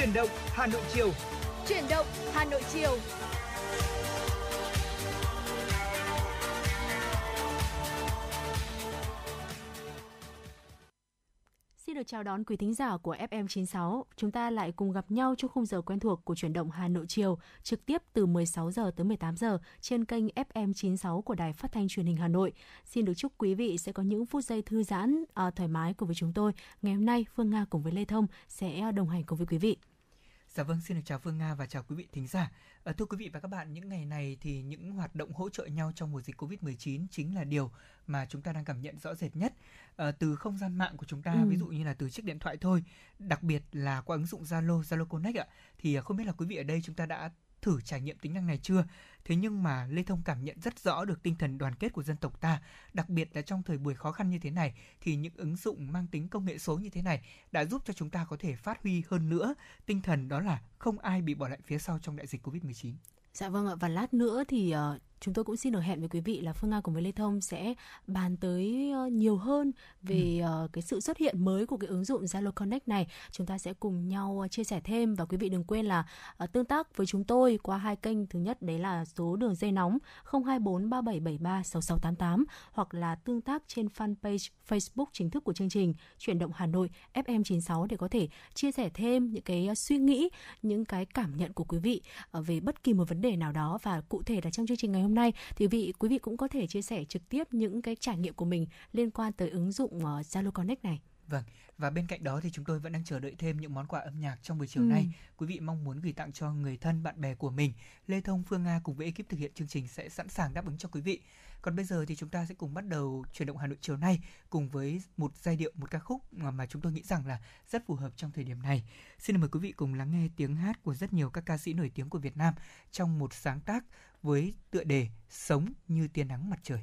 Chuyển động Hà Nội chiều. Chuyển động Hà Nội chiều. Xin được chào đón quý thính giả của FM96. Chúng ta lại cùng gặp nhau trong khung giờ quen thuộc của chuyển động Hà Nội chiều, trực tiếp từ 16 giờ tới 18 giờ trên kênh FM96 của Đài Phát thanh Truyền hình Hà Nội. Xin được chúc quý vị sẽ có những phút giây thư giãn, à, thoải mái cùng với chúng tôi. Ngày hôm nay, Phương Nga cùng với Lê Thông sẽ đồng hành cùng với quý vị. Dạ vâng, xin được chào Phương Nga và chào quý vị thính giả. À, thưa quý vị và các bạn, những ngày này thì những hoạt động hỗ trợ nhau trong mùa dịch Covid-19 chính là điều mà chúng ta đang cảm nhận rõ rệt nhất à, từ không gian mạng của chúng ta, ừ. ví dụ như là từ chiếc điện thoại thôi, đặc biệt là qua ứng dụng Zalo, Zalo Connect ạ. Thì không biết là quý vị ở đây chúng ta đã thử trải nghiệm tính năng này chưa? Thế nhưng mà Lê Thông cảm nhận rất rõ được tinh thần đoàn kết của dân tộc ta, đặc biệt là trong thời buổi khó khăn như thế này thì những ứng dụng mang tính công nghệ số như thế này đã giúp cho chúng ta có thể phát huy hơn nữa tinh thần đó là không ai bị bỏ lại phía sau trong đại dịch Covid-19. Dạ vâng ạ và lát nữa thì uh, chúng tôi cũng xin được hẹn với quý vị là Phương Nga cùng với Lê Thông sẽ bàn tới uh, nhiều hơn về ừ. uh, cái sự xuất hiện mới của cái ứng dụng Zalo Connect này. Chúng ta sẽ cùng nhau uh, chia sẻ thêm và quý vị đừng quên là tương tác với chúng tôi qua hai kênh. Thứ nhất đấy là số đường dây nóng 024 3773 6688 hoặc là tương tác trên fanpage Facebook chính thức của chương trình Chuyển động Hà Nội FM96 để có thể chia sẻ thêm những cái suy nghĩ, những cái cảm nhận của quý vị về bất kỳ một vấn đề nào đó và cụ thể là trong chương trình ngày hôm nay thì vị quý vị cũng có thể chia sẻ trực tiếp những cái trải nghiệm của mình liên quan tới ứng dụng ờ, Zalo Connect này. Vâng, và bên cạnh đó thì chúng tôi vẫn đang chờ đợi thêm những món quà âm nhạc trong buổi chiều ừ. nay. Quý vị mong muốn gửi tặng cho người thân, bạn bè của mình. Lê Thông, Phương Nga cùng với ekip thực hiện chương trình sẽ sẵn sàng đáp ứng cho quý vị. Còn bây giờ thì chúng ta sẽ cùng bắt đầu chuyển động Hà Nội chiều nay cùng với một giai điệu, một ca khúc mà chúng tôi nghĩ rằng là rất phù hợp trong thời điểm này. Xin mời quý vị cùng lắng nghe tiếng hát của rất nhiều các ca sĩ nổi tiếng của Việt Nam trong một sáng tác với tựa đề Sống như tia nắng mặt trời.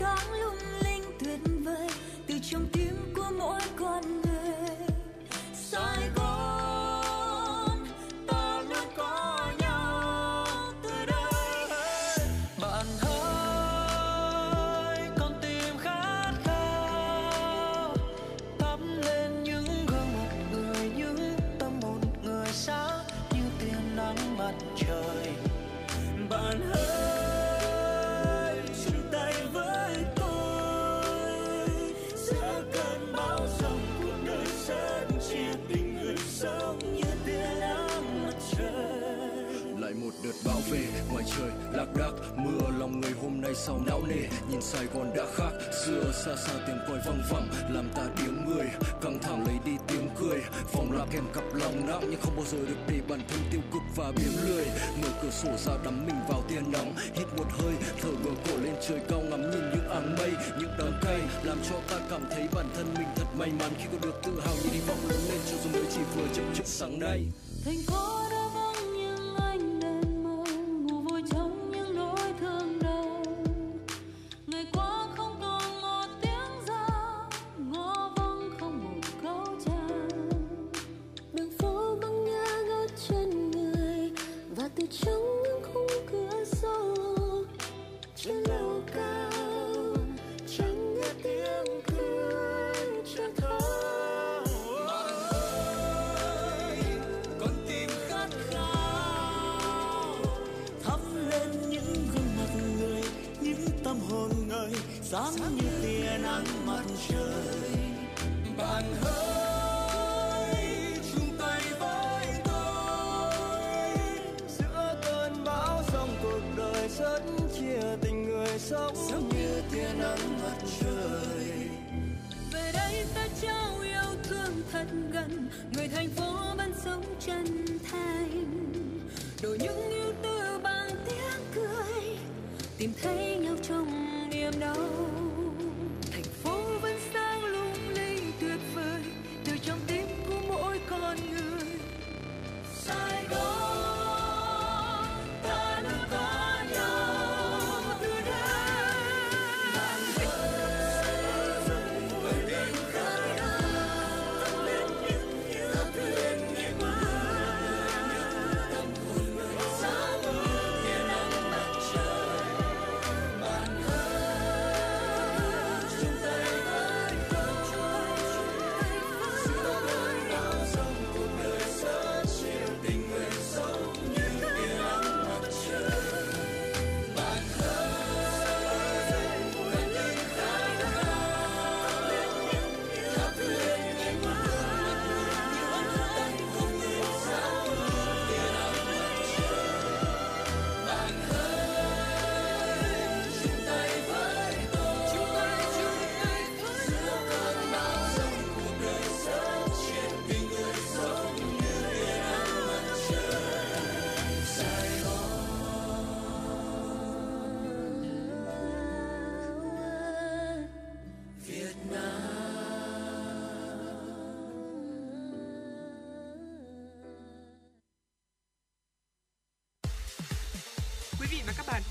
sáng về. Ngoài trời lác đác, mưa lòng người hôm nay sao não nề? Nhìn sài gòn đã khác, xưa xa xa tiếng còi văng vẳng, làm ta tiếng người. Căng thẳng lấy đi tiếng cười, vòng là kèm cặp lòng nặng, nhưng không bao giờ được để bản thân tiêu cực và biếng lười. Mở cửa sổ ra đắm mình vào tia nắng, hít một hơi, thở ngửa cổ lên trời cao ngắm nhìn những áng mây, những đám cây, làm cho ta cảm thấy bản thân mình thật may mắn. Khi có được tự hào như đi vọng lớn lên cho dù mới chỉ vừa chậm chậm sáng nay. Thành công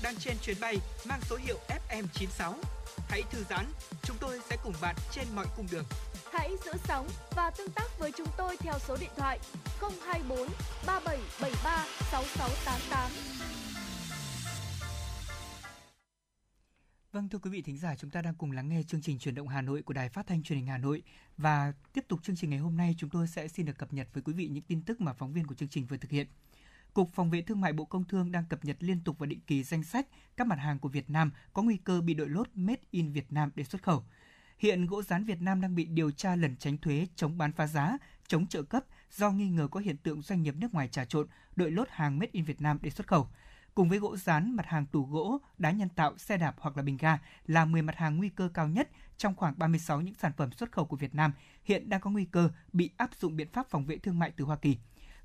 đang trên chuyến bay mang số hiệu FM96. Hãy thư giãn, chúng tôi sẽ cùng bạn trên mọi cung đường. Hãy giữ sóng và tương tác với chúng tôi theo số điện thoại 024 3773 6688. Vâng thưa quý vị thính giả, chúng ta đang cùng lắng nghe chương trình truyền động Hà Nội của Đài Phát thanh Truyền hình Hà Nội và tiếp tục chương trình ngày hôm nay chúng tôi sẽ xin được cập nhật với quý vị những tin tức mà phóng viên của chương trình vừa thực hiện. Cục Phòng vệ Thương mại Bộ Công Thương đang cập nhật liên tục và định kỳ danh sách các mặt hàng của Việt Nam có nguy cơ bị đội lốt Made in Việt Nam để xuất khẩu. Hiện gỗ rán Việt Nam đang bị điều tra lần tránh thuế, chống bán phá giá, chống trợ cấp do nghi ngờ có hiện tượng doanh nghiệp nước ngoài trà trộn, đội lốt hàng Made in Việt Nam để xuất khẩu. Cùng với gỗ rán, mặt hàng tủ gỗ, đá nhân tạo, xe đạp hoặc là bình ga là 10 mặt hàng nguy cơ cao nhất trong khoảng 36 những sản phẩm xuất khẩu của Việt Nam hiện đang có nguy cơ bị áp dụng biện pháp phòng vệ thương mại từ Hoa Kỳ.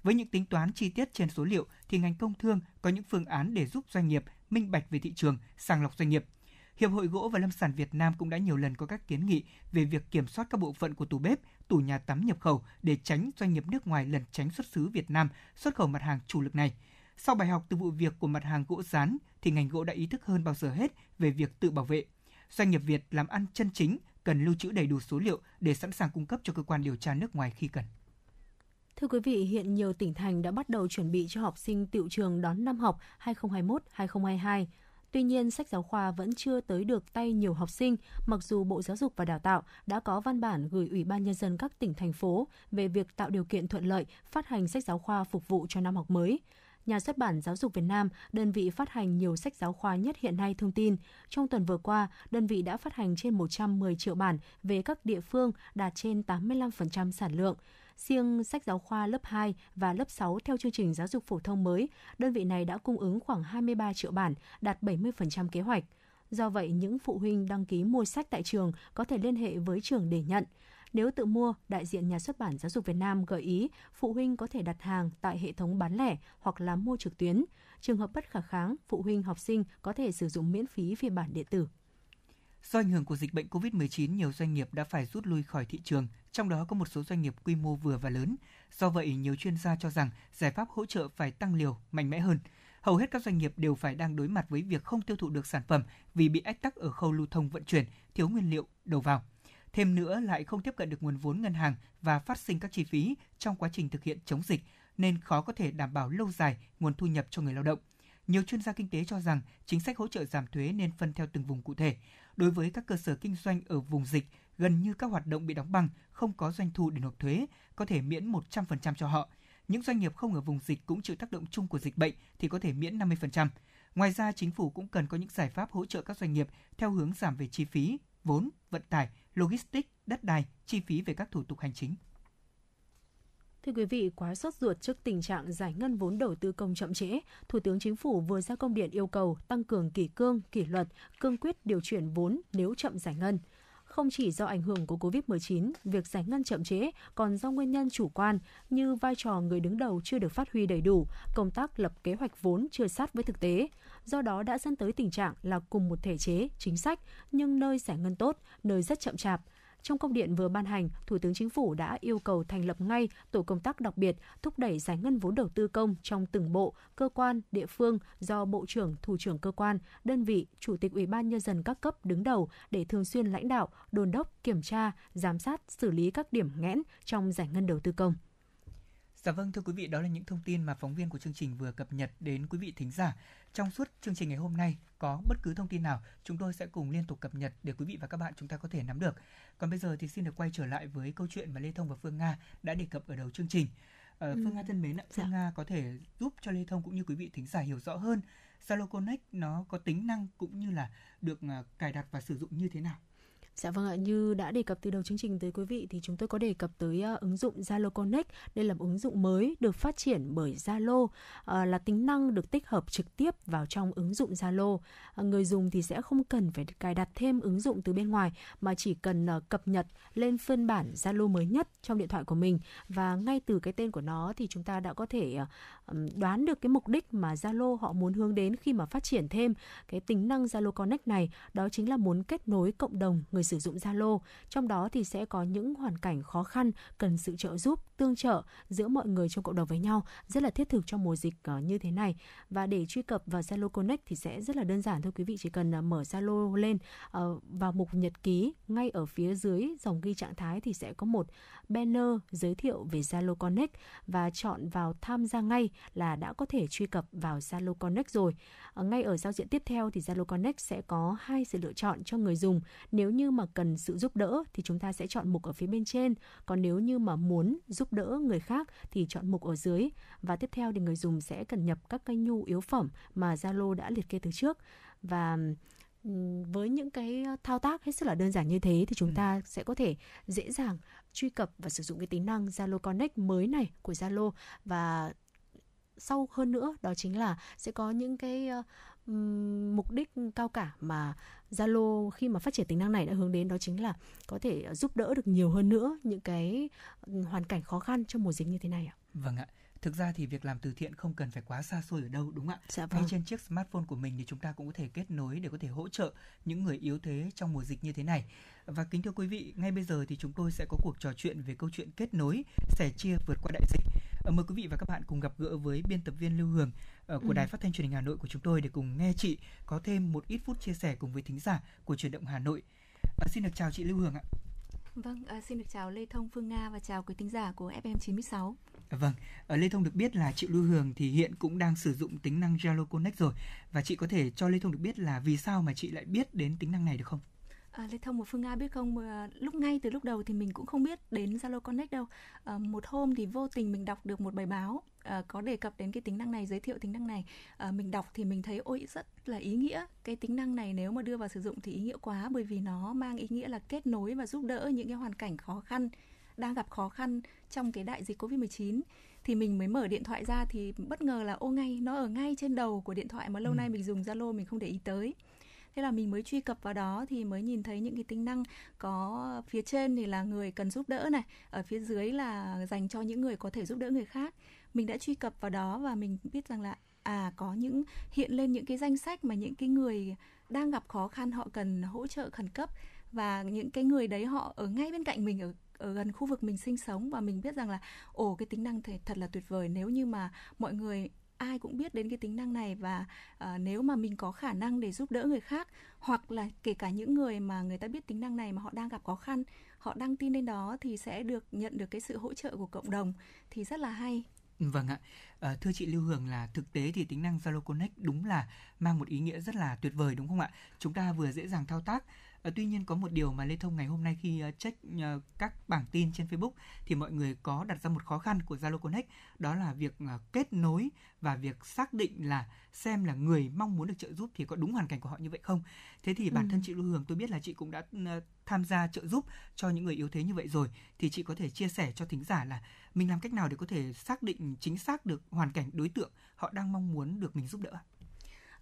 Với những tính toán chi tiết trên số liệu thì ngành công thương có những phương án để giúp doanh nghiệp minh bạch về thị trường, sàng lọc doanh nghiệp. Hiệp hội Gỗ và Lâm sản Việt Nam cũng đã nhiều lần có các kiến nghị về việc kiểm soát các bộ phận của tủ bếp, tủ nhà tắm nhập khẩu để tránh doanh nghiệp nước ngoài lẩn tránh xuất xứ Việt Nam xuất khẩu mặt hàng chủ lực này. Sau bài học từ vụ việc của mặt hàng gỗ rán thì ngành gỗ đã ý thức hơn bao giờ hết về việc tự bảo vệ. Doanh nghiệp Việt làm ăn chân chính cần lưu trữ đầy đủ số liệu để sẵn sàng cung cấp cho cơ quan điều tra nước ngoài khi cần. Thưa quý vị, hiện nhiều tỉnh thành đã bắt đầu chuẩn bị cho học sinh tiệu trường đón năm học 2021-2022. Tuy nhiên, sách giáo khoa vẫn chưa tới được tay nhiều học sinh, mặc dù Bộ Giáo dục và Đào tạo đã có văn bản gửi Ủy ban Nhân dân các tỉnh, thành phố về việc tạo điều kiện thuận lợi phát hành sách giáo khoa phục vụ cho năm học mới. Nhà xuất bản Giáo dục Việt Nam, đơn vị phát hành nhiều sách giáo khoa nhất hiện nay thông tin, trong tuần vừa qua, đơn vị đã phát hành trên 110 triệu bản về các địa phương đạt trên 85% sản lượng. Riêng sách giáo khoa lớp 2 và lớp 6 theo chương trình giáo dục phổ thông mới, đơn vị này đã cung ứng khoảng 23 triệu bản, đạt 70% kế hoạch. Do vậy, những phụ huynh đăng ký mua sách tại trường có thể liên hệ với trường để nhận. Nếu tự mua, đại diện nhà xuất bản Giáo dục Việt Nam gợi ý phụ huynh có thể đặt hàng tại hệ thống bán lẻ hoặc là mua trực tuyến. Trường hợp bất khả kháng, phụ huynh học sinh có thể sử dụng miễn phí phiên bản điện tử. Do ảnh hưởng của dịch bệnh COVID-19, nhiều doanh nghiệp đã phải rút lui khỏi thị trường, trong đó có một số doanh nghiệp quy mô vừa và lớn. Do vậy, nhiều chuyên gia cho rằng giải pháp hỗ trợ phải tăng liều, mạnh mẽ hơn. Hầu hết các doanh nghiệp đều phải đang đối mặt với việc không tiêu thụ được sản phẩm vì bị ách tắc ở khâu lưu thông vận chuyển, thiếu nguyên liệu đầu vào. Thêm nữa lại không tiếp cận được nguồn vốn ngân hàng và phát sinh các chi phí trong quá trình thực hiện chống dịch nên khó có thể đảm bảo lâu dài nguồn thu nhập cho người lao động. Nhiều chuyên gia kinh tế cho rằng chính sách hỗ trợ giảm thuế nên phân theo từng vùng cụ thể. Đối với các cơ sở kinh doanh ở vùng dịch, gần như các hoạt động bị đóng băng, không có doanh thu để nộp thuế, có thể miễn 100% cho họ. Những doanh nghiệp không ở vùng dịch cũng chịu tác động chung của dịch bệnh thì có thể miễn 50%. Ngoài ra, chính phủ cũng cần có những giải pháp hỗ trợ các doanh nghiệp theo hướng giảm về chi phí, vốn, vận tải, logistics, đất đai, chi phí về các thủ tục hành chính. Thưa quý vị, quá sốt ruột trước tình trạng giải ngân vốn đầu tư công chậm trễ, Thủ tướng Chính phủ vừa ra công điện yêu cầu tăng cường kỷ cương, kỷ luật, cương quyết điều chuyển vốn nếu chậm giải ngân. Không chỉ do ảnh hưởng của COVID-19, việc giải ngân chậm trễ còn do nguyên nhân chủ quan như vai trò người đứng đầu chưa được phát huy đầy đủ, công tác lập kế hoạch vốn chưa sát với thực tế. Do đó đã dẫn tới tình trạng là cùng một thể chế, chính sách, nhưng nơi giải ngân tốt, nơi rất chậm chạp, trong công điện vừa ban hành, Thủ tướng Chính phủ đã yêu cầu thành lập ngay tổ công tác đặc biệt thúc đẩy giải ngân vốn đầu tư công trong từng bộ, cơ quan, địa phương do Bộ trưởng, Thủ trưởng cơ quan, đơn vị, Chủ tịch Ủy ban nhân dân các cấp đứng đầu để thường xuyên lãnh đạo, đôn đốc, kiểm tra, giám sát, xử lý các điểm nghẽn trong giải ngân đầu tư công. Dạ vâng thưa quý vị, đó là những thông tin mà phóng viên của chương trình vừa cập nhật đến quý vị thính giả. Trong suốt chương trình ngày hôm nay, có bất cứ thông tin nào, chúng tôi sẽ cùng liên tục cập nhật để quý vị và các bạn chúng ta có thể nắm được. Còn bây giờ thì xin được quay trở lại với câu chuyện mà Lê Thông và Phương Nga đã đề cập ở đầu chương trình. Ờ, Phương Nga thân mến ạ, Phương dạ. Nga có thể giúp cho Lê Thông cũng như quý vị thính giả hiểu rõ hơn Zalo Connect nó có tính năng cũng như là được uh, cài đặt và sử dụng như thế nào? Dạ vâng ạ, như đã đề cập từ đầu chương trình tới quý vị thì chúng tôi có đề cập tới uh, ứng dụng Zalo Connect. Đây là một ứng dụng mới được phát triển bởi Zalo, uh, là tính năng được tích hợp trực tiếp vào trong ứng dụng Zalo. Uh, người dùng thì sẽ không cần phải cài đặt thêm ứng dụng từ bên ngoài mà chỉ cần uh, cập nhật lên phiên bản Zalo mới nhất trong điện thoại của mình và ngay từ cái tên của nó thì chúng ta đã có thể uh, đoán được cái mục đích mà Zalo họ muốn hướng đến khi mà phát triển thêm cái tính năng Zalo Connect này, đó chính là muốn kết nối cộng đồng người sử dụng Zalo, trong đó thì sẽ có những hoàn cảnh khó khăn cần sự trợ giúp, tương trợ giữa mọi người trong cộng đồng với nhau, rất là thiết thực trong mùa dịch ờ, như thế này. Và để truy cập vào Zalo Connect thì sẽ rất là đơn giản thôi quý vị chỉ cần ờ, mở Zalo lên ờ, vào mục nhật ký ngay ở phía dưới dòng ghi trạng thái thì sẽ có một banner giới thiệu về Zalo Connect và chọn vào tham gia ngay là đã có thể truy cập vào Zalo Connect rồi. Ngay ở giao diện tiếp theo thì Zalo Connect sẽ có hai sự lựa chọn cho người dùng. Nếu như mà cần sự giúp đỡ thì chúng ta sẽ chọn mục ở phía bên trên, còn nếu như mà muốn giúp đỡ người khác thì chọn mục ở dưới. Và tiếp theo thì người dùng sẽ cần nhập các cái nhu yếu phẩm mà Zalo đã liệt kê từ trước và với những cái thao tác hết sức là đơn giản như thế thì chúng ừ. ta sẽ có thể dễ dàng truy cập và sử dụng cái tính năng Zalo Connect mới này của Zalo và sau hơn nữa đó chính là sẽ có những cái mục đích cao cả mà Zalo khi mà phát triển tính năng này đã hướng đến đó chính là có thể giúp đỡ được nhiều hơn nữa những cái hoàn cảnh khó khăn trong mùa dịch như thế này ạ. Vâng ạ. Thực ra thì việc làm từ thiện không cần phải quá xa xôi ở đâu đúng không ạ? Dạ vâng. Ngay trên chiếc smartphone của mình thì chúng ta cũng có thể kết nối để có thể hỗ trợ những người yếu thế trong mùa dịch như thế này. Và kính thưa quý vị, ngay bây giờ thì chúng tôi sẽ có cuộc trò chuyện về câu chuyện kết nối, sẻ chia vượt qua đại dịch. Ờ, mời quý vị và các bạn cùng gặp gỡ với biên tập viên Lưu Hường ờ, của ừ. Đài Phát thanh Truyền hình Hà Nội của chúng tôi để cùng nghe chị có thêm một ít phút chia sẻ cùng với thính giả của truyền động Hà Nội. À, xin được chào chị Lưu Hường ạ. Vâng, à, xin được chào Lê Thông Phương Nga và chào quý thính giả của FM 96. Vâng, ở Lê Thông được biết là chị Lưu Hường thì hiện cũng đang sử dụng tính năng Zalo Connect rồi và chị có thể cho Lê Thông được biết là vì sao mà chị lại biết đến tính năng này được không? À, Lê Thông và Phương Nga biết không, à, lúc ngay từ lúc đầu thì mình cũng không biết đến Zalo Connect đâu. À, một hôm thì vô tình mình đọc được một bài báo à, có đề cập đến cái tính năng này, giới thiệu tính năng này. À, mình đọc thì mình thấy ôi rất là ý nghĩa. Cái tính năng này nếu mà đưa vào sử dụng thì ý nghĩa quá bởi vì nó mang ý nghĩa là kết nối và giúp đỡ những cái hoàn cảnh khó khăn đang gặp khó khăn trong cái đại dịch Covid-19 thì mình mới mở điện thoại ra thì bất ngờ là ô ngay nó ở ngay trên đầu của điện thoại mà lâu ừ. nay mình dùng Zalo mình không để ý tới thế là mình mới truy cập vào đó thì mới nhìn thấy những cái tính năng có phía trên thì là người cần giúp đỡ này ở phía dưới là dành cho những người có thể giúp đỡ người khác mình đã truy cập vào đó và mình biết rằng là à có những hiện lên những cái danh sách mà những cái người đang gặp khó khăn họ cần hỗ trợ khẩn cấp và những cái người đấy họ ở ngay bên cạnh mình ở ở gần khu vực mình sinh sống và mình biết rằng là ồ cái tính năng thể thật là tuyệt vời nếu như mà mọi người ai cũng biết đến cái tính năng này và uh, nếu mà mình có khả năng để giúp đỡ người khác hoặc là kể cả những người mà người ta biết tính năng này mà họ đang gặp khó khăn họ đăng tin lên đó thì sẽ được nhận được cái sự hỗ trợ của cộng đồng thì rất là hay Vâng ạ. À, thưa chị Lưu hường là thực tế thì tính năng Zalo Connect đúng là mang một ý nghĩa rất là tuyệt vời đúng không ạ? Chúng ta vừa dễ dàng thao tác À, tuy nhiên có một điều mà Lê Thông ngày hôm nay khi uh, check uh, các bảng tin trên Facebook thì mọi người có đặt ra một khó khăn của Zalo Connect đó là việc uh, kết nối và việc xác định là xem là người mong muốn được trợ giúp thì có đúng hoàn cảnh của họ như vậy không. Thế thì bản ừ. thân chị Lưu Hương tôi biết là chị cũng đã uh, tham gia trợ giúp cho những người yếu thế như vậy rồi thì chị có thể chia sẻ cho thính giả là mình làm cách nào để có thể xác định chính xác được hoàn cảnh đối tượng họ đang mong muốn được mình giúp đỡ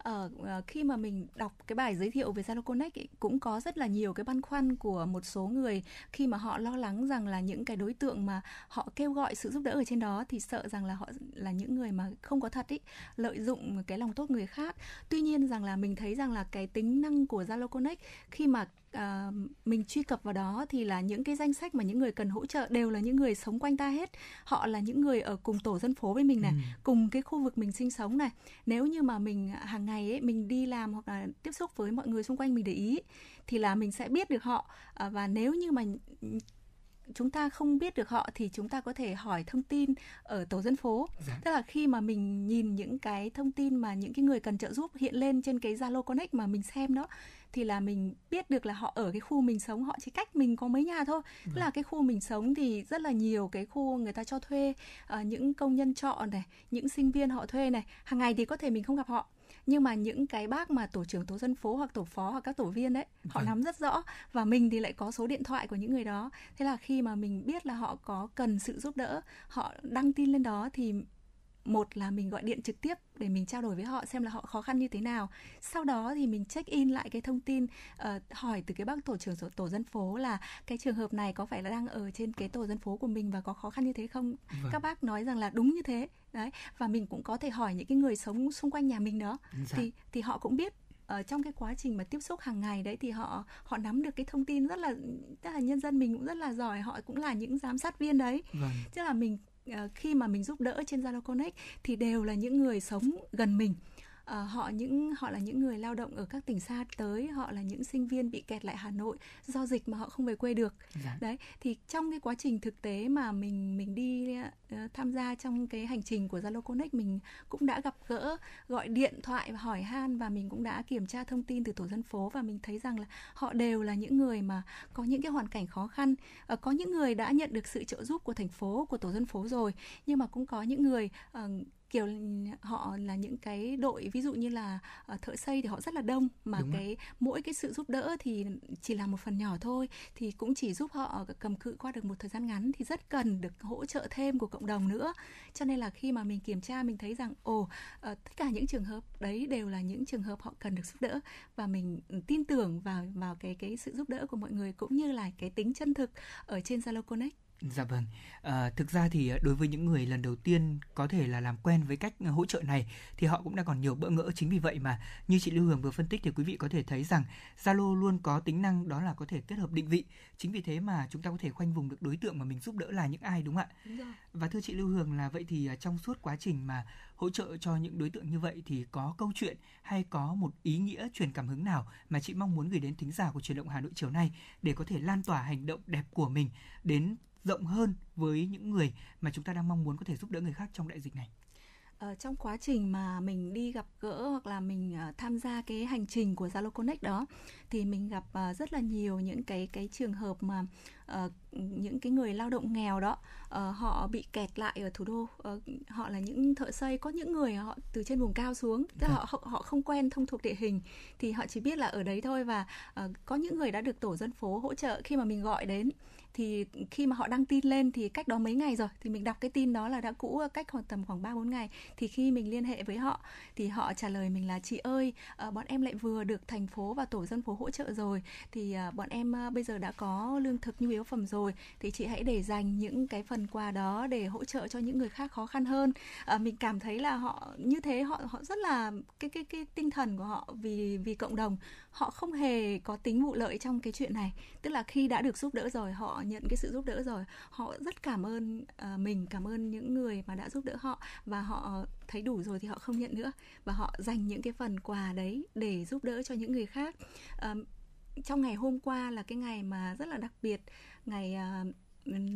uh, khi mà mình đọc cái bài giới thiệu về Zalo Connect ấy, cũng có rất là nhiều cái băn khoăn của một số người khi mà họ lo lắng rằng là những cái đối tượng mà họ kêu gọi sự giúp đỡ ở trên đó thì sợ rằng là họ là những người mà không có thật ý, lợi dụng cái lòng tốt người khác. Tuy nhiên rằng là mình thấy rằng là cái tính năng của Zalo Connect khi mà uh, mình truy cập vào đó thì là những cái danh sách mà những người cần hỗ trợ đều là những người sống quanh ta hết. Họ là những người ở cùng tổ dân phố với mình này ừ. cùng cái khu vực mình sinh sống này. Nếu như mà mình hàng ngày ấy mình đi làm hoặc là tiếp xúc với mọi người xung quanh mình để ý thì là mình sẽ biết được họ. Uh, và nếu như mà chúng ta không biết được họ thì chúng ta có thể hỏi thông tin ở tổ dân phố dạ. tức là khi mà mình nhìn những cái thông tin mà những cái người cần trợ giúp hiện lên trên cái Zalo Connect mà mình xem đó thì là mình biết được là họ ở cái khu mình sống họ chỉ cách mình có mấy nhà thôi tức là vâng. cái khu mình sống thì rất là nhiều cái khu người ta cho thuê uh, những công nhân trọ này những sinh viên họ thuê này hàng ngày thì có thể mình không gặp họ nhưng mà những cái bác mà tổ trưởng tổ dân phố hoặc tổ phó hoặc các tổ viên đấy họ vâng. nắm rất rõ và mình thì lại có số điện thoại của những người đó thế là khi mà mình biết là họ có cần sự giúp đỡ họ đăng tin lên đó thì một là mình gọi điện trực tiếp để mình trao đổi với họ xem là họ khó khăn như thế nào sau đó thì mình check in lại cái thông tin uh, hỏi từ cái bác tổ trưởng tổ, dân phố là cái trường hợp này có phải là đang ở trên cái tổ dân phố của mình và có khó khăn như thế không vâng. các bác nói rằng là đúng như thế đấy và mình cũng có thể hỏi những cái người sống xung quanh nhà mình đó dạ. thì thì họ cũng biết ở trong cái quá trình mà tiếp xúc hàng ngày đấy thì họ họ nắm được cái thông tin rất là tức là nhân dân mình cũng rất là giỏi họ cũng là những giám sát viên đấy vâng. tức là mình Ờ, Ờ, khi mà mình giúp đỡ trên Zalo Connect thì đều là những người sống gần mình uh, họ những họ là những người lao động ở các tỉnh xa tới họ là những sinh viên bị kẹt lại Hà Nội do dịch mà họ không về quê được dạ. đấy thì trong cái quá trình thực tế mà mình mình đi uh, tham gia trong cái hành trình của Zalo Connect mình cũng đã gặp gỡ gọi điện thoại và hỏi han và mình cũng đã kiểm tra thông tin từ tổ dân phố và mình thấy rằng là họ đều là những người mà có những cái hoàn cảnh khó khăn uh, có những người đã nhận được sự trợ giúp của thành phố của tổ dân phố rồi nhưng mà cũng có những người uh, kiểu họ là những cái đội ví dụ như là uh, thợ xây thì họ rất là đông mà Đúng cái rồi. mỗi cái sự giúp đỡ thì chỉ là một phần nhỏ thôi thì cũng chỉ giúp họ cầm cự qua được một thời gian ngắn thì rất cần được hỗ trợ thêm của cộng đồng nữa cho nên là khi mà mình kiểm tra mình thấy rằng ồ uh, tất cả những trường hợp đấy đều là những trường hợp họ cần được giúp đỡ và mình tin tưởng vào vào cái cái sự giúp đỡ của mọi người cũng như là cái tính chân thực ở trên Zalo Connect Dạ vâng. À, thực ra thì đối với những người lần đầu tiên có thể là làm quen với cách hỗ trợ này thì họ cũng đang còn nhiều bỡ ngỡ chính vì vậy mà như chị Lưu Hương vừa phân tích thì quý vị có thể thấy rằng Zalo luôn có tính năng đó là có thể kết hợp định vị. Chính vì thế mà chúng ta có thể khoanh vùng được đối tượng mà mình giúp đỡ là những ai đúng không ạ? Đúng rồi. Và thưa chị Lưu Hương là vậy thì trong suốt quá trình mà hỗ trợ cho những đối tượng như vậy thì có câu chuyện hay có một ý nghĩa truyền cảm hứng nào mà chị mong muốn gửi đến thính giả của truyền động Hà Nội chiều nay để có thể lan tỏa hành động đẹp của mình đến rộng hơn với những người mà chúng ta đang mong muốn có thể giúp đỡ người khác trong đại dịch này? Uh, trong quá trình mà mình đi gặp gỡ hoặc là mình uh, tham gia cái hành trình của Zalo Connect đó thì mình gặp uh, rất là nhiều những cái cái trường hợp mà uh, những cái người lao động nghèo đó uh, họ bị kẹt lại ở thủ đô uh, họ là những thợ xây có những người họ từ trên vùng cao xuống tức là họ họ không quen thông thuộc địa hình thì họ chỉ biết là ở đấy thôi và uh, có những người đã được tổ dân phố hỗ trợ khi mà mình gọi đến thì khi mà họ đăng tin lên thì cách đó mấy ngày rồi? Thì mình đọc cái tin đó là đã cũ cách khoảng tầm khoảng 3 4 ngày. Thì khi mình liên hệ với họ thì họ trả lời mình là, chị ơi ờ, bọn em lại vừa được thành phố và tổ dân phố hỗ trợ rồi. Thì ờ, bọn em ờ, bây giờ đã có lương thực nhu yếu phẩm rồi. Thì chị hãy để dành những cái phần quà đó để hỗ trợ cho những người khác khó khăn hơn. Mình cảm thấy là họ, như thế họ họ rất là, cái cái cái tinh thần của họ vì vì cộng đồng. Họ không hề có tính vụ lợi trong cái chuyện này. Tức là khi đã được giúp đỡ rồi, họ nhận cái sự giúp đỡ rồi. Họ rất cảm ơn uh, mình cảm ơn những người mà đã giúp đỡ họ và họ thấy đủ rồi thì họ không nhận nữa. Và họ dành những cái phần quà đấy để giúp đỡ cho những người khác. Uh, trong ngày hôm qua là cái ngày mà rất là đặc biệt ngày uh,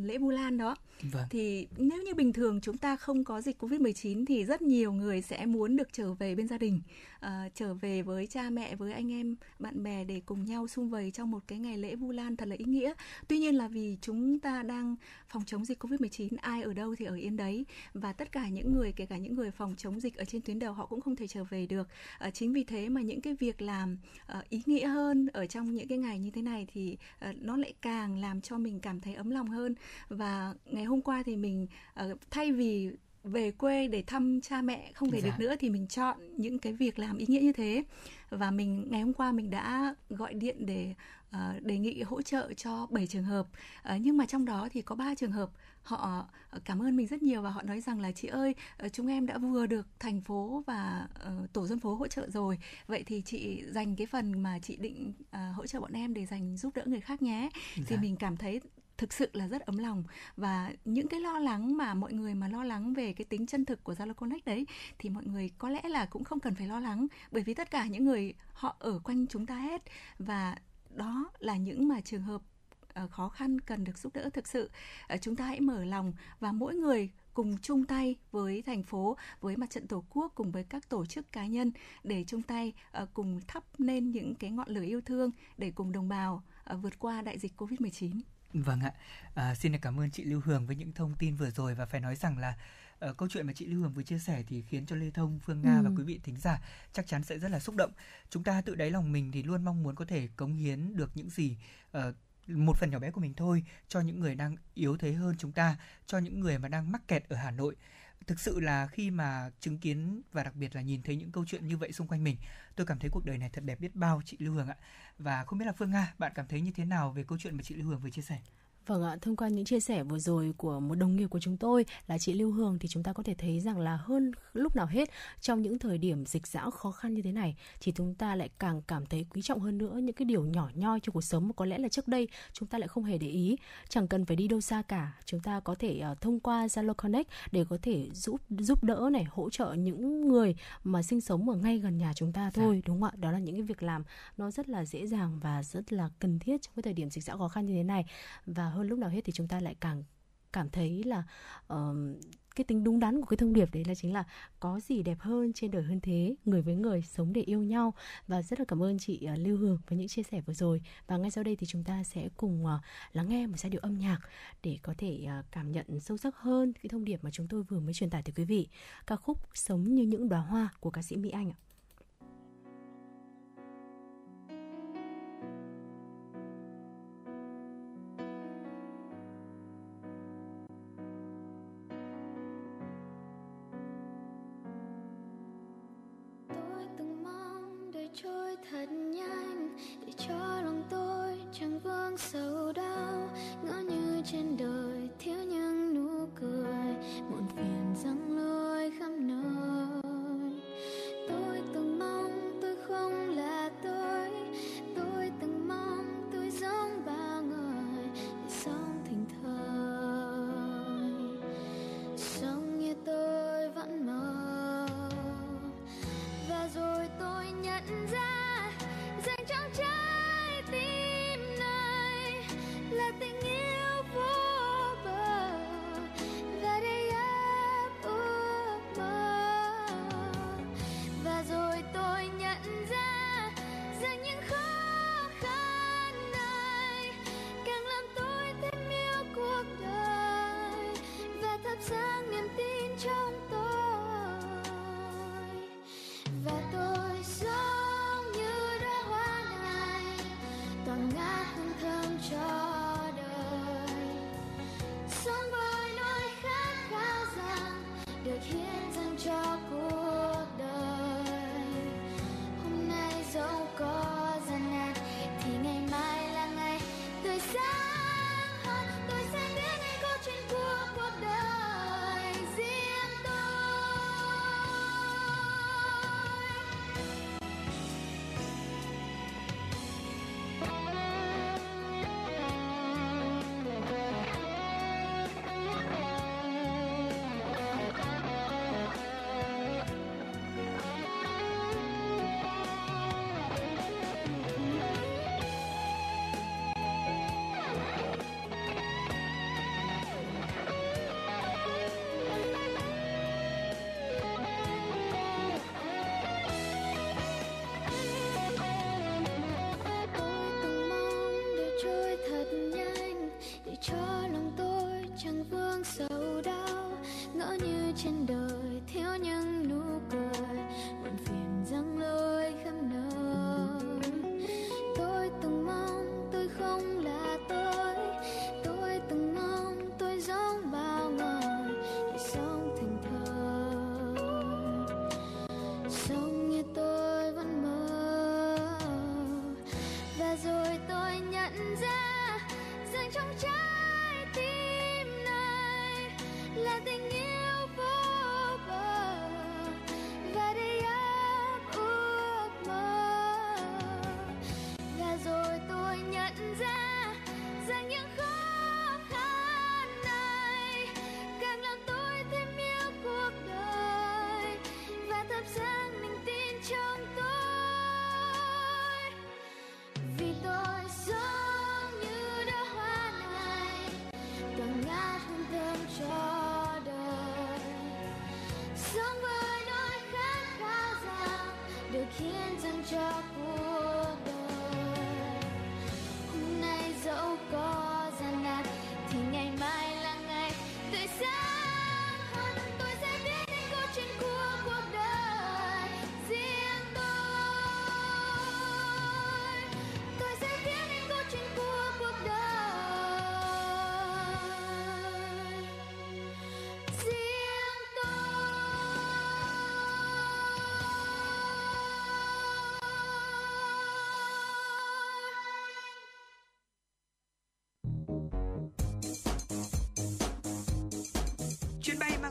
lễ Vu Lan đó. Vâng. Thì nếu như bình thường chúng ta không có dịch Covid-19 thì rất nhiều người sẽ muốn được trở về bên gia đình, uh, trở về với cha mẹ, với anh em, bạn bè để cùng nhau sum vầy trong một cái ngày lễ Vu Lan thật là ý nghĩa. Tuy nhiên là vì chúng ta đang phòng chống dịch Covid-19, ai ở đâu thì ở yên đấy và tất cả những người kể cả những người phòng chống dịch ở trên tuyến đầu họ cũng không thể trở về được. Uh, chính vì thế mà những cái việc làm uh, ý nghĩa hơn ở trong những cái ngày như thế này thì uh, nó lại càng làm cho mình cảm thấy ấm lòng hơn và ngày hôm qua thì mình uh, thay vì về quê để thăm cha mẹ không về dạ. được nữa thì mình chọn những cái việc làm ý nghĩa như thế. Và mình ngày hôm qua mình đã gọi điện để uh, đề nghị hỗ trợ cho 7 trường hợp. Uh, nhưng mà trong đó thì có ba trường hợp họ cảm ơn mình rất nhiều và họ nói rằng là chị ơi chúng em đã vừa được thành phố và uh, tổ dân phố hỗ trợ rồi. Vậy thì chị dành cái phần mà chị định uh, hỗ trợ bọn em để dành giúp đỡ người khác nhé. Dạ. thì mình cảm thấy thực sự là rất ấm lòng. Và những cái lo lắng mà mọi người mà lo lắng về cái tính chân thực của Zalo Connect đấy thì mọi người có lẽ là cũng không cần phải lo lắng. Bởi vì tất cả những người họ ở quanh chúng ta hết. Và đó là những mà trường hợp ờ, khó khăn cần được giúp đỡ thực sự. Ờ, chúng ta hãy mở lòng và mỗi người cùng chung tay với thành phố, với mặt trận tổ quốc cùng với các tổ chức cá nhân để chung tay ờ, cùng thắp lên những cái ngọn lửa yêu thương để cùng đồng bào vượt qua đại dịch Covid-19. Vâng ạ, à, xin cảm ơn chị Lưu Hương với những thông tin vừa rồi và phải nói rằng là uh, câu chuyện mà chị Lưu Hương vừa chia sẻ thì khiến cho Lê Thông, Phương Nga ừ. và quý vị thính giả chắc chắn sẽ rất là xúc động. Chúng ta tự đáy lòng mình thì luôn mong muốn có thể cống hiến được những gì uh, một phần nhỏ bé của mình thôi cho những người đang yếu thế hơn chúng ta, cho những người mà đang mắc kẹt ở Hà Nội thực sự là khi mà chứng kiến và đặc biệt là nhìn thấy những câu chuyện như vậy xung quanh mình, tôi cảm thấy cuộc đời này thật đẹp biết bao, chị Lưu Hương ạ. Và không biết là Phương Nga, bạn cảm thấy như thế nào về câu chuyện mà chị Lưu Hương vừa chia sẻ? Vâng ạ, thông qua những chia sẻ vừa rồi của một đồng nghiệp của chúng tôi là chị Lưu Hương thì chúng ta có thể thấy rằng là hơn lúc nào hết trong những thời điểm dịch dã khó khăn như thế này thì chúng ta lại càng cảm thấy quý trọng hơn nữa những cái điều nhỏ nhoi trong cuộc sống mà có lẽ là trước đây chúng ta lại không hề để ý. Chẳng cần phải đi đâu xa cả, chúng ta có thể uh, thông qua Zalo Connect để có thể giúp giúp đỡ này, hỗ trợ những người mà sinh sống ở ngay gần nhà chúng ta thôi, dạ. đúng không ạ? Đó là những cái việc làm nó rất là dễ dàng và rất là cần thiết trong cái thời điểm dịch dã khó khăn như thế này. Và hơn lúc nào hết thì chúng ta lại càng cảm thấy là uh, cái tính đúng đắn của cái thông điệp đấy là chính là có gì đẹp hơn trên đời hơn thế người với người sống để yêu nhau. Và rất là cảm ơn chị uh, Lưu Hương với những chia sẻ vừa rồi. Và ngay sau đây thì chúng ta sẽ cùng uh, lắng nghe một giai điệu âm nhạc để có thể uh, cảm nhận sâu sắc hơn cái thông điệp mà chúng tôi vừa mới truyền tải tới quý vị. Ca khúc sống như những đóa hoa của ca sĩ Mỹ Anh ạ.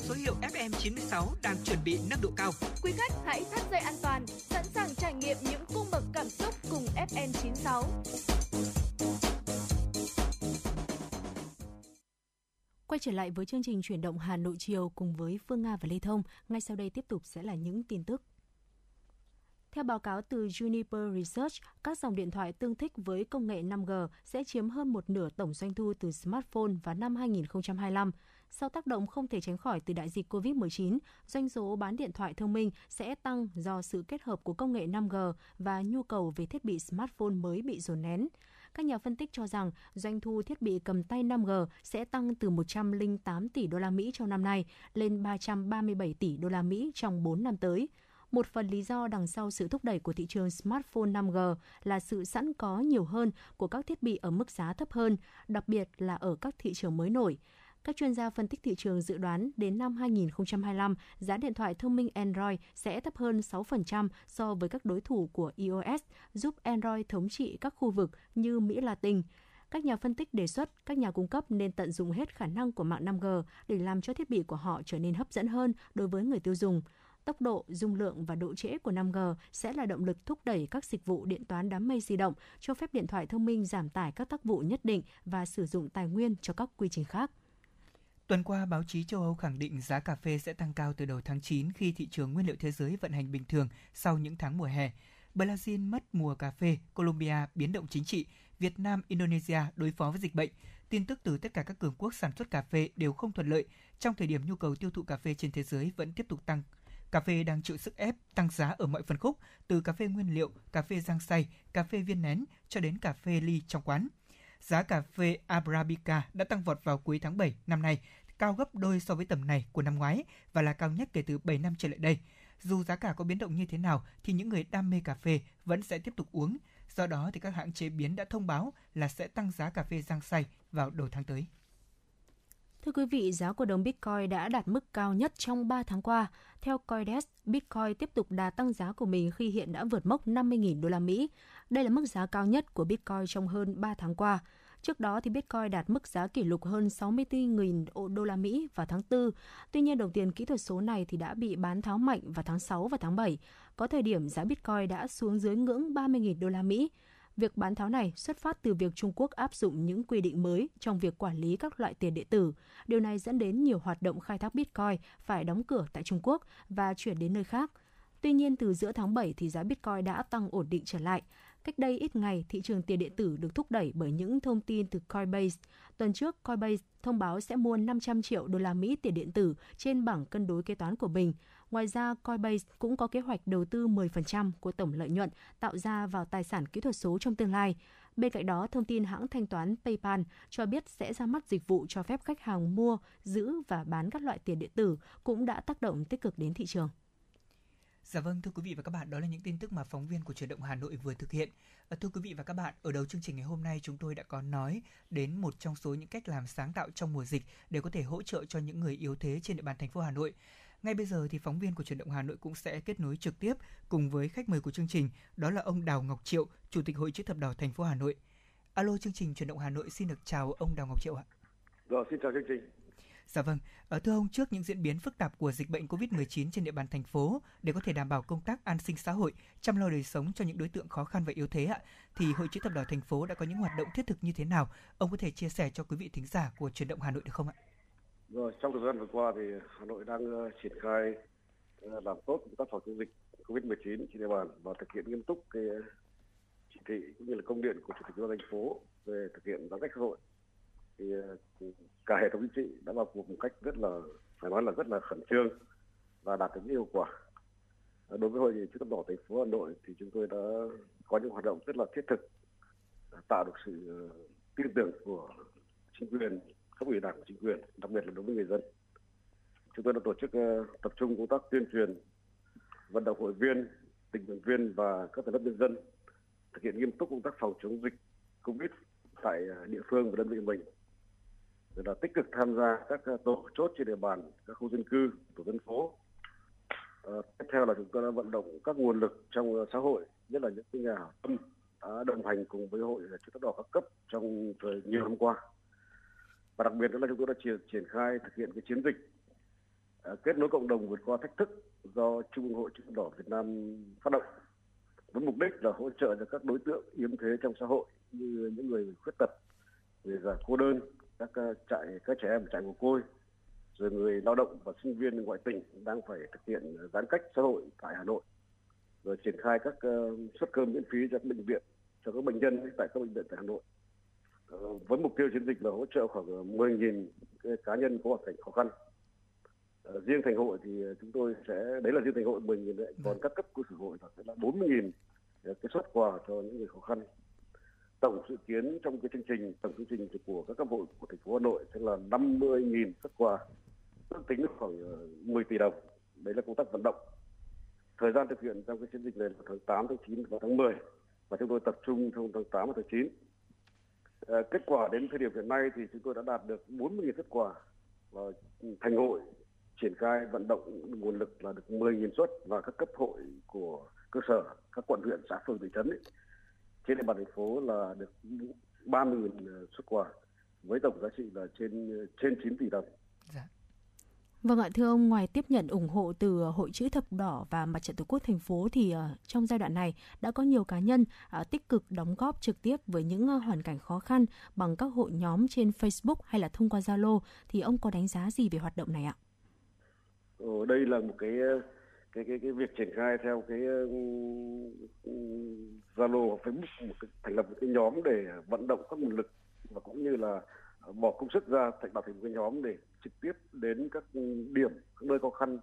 Số hiệu FM96 đang chuẩn bị nâng độ cao. Quý khách hãy thắt dây an toàn, sẵn sàng trải nghiệm những cung bậc cảm xúc cùng FN96. Quay trở lại với chương trình chuyển động Hà Nội chiều cùng với Phương Nga và Lê Thông, ngay sau đây tiếp tục sẽ là những tin tức. Theo báo cáo từ Juniper Research, các dòng điện thoại tương thích với công nghệ 5G sẽ chiếm hơn một nửa tổng doanh thu từ smartphone vào năm 2025. Sau tác động không thể tránh khỏi từ đại dịch COVID-19, doanh số bán điện thoại thông minh sẽ tăng do sự kết hợp của công nghệ 5G và nhu cầu về thiết bị smartphone mới bị dồn nén. Các nhà phân tích cho rằng doanh thu thiết bị cầm tay 5G sẽ tăng từ 108 tỷ đô la Mỹ trong năm nay lên 337 tỷ đô la Mỹ trong 4 năm tới. Một phần lý do đằng sau sự thúc đẩy của thị trường smartphone 5G là sự sẵn có nhiều hơn của các thiết bị ở mức giá thấp hơn, đặc biệt là ở các thị trường mới nổi. Các chuyên gia phân tích thị trường dự đoán đến năm 2025, giá điện thoại thông minh Android sẽ thấp hơn 6% so với các đối thủ của iOS, giúp Android thống trị các khu vực như Mỹ Latin. Các nhà phân tích đề xuất các nhà cung cấp nên tận dụng hết khả năng của mạng 5G để làm cho thiết bị của họ trở nên hấp dẫn hơn đối với người tiêu dùng. Tốc độ, dung lượng và độ trễ của 5G sẽ là động lực thúc đẩy các dịch vụ điện toán đám mây di động, cho phép điện thoại thông minh giảm tải các tác vụ nhất định và sử dụng tài nguyên cho các quy trình khác. Tuần qua, báo chí châu Âu khẳng định giá cà phê sẽ tăng cao từ đầu tháng 9 khi thị trường nguyên liệu thế giới vận hành bình thường sau những tháng mùa hè. Brazil mất mùa cà phê, Colombia biến động chính trị, Việt Nam, Indonesia đối phó với dịch bệnh. Tin tức từ tất cả các cường quốc sản xuất cà phê đều không thuận lợi trong thời điểm nhu cầu tiêu thụ cà phê trên thế giới vẫn tiếp tục tăng. Cà phê đang chịu sức ép tăng giá ở mọi phân khúc, từ cà phê nguyên liệu, cà phê rang xay, cà phê viên nén cho đến cà phê ly trong quán. Giá cà phê Arabica đã tăng vọt vào cuối tháng 7 năm nay, cao gấp đôi so với tầm này của năm ngoái và là cao nhất kể từ 7 năm trở lại đây. Dù giá cả có biến động như thế nào thì những người đam mê cà phê vẫn sẽ tiếp tục uống. Do đó thì các hãng chế biến đã thông báo là sẽ tăng giá cà phê rang xay vào đầu tháng tới. Thưa quý vị, giá của đồng Bitcoin đã đạt mức cao nhất trong 3 tháng qua. Theo Coindesk, Bitcoin tiếp tục đà tăng giá của mình khi hiện đã vượt mốc 50.000 đô la Mỹ. Đây là mức giá cao nhất của Bitcoin trong hơn 3 tháng qua. Trước đó thì Bitcoin đạt mức giá kỷ lục hơn 64.000 đô la Mỹ vào tháng 4. Tuy nhiên đồng tiền kỹ thuật số này thì đã bị bán tháo mạnh vào tháng 6 và tháng 7. Có thời điểm giá Bitcoin đã xuống dưới ngưỡng 30.000 đô la Mỹ. Việc bán tháo này xuất phát từ việc Trung Quốc áp dụng những quy định mới trong việc quản lý các loại tiền điện tử. Điều này dẫn đến nhiều hoạt động khai thác Bitcoin phải đóng cửa tại Trung Quốc và chuyển đến nơi khác. Tuy nhiên, từ giữa tháng 7 thì giá Bitcoin đã tăng ổn định trở lại. Cách đây ít ngày, thị trường tiền điện tử được thúc đẩy bởi những thông tin từ Coinbase. Tuần trước, Coinbase thông báo sẽ mua 500 triệu đô la Mỹ tiền điện tử trên bảng cân đối kế toán của mình. Ngoài ra, Coinbase cũng có kế hoạch đầu tư 10% của tổng lợi nhuận tạo ra vào tài sản kỹ thuật số trong tương lai. Bên cạnh đó, thông tin hãng thanh toán PayPal cho biết sẽ ra mắt dịch vụ cho phép khách hàng mua, giữ và bán các loại tiền điện tử cũng đã tác động tích cực đến thị trường. Dạ vâng, thưa quý vị và các bạn, đó là những tin tức mà phóng viên của truyền động Hà Nội vừa thực hiện. À, thưa quý vị và các bạn, ở đầu chương trình ngày hôm nay chúng tôi đã có nói đến một trong số những cách làm sáng tạo trong mùa dịch để có thể hỗ trợ cho những người yếu thế trên địa bàn thành phố Hà Nội. Ngay bây giờ thì phóng viên của truyền động Hà Nội cũng sẽ kết nối trực tiếp cùng với khách mời của chương trình, đó là ông Đào Ngọc Triệu, Chủ tịch Hội chữ thập đỏ thành phố Hà Nội. Alo chương trình truyền động Hà Nội xin được chào ông Đào Ngọc Triệu ạ. Rồi, xin chào chương trình. Dạ vâng, ở thưa ông trước những diễn biến phức tạp của dịch bệnh COVID-19 trên địa bàn thành phố để có thể đảm bảo công tác an sinh xã hội, chăm lo đời sống cho những đối tượng khó khăn và yếu thế ạ, thì Hội chữ thập đỏ thành phố đã có những hoạt động thiết thực như thế nào? Ông có thể chia sẻ cho quý vị thính giả của truyền động Hà Nội được không ạ? Rồi, trong thời gian vừa qua thì Hà Nội đang uh, triển khai uh, làm tốt công tác phòng chống dịch COVID-19 trên địa bàn và thực hiện nghiêm túc cái ờ, chỉ thị cũng như là công điện của chủ tịch ủy ban thành phố về thực hiện giãn cách xã hội thì uh, cả hệ thống chính trị đã vào cuộc một cách rất là phải nói là rất là khẩn trương và đạt được những hiệu quả. Đối với hội chữ thập đỏ thành phố Hà Nội thì chúng tôi đã có những hoạt động rất là thiết thực tạo được sự tin tưởng của chính quyền cấp ủy đảng và chính quyền đặc biệt là đối với người dân. Chúng tôi đã tổ chức ờ, tập trung công tác tuyên truyền vận động hội viên tình nguyện viên và các tầng lớp nhân dân thực hiện nghiêm túc công tác phòng chống dịch covid tại ờ, địa phương và đơn vị mình. Rồi là tích cực tham gia các ờ, tổ chốt trên địa bàn các khu dân cư tổ dân phố. À, tiếp theo là chúng tôi đã vận động các nguồn lực trong xã hội nhất là những nhà tâm đã đồng hành cùng với hội chữ thập đỏ các cấp trong thời nhiều năm qua và đặc biệt nữa là chúng tôi đã triển, triển khai thực hiện cái chiến dịch uh, kết nối cộng đồng vượt qua thách thức do Trung ương Hội chữ thập đỏ Việt Nam phát động với mục đích là hỗ trợ cho các đối tượng yếu thế trong xã hội như những người khuyết tật, người già cô đơn, các à, trại các trẻ em trại mồ côi, rồi người lao động và sinh viên ngoại tỉnh đang phải thực hiện giãn cách xã hội tại Hà Nội, rồi triển khai các à, suất cơm miễn phí cho các bệnh viện cho các bệnh nhân tại các bệnh viện tại Hà Nội. Ờ, với mục tiêu chiến dịch là hỗ trợ khoảng ờ, 10.000 cá nhân có hoàn cảnh khó khăn. Ờ, riêng thành hội thì chúng tôi sẽ đấy là riêng thành hội 10.000 đấy, còn các cấp cơ sở hội sẽ là 40.000 cái xuất quà cho những người khó khăn. Tổng dự kiến trong cái chương trình tổng chương trình của các cấp hội của thành phố Hà Nội sẽ là 50.000 xuất quà, ước tính khoảng 10 tỷ đồng. Đấy là công tác vận động. Thời gian thực hiện trong cái chiến dịch này là tháng 8, tháng 9 và tháng 10 và chúng tôi tập trung trong tháng 8 và tháng 9 Ờ, kết quả đến thời điểm hiện nay thì chúng tôi đã đạt được 40.000 kết quả và thành hội triển khai vận động nguồn lực là được 10.000 suất và các cấp hội của cơ sở các quận huyện xã phường thị trấn ấy, trên địa bàn thành phố là được 30.000 ờ, xuất quà với tổng giá trị là trên ờ, trên 9 tỷ đồng. Dạ. Vâng ạ, thưa ông, ngoài tiếp nhận ủng hộ từ ờ, Hội chữ thập đỏ và Mặt trận Tổ quốc thành phố thì uh, trong giai đoạn này đã có nhiều cá nhân uh, tích cực đóng góp trực tiếp với những uh, hoàn cảnh khó khăn bằng các hội nhóm trên Facebook hay là thông qua Zalo thì ông có đánh giá gì về hoạt động này ạ? ở đây là một cái cái cái cái việc triển khai theo cái Zalo hoặc Facebook một cái, thành lập một cái nhóm để vận động các nguồn lực và cũng như là bỏ công sức ra, thành lập thành một cái nhóm để trực tiếp đến các điểm, các nơi khó khăn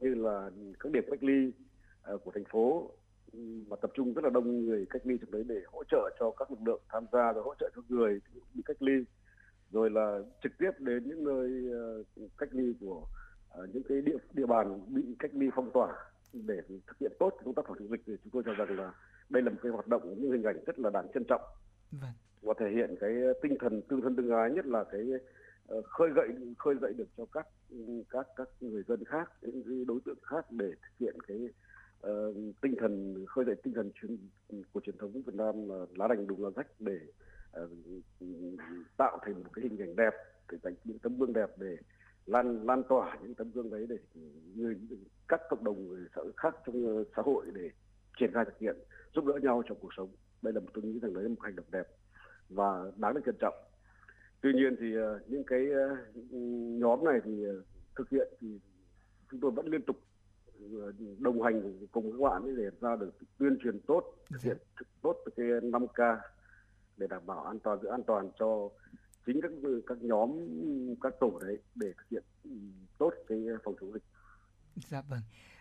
như là các điểm cách ly à, của thành phố. Mà tập trung rất là đông người cách ly trong đấy để hỗ trợ cho các lực lượng tham gia rồi hỗ trợ cho người bị cách ly. Rồi là trực tiếp đến những nơi à, cách ly của à, những cái địa địa bàn bị cách ly phong tỏa. Để thực hiện tốt công tác phòng chống dịch thì chúng tôi cho rằng là đây là một cái hoạt động, những hình ảnh rất là đáng trân trọng. Vâng thể hiện cái tinh thần tương thân tương ái nhất là cái ờ, khơi gậy khơi dậy được cho các các các người dân khác những đối tượng khác để thực hiện cái uh, tinh thần khơi dậy tinh thần truyền của truyền thống Việt Nam là lá lành đùm lá rách để uh, tạo thành một cái hình ảnh đẹp để thành những tấm gương đẹp để lan lan tỏa những tấm gương đấy để người các cộng đồng người xã khác trong xã hội để triển khai thực hiện giúp đỡ nhau trong cuộc sống. Đây là một tôi nghĩ rằng đấy là một hành động đẹp và đáng được cẩn trọng tuy nhiên thì ờ, những cái ờ, nhóm này thì ờ, thực hiện thì chúng tôi vẫn liên tục đồng hành cùng các bạn để ra được tuyên truyền tốt, thực hiện tốt cái 5 k để đảm bảo an toàn, giữ an toàn cho chính các các nhóm, các tổ đấy để thực hiện ừ, tốt cái phòng chống dịch. Dạ vâng.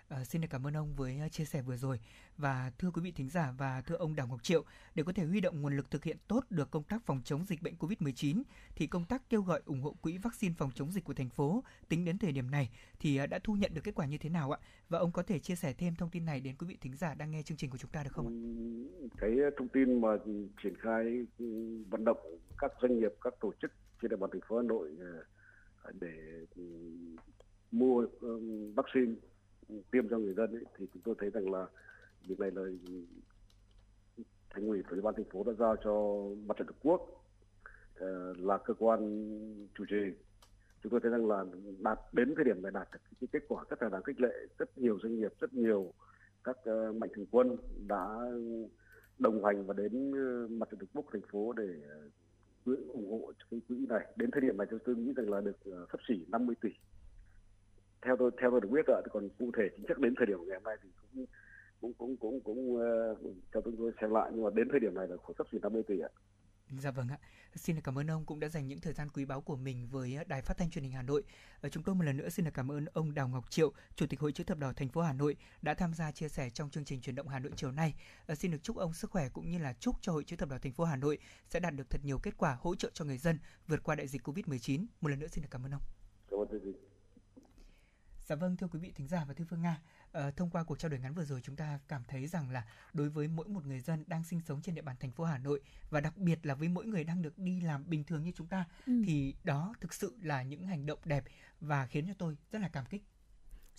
À, xin được cảm ơn ông với ờ, chia sẻ vừa rồi và thưa quý vị thính giả và thưa ông Đào Ngọc Triệu, để có thể huy động nguồn lực thực hiện tốt được công tác phòng chống dịch bệnh COVID-19 thì công tác kêu gọi ủng hộ quỹ vaccine phòng chống dịch của thành phố tính đến thời điểm này thì ờ, đã thu nhận được kết quả như thế nào ạ? Và ông có thể chia sẻ thêm thông tin này đến quý vị thính giả đang nghe chương trình của chúng ta được không ạ? Cái thông tin mà triển khai vận động các doanh nghiệp, các tổ chức trên địa bàn thành phố Hà Nội để mua vaccine tiêm cho người dân ấy, thì chúng tôi thấy rằng là việc này là thành ủy và ủy ban thành phố đã giao cho mặt trận tổ quốc uh, là cơ quan chủ trì. Chúng tôi thấy rằng là đạt đến thời điểm này đạt được cái kết quả rất là đáng khích lệ. Rất nhiều doanh nghiệp rất nhiều các uh, mạnh thường quân đã đồng hành và đến uh, mặt trận tổ quốc thành phố để uh, ủng hộ cái quỹ này. Đến thời điểm này chúng tôi nghĩ rằng là được uh, sắp xỉ 50 tỷ theo tôi theo tôi được biết rồi còn cụ thể chính xác đến thời điểm ngày hôm nay thì cũng cũng cũng cũng cũng uh, theo tôi xem lại nhưng mà đến thời điểm này là khoảng sắp xỉ 50 tỷ ạ. Dạ vâng ạ. Xin cảm ơn ông cũng đã dành những thời gian quý báu của mình với Đài Phát thanh Truyền hình Hà Nội. Và chúng tôi một lần nữa xin được cảm ơn ông Đào Ngọc Triệu, Chủ tịch Hội chữ thập đỏ thành phố Hà Nội đã tham gia chia sẻ trong chương trình truyền động Hà Nội chiều nay. Xin được chúc ông sức khỏe cũng như là chúc cho Hội chữ thập đỏ thành phố Hà Nội sẽ đạt được thật nhiều kết quả hỗ trợ cho người dân vượt qua đại dịch Covid-19. Một lần nữa xin được cảm ơn ông. Cảm ơn Dạ vâng thưa quý vị thính giả và thưa Phương Nga, à, thông qua cuộc trao đổi ngắn vừa rồi chúng ta cảm thấy rằng là đối với mỗi một người dân đang sinh sống trên địa bàn thành phố Hà Nội và đặc biệt là với mỗi người đang được đi làm bình thường như chúng ta ừ. thì đó thực sự là những hành động đẹp và khiến cho tôi rất là cảm kích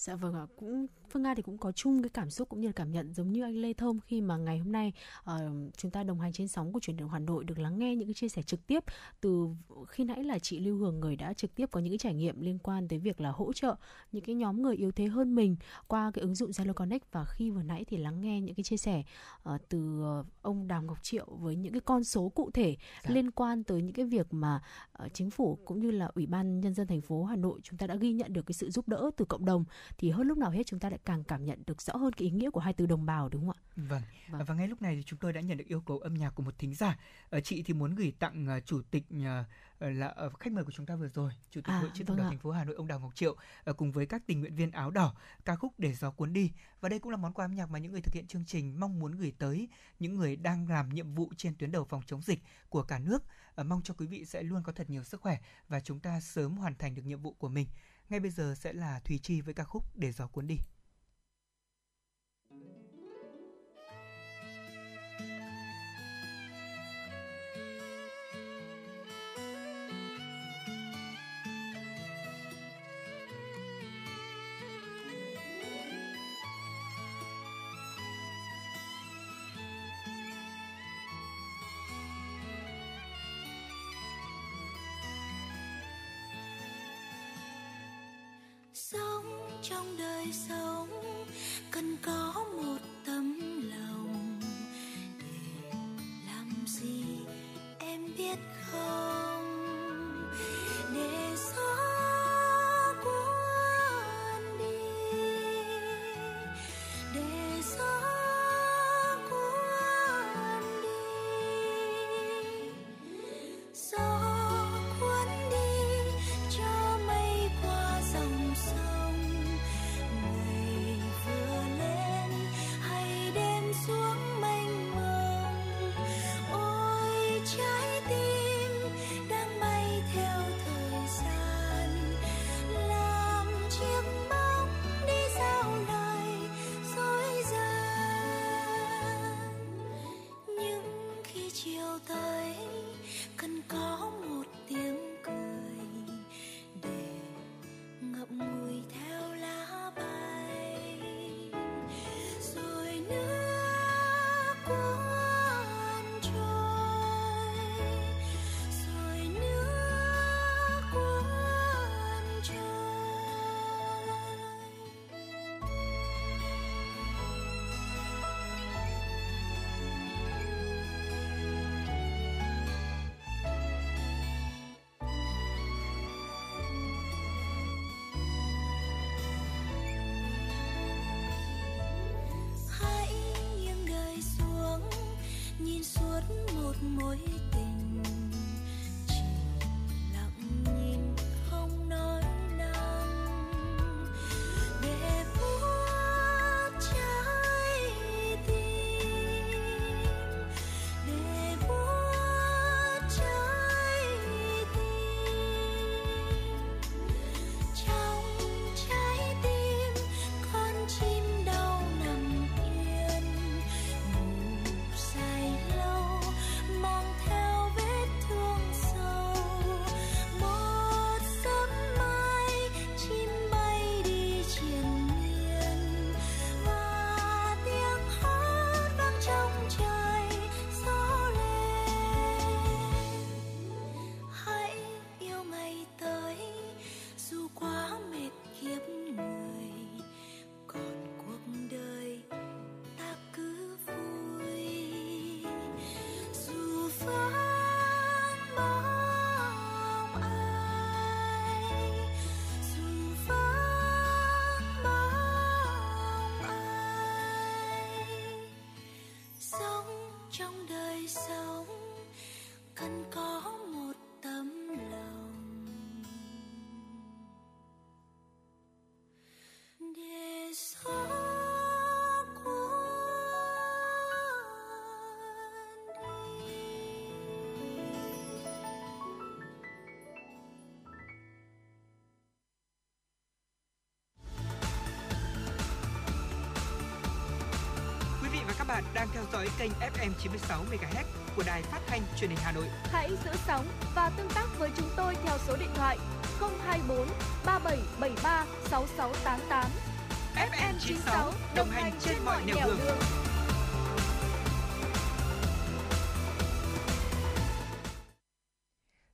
Dạ vâng ạ, cũng Phương Nga thì cũng có chung cái cảm xúc cũng như là cảm nhận giống như anh Lê Thông khi mà ngày hôm nay uh, chúng ta đồng hành trên sóng của truyền động Hà Nội được lắng nghe những cái chia sẻ trực tiếp từ khi nãy là chị Lưu Hường người đã trực tiếp có những cái trải nghiệm liên quan tới việc là hỗ trợ những cái nhóm người yếu thế hơn mình qua cái ứng dụng Zalo Connect và khi vừa nãy thì lắng nghe những cái chia sẻ uh, từ ông Đào Ngọc Triệu với những cái con số cụ thể dạ. liên quan tới những cái việc mà uh, chính phủ cũng như là Ủy ban nhân dân thành phố Hà Nội chúng ta đã ghi nhận được cái sự giúp đỡ từ cộng đồng thì hơn lúc nào hết chúng ta lại càng cảm nhận được rõ hơn cái ý nghĩa của hai từ đồng bào đúng không ạ? Vâng. vâng. Và ngay lúc này thì chúng tôi đã nhận được yêu cầu âm nhạc của một thính giả. Ờ, chị thì muốn gửi tặng uh, chủ tịch uh, là khách mời của chúng ta vừa rồi, chủ tịch à, hội chữ thập vâng đỏ thành phố Hà Nội ông Đào Ngọc Triệu cùng với các tình nguyện viên áo đỏ ca khúc để gió cuốn đi. Và đây cũng là món quà âm nhạc mà những người thực hiện chương trình mong muốn gửi tới những người đang làm nhiệm vụ trên tuyến đầu phòng chống dịch của cả nước. Mong cho quý vị sẽ luôn có thật nhiều sức khỏe và chúng ta sớm hoàn thành được nhiệm vụ của mình. Ngay bây giờ sẽ là Thùy Chi với ca khúc Để gió cuốn đi. Trong đời sống. Cần có một trong đời sống. Cần có bạn đang theo dõi kênh FM 96 MHz của đài phát thanh truyền hình Hà Nội. Hãy giữ sóng và tương tác với chúng tôi theo số điện thoại 024 3773 6688. FM 96 đồng hành trên mọi nẻo đường.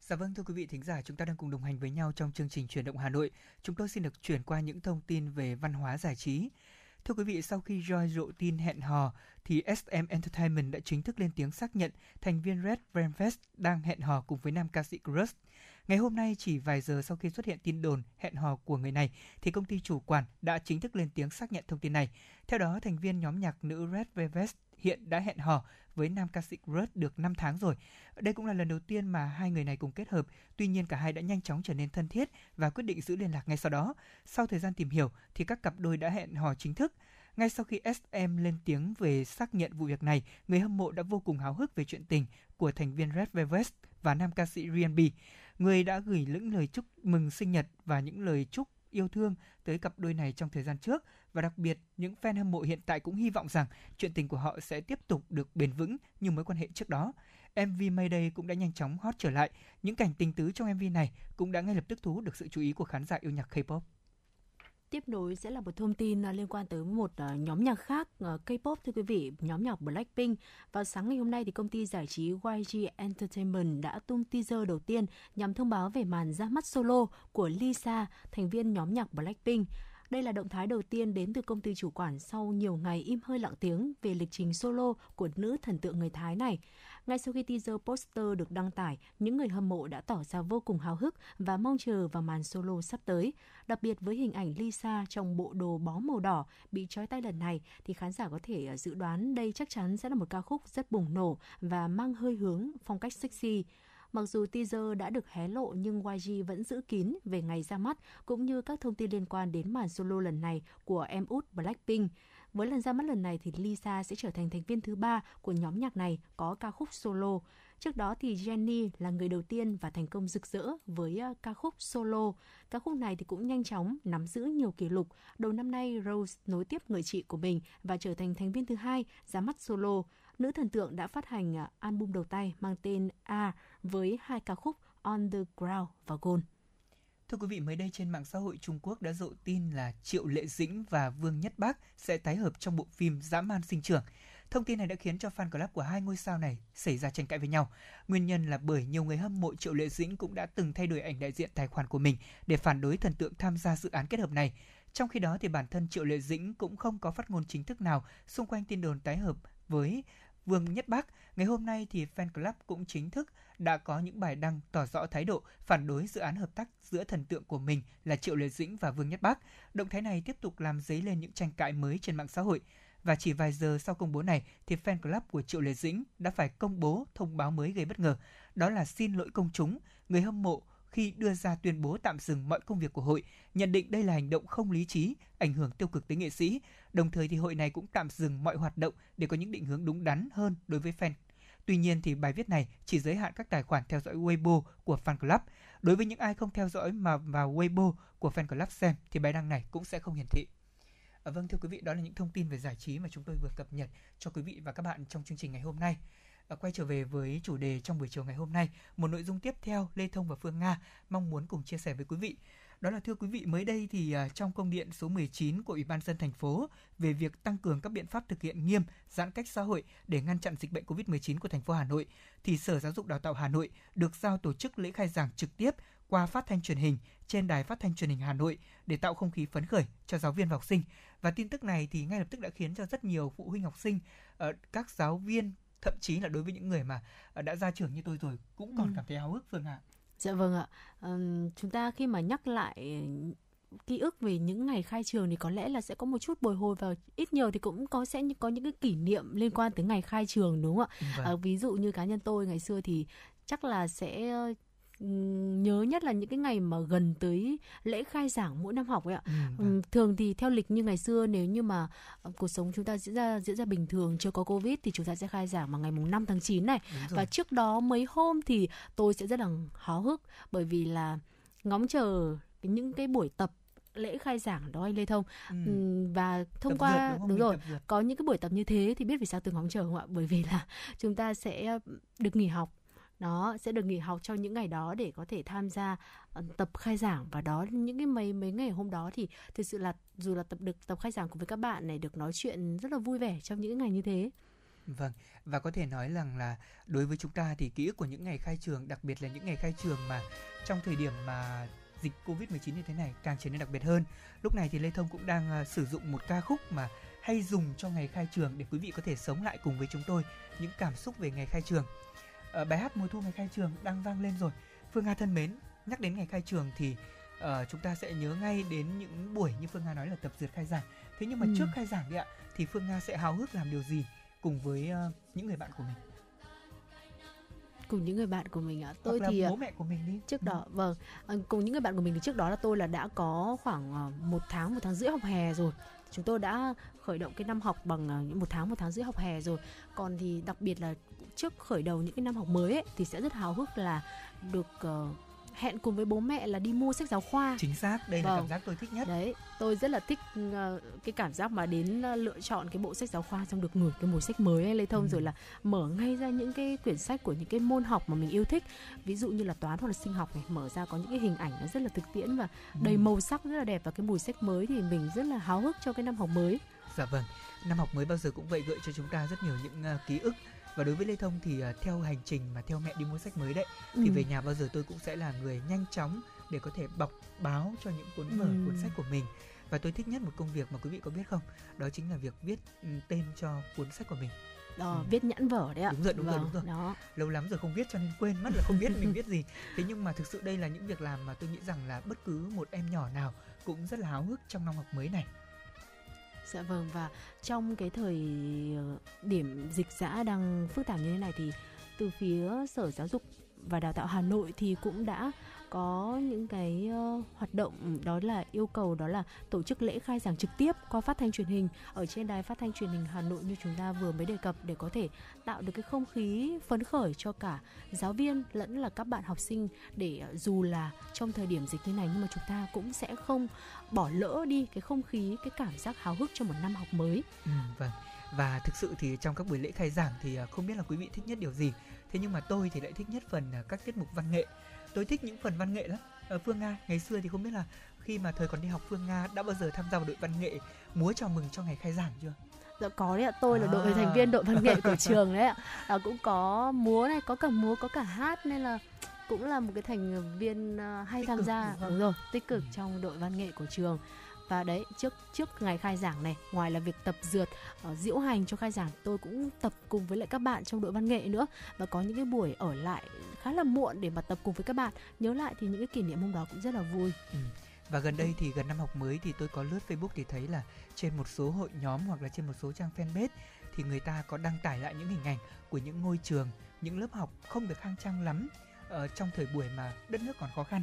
Dạ vâng thưa quý vị thính giả, chúng ta đang cùng đồng hành với nhau trong chương trình truyền động Hà Nội. Chúng tôi xin được chuyển qua những thông tin về văn hóa giải trí. Thưa quý vị, sau khi Joy rộ tin hẹn hò, thì SM Entertainment đã chính thức lên tiếng xác nhận thành viên Red Velvet đang hẹn hò cùng với nam ca sĩ Crush. Ngày hôm nay, chỉ vài giờ sau khi xuất hiện tin đồn hẹn hò của người này, thì công ty chủ quản đã chính thức lên tiếng xác nhận thông tin này. Theo đó, thành viên nhóm nhạc nữ Red Velvet hiện đã hẹn hò với nam ca sĩ Rudd được 5 tháng rồi. Đây cũng là lần đầu tiên mà hai người này cùng kết hợp. Tuy nhiên cả hai đã nhanh chóng trở nên thân thiết và quyết định giữ liên lạc ngay sau đó. Sau thời gian tìm hiểu thì các cặp đôi đã hẹn hò chính thức. Ngay sau khi SM lên tiếng về xác nhận vụ việc này, người hâm mộ đã vô cùng háo hức về chuyện tình của thành viên Red Velvet và nam ca sĩ Ryan B. Người đã gửi những lời chúc mừng sinh nhật và những lời chúc yêu thương tới cặp đôi này trong thời gian trước và đặc biệt những fan hâm mộ hiện tại cũng hy vọng rằng chuyện tình của họ sẽ tiếp tục được bền vững như mối quan hệ trước đó. MV Mayday cũng đã nhanh chóng hot trở lại. Những cảnh tình tứ trong MV này cũng đã ngay lập tức thu hút được sự chú ý của khán giả yêu nhạc K-pop. Tiếp nối sẽ là một thông tin à, liên quan tới một à, nhóm nhạc khác à, K-pop thưa quý vị, nhóm nhạc Blackpink. Vào sáng ngày hôm nay thì công ty giải trí YG Entertainment đã tung teaser đầu tiên nhằm thông báo về màn ra mắt solo của Lisa, thành viên nhóm nhạc Blackpink. Đây là động thái đầu tiên đến từ công ty chủ quản sau nhiều ngày im hơi lặng tiếng về lịch trình solo của nữ thần tượng người Thái này. Ngay sau khi teaser poster được đăng tải, những người hâm mộ đã tỏ ra vô cùng háo hức và mong chờ vào màn solo sắp tới. Đặc biệt với hình ảnh Lisa trong bộ đồ bó màu đỏ bị trói tay lần này thì khán giả có thể à, dự đoán đây chắc chắn sẽ là một ca khúc rất bùng nổ và mang hơi hướng phong cách sexy. Mặc dù teaser đã được hé lộ nhưng YG vẫn giữ kín về ngày ra mắt cũng như các thông tin liên quan đến màn solo lần này của em út Blackpink. Với lần ra mắt lần này thì Lisa sẽ trở thành thành viên thứ ba của nhóm nhạc này có ca khúc solo. Trước đó thì Jennie là người đầu tiên và thành công rực rỡ với à, ca khúc solo. Ca khúc này thì cũng nhanh chóng nắm giữ nhiều kỷ lục. Đầu năm nay, Rose nối tiếp người chị của mình và trở thành thành viên thứ hai ra mắt solo. Nữ thần tượng đã phát hành à, album đầu tay mang tên A với hai ca khúc On the Ground và Gold. Thưa quý vị, mới đây trên mạng xã hội Trung Quốc đã rộ tin là Triệu Lệ Dĩnh và Vương Nhất Bác sẽ tái hợp trong bộ phim Dã man sinh trưởng. Thông tin này đã khiến cho fan club của hai ngôi sao này xảy ra tranh cãi với nhau. Nguyên nhân là bởi nhiều người hâm mộ Triệu Lệ Dĩnh cũng đã từng thay đổi ảnh đại diện tài khoản của mình để phản đối thần tượng tham gia dự án kết hợp này. Trong khi đó thì bản thân Triệu Lệ Dĩnh cũng không có phát ngôn chính thức nào xung quanh tin đồn tái hợp với Vương Nhất Bác. Ngày hôm nay thì fan club cũng chính thức đã có những bài đăng tỏ rõ thái độ phản đối dự án hợp tác giữa thần tượng của mình là Triệu Lệ Dĩnh và Vương Nhất Bác. Động thái này tiếp tục làm dấy lên những tranh cãi mới trên mạng xã hội. Và chỉ vài giờ sau công bố này thì fan club của Triệu Lệ Dĩnh đã phải công bố thông báo mới gây bất ngờ. Đó là xin lỗi công chúng, người hâm mộ khi đưa ra tuyên bố tạm dừng mọi công việc của hội, nhận định đây là hành động không lý trí, ảnh hưởng tiêu cực tới nghệ sĩ. Đồng thời thì hội này cũng tạm dừng mọi hoạt động để có những định hướng đúng đắn hơn đối với fan. Tuy nhiên thì bài viết này chỉ giới hạn các tài khoản theo dõi Weibo của fan club. Đối với những ai không theo dõi mà vào Weibo của fan club xem thì bài đăng này cũng sẽ không hiển thị. À, vâng thưa quý vị, đó là những thông tin về giải trí mà chúng tôi vừa cập nhật cho quý vị và các bạn trong chương trình ngày hôm nay. À, quay trở về với chủ đề trong buổi chiều ngày hôm nay, một nội dung tiếp theo Lê Thông và Phương Nga mong muốn cùng chia sẻ với quý vị. Đó là thưa quý vị, mới đây thì uh, trong công điện số 19 của Ủy ban dân thành phố về việc tăng cường các biện pháp thực hiện nghiêm giãn cách xã hội để ngăn chặn dịch bệnh COVID-19 của thành phố Hà Nội, thì Sở Giáo dục Đào tạo Hà Nội được giao tổ chức lễ khai giảng trực tiếp qua phát thanh truyền hình trên đài phát thanh truyền hình Hà Nội để tạo không khí phấn khởi cho giáo viên và học sinh. Và tin tức này thì ngay lập tức đã khiến cho rất nhiều phụ huynh học sinh, ờ, các giáo viên thậm chí là đối với những người mà uh, đã ra trường như tôi rồi cũng còn Ừ. cảm thấy háo hức Phương ạ. Dạ vâng ạ. Chúng ta khi mà nhắc lại ký ức về những ngày khai trường thì có lẽ là sẽ có một chút bồi hồi và ít nhiều thì cũng có sẽ có những cái kỷ niệm liên quan tới ngày khai trường đúng không ạ? Vâng. À, ví dụ như cá nhân tôi ngày xưa thì chắc là sẽ nhớ nhất là những cái ngày mà gần tới lễ khai giảng mỗi năm học ấy ạ. Ừ, vâng. Thường thì theo lịch như ngày xưa nếu như mà ờ, cuộc sống chúng ta diễn ra diễn ra bình thường chưa có covid thì chúng ta sẽ khai giảng vào ngày mùng 5 tháng 9 này Đúng và trước đó mấy hôm thì tôi sẽ rất là háo hức bởi vì là ngóng chờ những cái buổi tập lễ khai giảng đó anh Lê Thông Ừ. Và thông Tập qua không? đúng Mình rồi có những cái buổi tập như thế thì biết vì sao tôi ngóng chờ không ạ bởi vì là chúng ta sẽ được nghỉ học đó sẽ được nghỉ học trong những ngày đó để có thể tham gia ờ, tập khai giảng và đó những cái mấy mấy ngày hôm đó thì thực sự là dù là tập được tập khai giảng cùng với các bạn này được nói chuyện rất là vui vẻ trong những ngày như thế Vâng, và có thể nói rằng là đối với chúng ta thì ký ức của những ngày khai trường, đặc biệt là những ngày khai trường mà trong thời điểm mà dịch Covid-19 như thế này càng trở nên đặc biệt hơn. Lúc này thì Lê Thông cũng đang ờ, sử dụng một ca khúc mà hay dùng cho ngày khai trường để quý vị có thể sống lại cùng với chúng tôi những cảm xúc về ngày khai trường. Ờ, bài hát mùa thu ngày khai trường đang vang lên rồi. Phương Nga thân mến, nhắc đến ngày khai trường thì ờ, chúng ta sẽ nhớ ngay đến những buổi như Phương Nga nói là tập dượt khai giảng. Thế nhưng mà Ừ. trước khai giảng đi ạ, thì Phương Nga sẽ háo hức làm điều gì cùng với ờ, những người bạn của mình cùng những người bạn của mình ạ tôi hoặc thì bố mẹ của mình đi trước Ừ. đó vâng ờ, cùng những người bạn của mình thì trước đó là tôi là đã có khoảng một tháng một tháng rưỡi học hè rồi chúng tôi đã khởi động cái năm học bằng một tháng một tháng rưỡi học hè rồi còn thì đặc biệt là trước khởi đầu những cái năm học mới ấy, thì sẽ rất hào hức là được ờ, hẹn cùng với bố mẹ là đi mua sách giáo khoa chính xác đây là Vâng. cảm giác tôi thích nhất đấy tôi rất là thích ờ, cái cảm giác mà đến ờ, lựa chọn cái bộ sách giáo khoa xong được ngửi cái mùi sách mới ấy, Lê Thông Ừ. rồi là mở ngay ra những cái quyển sách của những cái môn học mà mình yêu thích ví dụ như là toán hoặc là sinh học này mở ra có những cái hình ảnh nó rất là thực tiễn và đầy Ừ. màu sắc rất là đẹp và cái mùi sách mới thì mình rất là háo hức cho cái năm học mới dạ vâng năm học mới bao giờ cũng vậy gợi cho chúng ta rất nhiều những ờ, ký ức và đối với Lê Thông thì ờ, theo hành trình mà theo mẹ đi mua sách mới đấy thì Ừ. về nhà bao giờ tôi cũng sẽ là người nhanh chóng để có thể bọc báo cho những cuốn vở Ừ. cuốn sách của mình và tôi thích nhất một công việc mà quý vị có biết không đó chính là việc viết ừ, tên cho cuốn sách của mình Đó, Ừ. viết nhãn vở đấy ạ Đúng rồi, đúng rồi, Vâng, đúng rồi. đó lâu lắm rồi không viết cho nên quên mất là không biết mình viết gì thế nhưng mà thực sự đây là những việc làm mà tôi nghĩ rằng là bất cứ một em nhỏ nào cũng rất là háo hức trong năm học mới này Dạ vâng và trong cái thời ờ, điểm dịch giã đang phức tạp như thế này thì từ phía Sở Giáo dục và Đào tạo Hà Nội thì cũng đã có những cái uh, hoạt động đó là yêu cầu đó là tổ chức lễ khai giảng trực tiếp qua phát thanh truyền hình ở trên đài phát thanh truyền hình Hà Nội như chúng ta vừa mới đề cập để có thể tạo được cái không khí phấn khởi cho cả giáo viên lẫn là các bạn học sinh để uh, dù là trong thời điểm dịch như này nhưng mà chúng ta cũng sẽ không bỏ lỡ đi cái không khí cái cảm giác háo hức cho một năm học mới Ừ, vâng. Và thực sự thì trong các buổi lễ khai giảng thì ờ, không biết là quý vị thích nhất điều gì. Thế nhưng mà tôi thì lại thích nhất phần các tiết mục văn nghệ. Tôi thích những phần văn nghệ lắm. Ờ, Phương Nga ngày xưa thì không biết là khi mà thời còn đi học Phương Nga đã bao giờ tham gia vào đội văn nghệ múa chào mừng cho ngày khai giảng chưa? Dạ có đấy ạ, tôi là đội À. thành viên đội văn nghệ của trường đấy ạ. À, cũng có múa này, có cả múa, có cả hát nên là cũng là một cái thành viên à, hay Tích tham cực, gia đúng đúng rồi, tích cực trong đội văn nghệ của trường. Và đấy, trước trước ngày khai giảng này, ngoài là việc tập dượt, uh, diễu hành cho khai giảng, tôi cũng tập cùng với lại các bạn trong đội văn nghệ nữa và có những cái buổi ở lại khá là muộn để mà tập cùng với các bạn. Nhớ lại thì những cái kỷ niệm hôm đó cũng rất là vui. Ừ. Và gần đây thì gần năm học mới thì tôi có lướt Facebook thì thấy là trên một số hội nhóm hoặc là trên một số trang fanpage thì người ta có đăng tải lại những hình ảnh của những ngôi trường, những lớp học không được khang trang lắm uh, trong thời buổi mà đất nước còn khó khăn.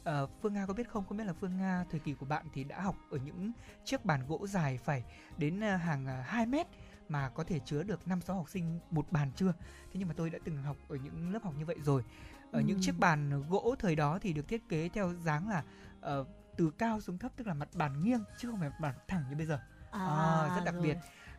Uh, Phương Nga có biết không? Không biết là Phương Nga thời kỳ của bạn thì đã học ở những chiếc bàn gỗ dài phải đến uh, hàng uh, 2 mét mà có thể chứa được 5 6 học sinh một bàn chưa? Thế nhưng mà tôi đã từng học ở những lớp học như vậy rồi. Ở những Ừm. chiếc bàn gỗ thời đó thì được thiết kế theo dáng là ờ, từ cao xuống thấp tức là mặt bàn nghiêng chứ không phải mặt bàn thẳng như bây giờ. À, rất đặc rồi. biệt.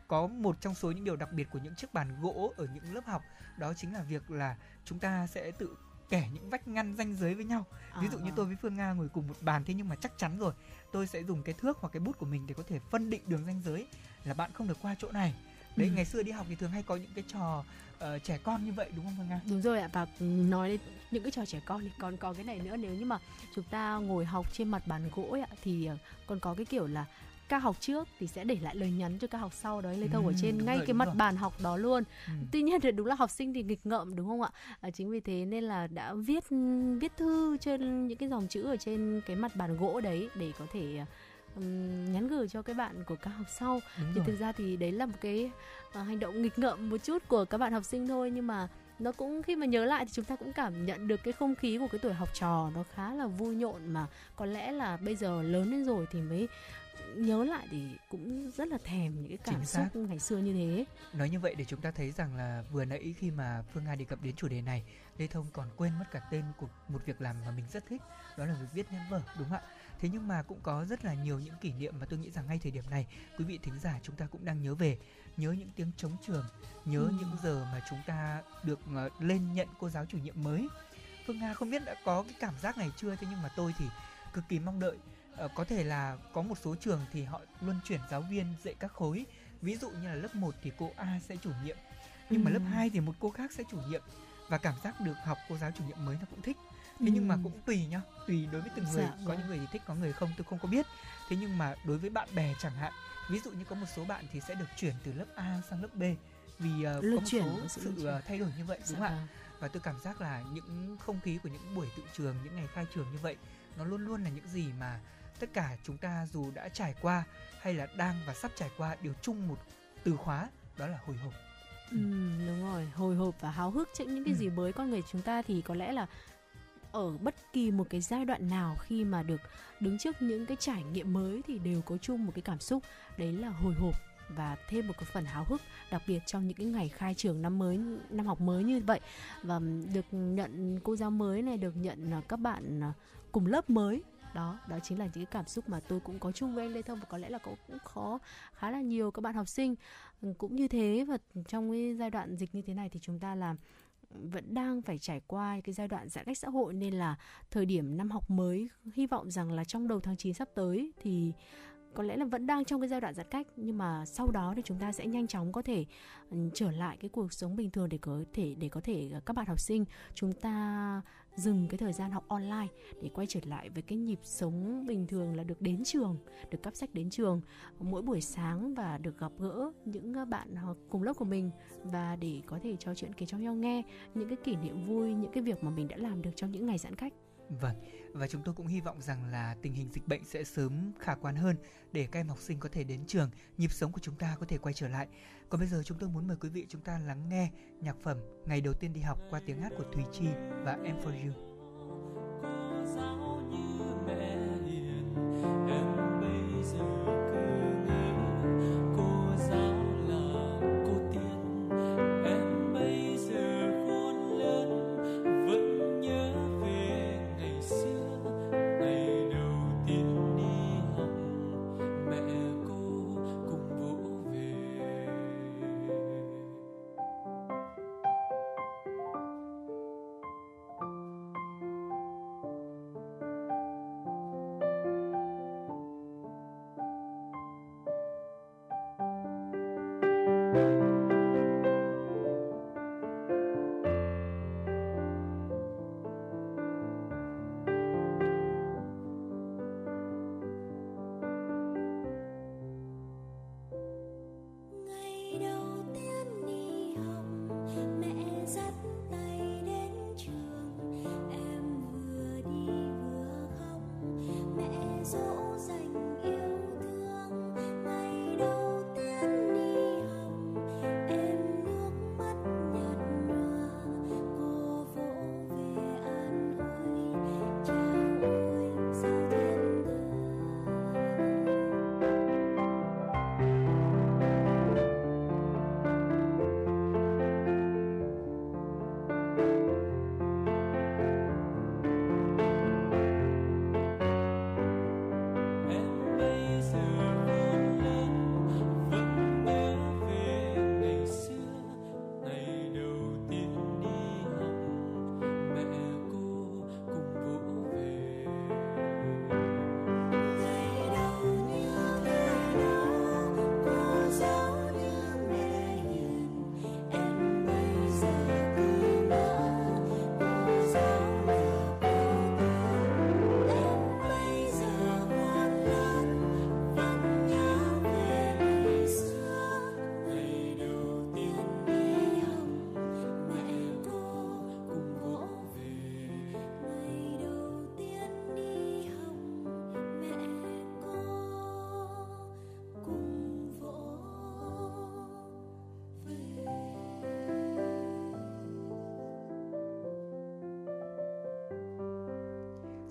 Có một trong số những điều đặc biệt của những chiếc bàn gỗ ở những lớp học đó chính là việc là chúng ta sẽ tự kẻ những vách ngăn ranh giới với nhau. Ví À, dụ như vâng. tôi với Phương Nga ngồi cùng một bàn thế nhưng mà chắc chắn rồi, tôi sẽ dùng cái thước hoặc cái bút của mình để có thể phân định đường ranh giới là bạn không được qua chỗ này. Đấy, Ừ. ngày xưa đi học thì thường hay có những cái trò ờ, trẻ con như vậy đúng không Phương Nga? Đúng rồi ạ và nói đến những cái trò trẻ con thì còn có cái này nữa nếu như mà chúng ta ngồi học trên mặt bàn gỗ ạ thì ờ, còn có cái kiểu là ca học trước thì sẽ để lại lời nhắn cho ca học sau đấy thông ở Ừ, trên đúng ngay rồi, cái mặt rồi. bàn học đó luôn Ừ. tuy nhiên thì đúng là học sinh thì nghịch ngợm đúng không ạ à, chính vì thế nên là đã viết viết thư trên những cái dòng chữ ở trên cái mặt bàn gỗ đấy để có thể nhắn gửi cho cái bạn của các học sau Đúng thì rồi. thực ra thì đấy là một cái ờ, hành động nghịch ngợm một chút của các bạn học sinh thôi nhưng mà nó cũng khi mà nhớ lại thì chúng ta cũng cảm nhận được cái không khí của cái tuổi học trò nó khá là vui nhộn mà có lẽ là bây giờ lớn lên rồi thì mới nhớ lại thì cũng rất là thèm những cái cảm Chính xúc xác. ngày xưa như thế Nói như vậy để chúng ta thấy rằng là vừa nãy khi mà Phương Nga đề cập đến chủ đề này, Lê Thông còn quên mất cả tên của một việc làm mà mình rất thích, đó là việc viết nên vở, đúng không ạ? Thế nhưng mà cũng có rất là nhiều những kỷ niệm mà tôi nghĩ rằng ngay thời điểm này, quý vị thính giả chúng ta cũng đang nhớ về, nhớ những tiếng trống trường, nhớ Ừ. những giờ mà chúng ta được ờ, lên nhận cô giáo chủ nhiệm mới. Phương Nga không biết đã có cái cảm giác này chưa, thế nhưng mà tôi thì cực kỳ mong đợi. Ờ, có thể là có một số trường thì họ luân chuyển giáo viên dạy các khối ví dụ như là lớp 1 thì cô A sẽ chủ nhiệm nhưng mà Ừ. lớp 2 thì một cô khác sẽ chủ nhiệm và cảm giác được học cô giáo chủ nhiệm mới nó cũng thích thế nhưng mà Ừ. cũng tùy nhá tùy đối với từng người Dạ, có vâng. những người thì thích có người không tôi không có biết thế nhưng mà đối với bạn bè chẳng hạn ví dụ như có một số bạn thì sẽ được chuyển từ lớp A sang lớp B vì Luân có một chuyển, số sự sự ờ, thay đổi như vậy đúng Dạ không ạ vâng. và tôi cảm giác là những không khí của những buổi tự trường những ngày khai trường như vậy nó luôn luôn là những gì mà tất cả chúng ta dù đã trải qua hay là đang và sắp trải qua đều chung một từ khóa đó là hồi hộp Ừ, đúng rồi hồi hộp và háo hức trước những cái Ừ. gì mới con người chúng ta thì có lẽ là ở bất kỳ một cái giai đoạn nào khi mà được đứng trước những cái trải nghiệm mới thì đều có chung một cái cảm xúc. Đấy là hồi hộp và thêm một cái phần háo hức, đặc biệt trong những cái ngày khai trường năm mới, năm học mới như vậy. Và được nhận, cô giáo mới này được nhận à, các bạn à, cùng lớp mới. Đó đó chính là những cái cảm xúc mà tôi cũng có chung với anh Lê Thông và có lẽ là cũng khó, khá là nhiều các bạn học sinh. Cũng như thế và trong cái giai đoạn dịch như thế này thì chúng ta là vẫn đang phải trải qua cái giai đoạn giãn cách xã hội nên là thời điểm năm học mới, hy vọng rằng là trong đầu tháng 9 sắp tới thì có lẽ là vẫn đang trong cái giai đoạn giãn cách nhưng mà sau đó thì chúng ta sẽ nhanh chóng có thể ừ, trở lại cái cuộc sống bình thường để có thể để có thể ờ, các bạn học sinh chúng ta dừng cái thời gian học online để quay trở lại với cái nhịp sống bình thường là được đến trường, được cắp sách đến trường mỗi buổi sáng và được gặp gỡ những ờ, bạn học cùng lớp của mình và để có thể trò chuyện kể cho nhau nghe những cái kỷ niệm vui, những cái việc mà mình đã làm được trong những ngày giãn cách. Vâng, và chúng tôi cũng hy vọng rằng là tình hình dịch bệnh sẽ sớm khả quan hơn để các em học sinh có thể đến trường, nhịp sống của chúng ta có thể quay trở lại. Còn bây giờ chúng tôi muốn mời quý vị chúng ta lắng nghe nhạc phẩm Ngày đầu tiên đi học qua tiếng hát của Thùy Chi và Em For You.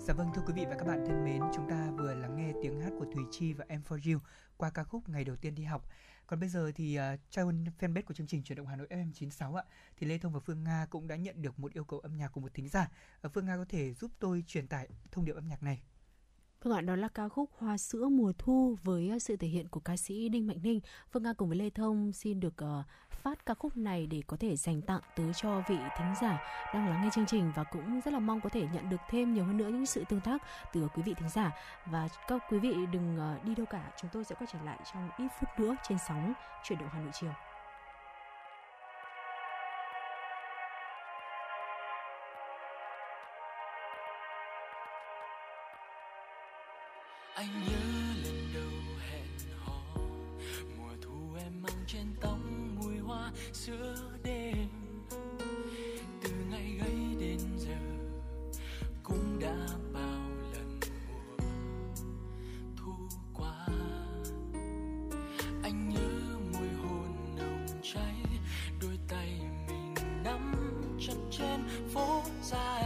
Dạ vâng thưa quý vị và các bạn thân mến, chúng ta vừa lắng nghe tiếng hát của Thùy Chi và Em For You qua ca khúc Ngày đầu tiên đi học. Còn bây giờ thì à, uh, trong fanpage của chương trình chuyển động Hà Nội FM96 ạ, thì Lê Thông và Phương Nga cũng đã nhận được một yêu cầu âm nhạc của một thính giả. Uh, Phương Nga có thể giúp tôi truyền tải thông điệp âm nhạc này. Vâng ạ, đó là ca khúc Hoa sữa mùa thu với sự thể hiện của ca sĩ Đinh Mạnh Ninh. Phương Nga cùng với Lê Thông xin được uh, phát ca khúc này để có thể dành tặng tới cho vị thính giả đang lắng nghe chương trình và cũng rất là mong có thể nhận được thêm nhiều hơn nữa những sự tương tác từ quý vị thính giả. Và các quý vị đừng ờ, đi đâu cả, chúng tôi sẽ quay trở lại trong ít phút nữa trên sóng chuyển động Hà Nội chiều. anh nhớ lần đầu hẹn hò mùa thu em mang trên tóc giữa sữa đêm. Từ ngày ấy đến giờ, cũng đã bao lần mùa thu qua. Anh nhớ mùi hôn nồng cháy, đôi tay mình nắm chặt trên phố dài.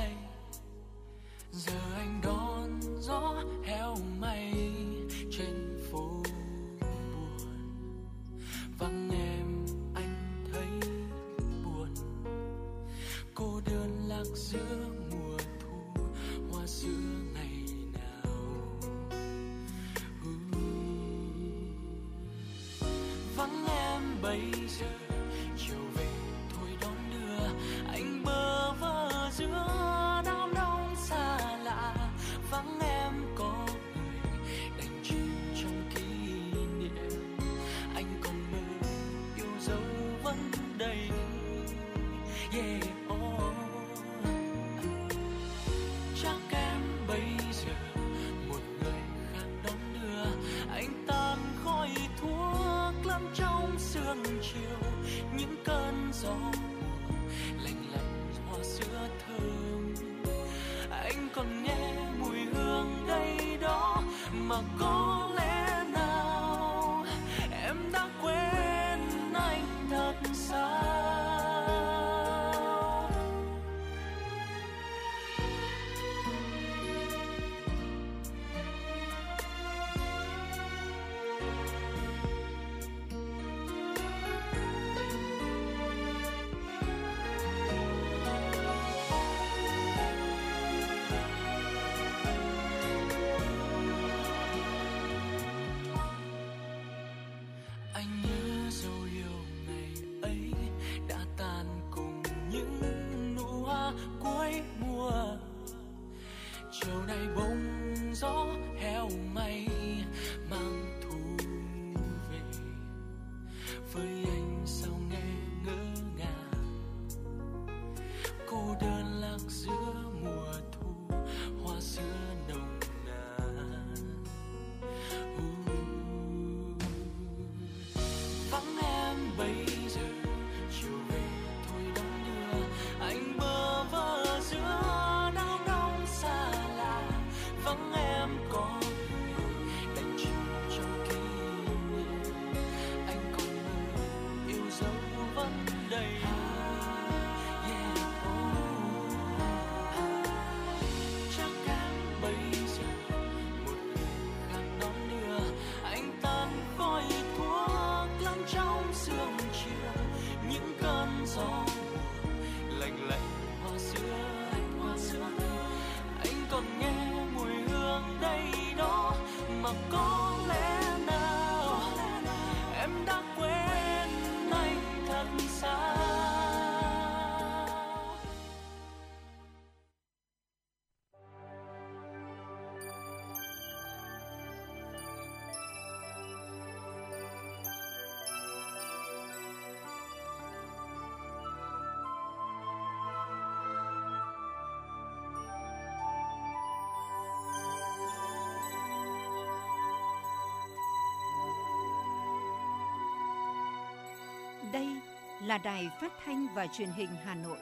Đây là đài phát thanh và truyền hình Hà Nội.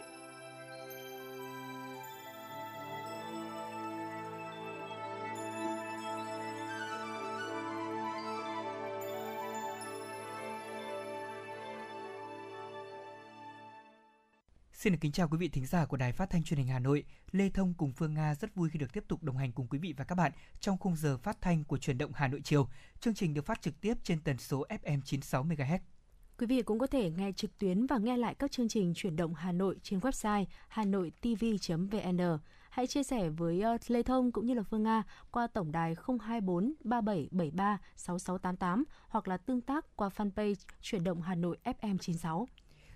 Xin được kính chào quý vị thính giả của Đài Phát thanh Truyền hình Hà Nội. Lê Thông cùng Phương Nga rất vui khi được tiếp tục đồng hành cùng quý vị và các bạn trong khung giờ phát thanh của Truyền động Hà Nội chiều. Chương trình được phát trực tiếp trên tần số FM 96 MHz. Quý vị cũng có thể nghe trực tuyến và nghe lại các chương trình Chuyển động Hà Nội trên website hanoitv.vn. Hãy chia sẻ với ờ, Lê Thông cũng như là Phương Nga qua tổng đài 024 3773 6688 hoặc là tương tác qua fanpage Chuyển động Hà Nội FM 96.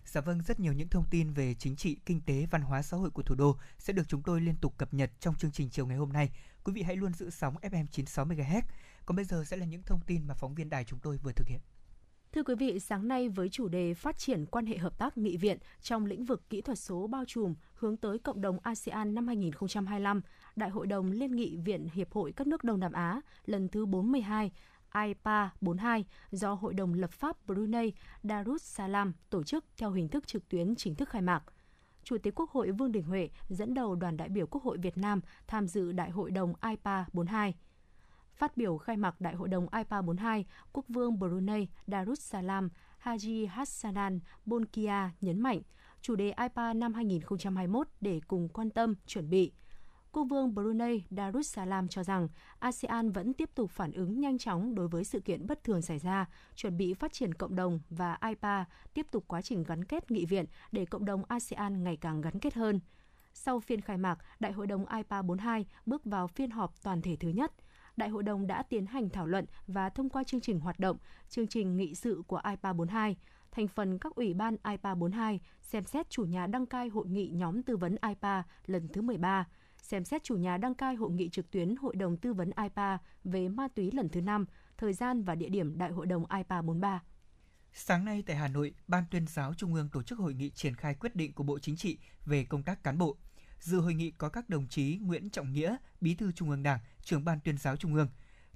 Dạ vâng, rất nhiều những thông tin về chính trị, kinh tế, văn hóa xã hội của thủ đô sẽ được chúng tôi liên tục cập nhật trong chương trình chiều ngày hôm nay. Quý vị hãy luôn giữ sóng FM 96 MHz. Còn bây giờ sẽ là những thông tin mà phóng viên đài chúng tôi vừa thực hiện. Thưa quý vị, sáng nay với chủ đề phát triển quan hệ hợp tác nghị viện trong lĩnh vực kỹ thuật số bao trùm hướng tới cộng đồng ASEAN năm 2025, Đại hội đồng Liên nghị Viện Hiệp hội các nước Đông Nam Á lần thứ 42 IPA 42 do Hội đồng lập pháp Brunei Darussalam tổ chức theo hình thức trực tuyến chính thức khai mạc. Chủ tịch Quốc hội Vương Đình Huệ dẫn đầu đoàn đại biểu Quốc hội Việt Nam tham dự Đại hội đồng IPA 42. Phát biểu khai mạc Đại hội đồng IPA 42, Quốc vương Brunei Darussalam Haji Hassanan Bolkiah nhấn mạnh, chủ đề IPA năm 2021 để cùng quan tâm, chuẩn bị. Quốc vương Brunei Darussalam cho rằng ASEAN vẫn tiếp tục phản ứng nhanh chóng đối với sự kiện bất thường xảy ra, chuẩn bị phát triển cộng đồng và IPA tiếp tục quá trình gắn kết nghị viện để cộng đồng ASEAN ngày càng gắn kết hơn. Sau phiên khai mạc, Đại hội đồng IPA 42 bước vào phiên họp toàn thể thứ nhất – Đại hội đồng đã tiến hành thảo luận và thông qua chương trình hoạt động, chương trình nghị sự của IPA 42, thành phần các ủy ban IPA 42 xem xét chủ nhà đăng cai hội nghị nhóm tư vấn IPA lần thứ 13, xem xét chủ nhà đăng cai hội nghị trực tuyến Hội đồng tư vấn IPA về ma túy lần thứ 5, thời gian và địa điểm Đại hội đồng IPA 43. Sáng nay tại Hà Nội, Ban tuyên giáo Trung ương tổ chức hội nghị triển khai quyết định của Bộ Chính trị về công tác cán bộ. Dự hội nghị có các đồng chí Nguyễn Trọng Nghĩa, Bí thư Trung ương Đảng, trưởng Ban tuyên giáo Trung ương,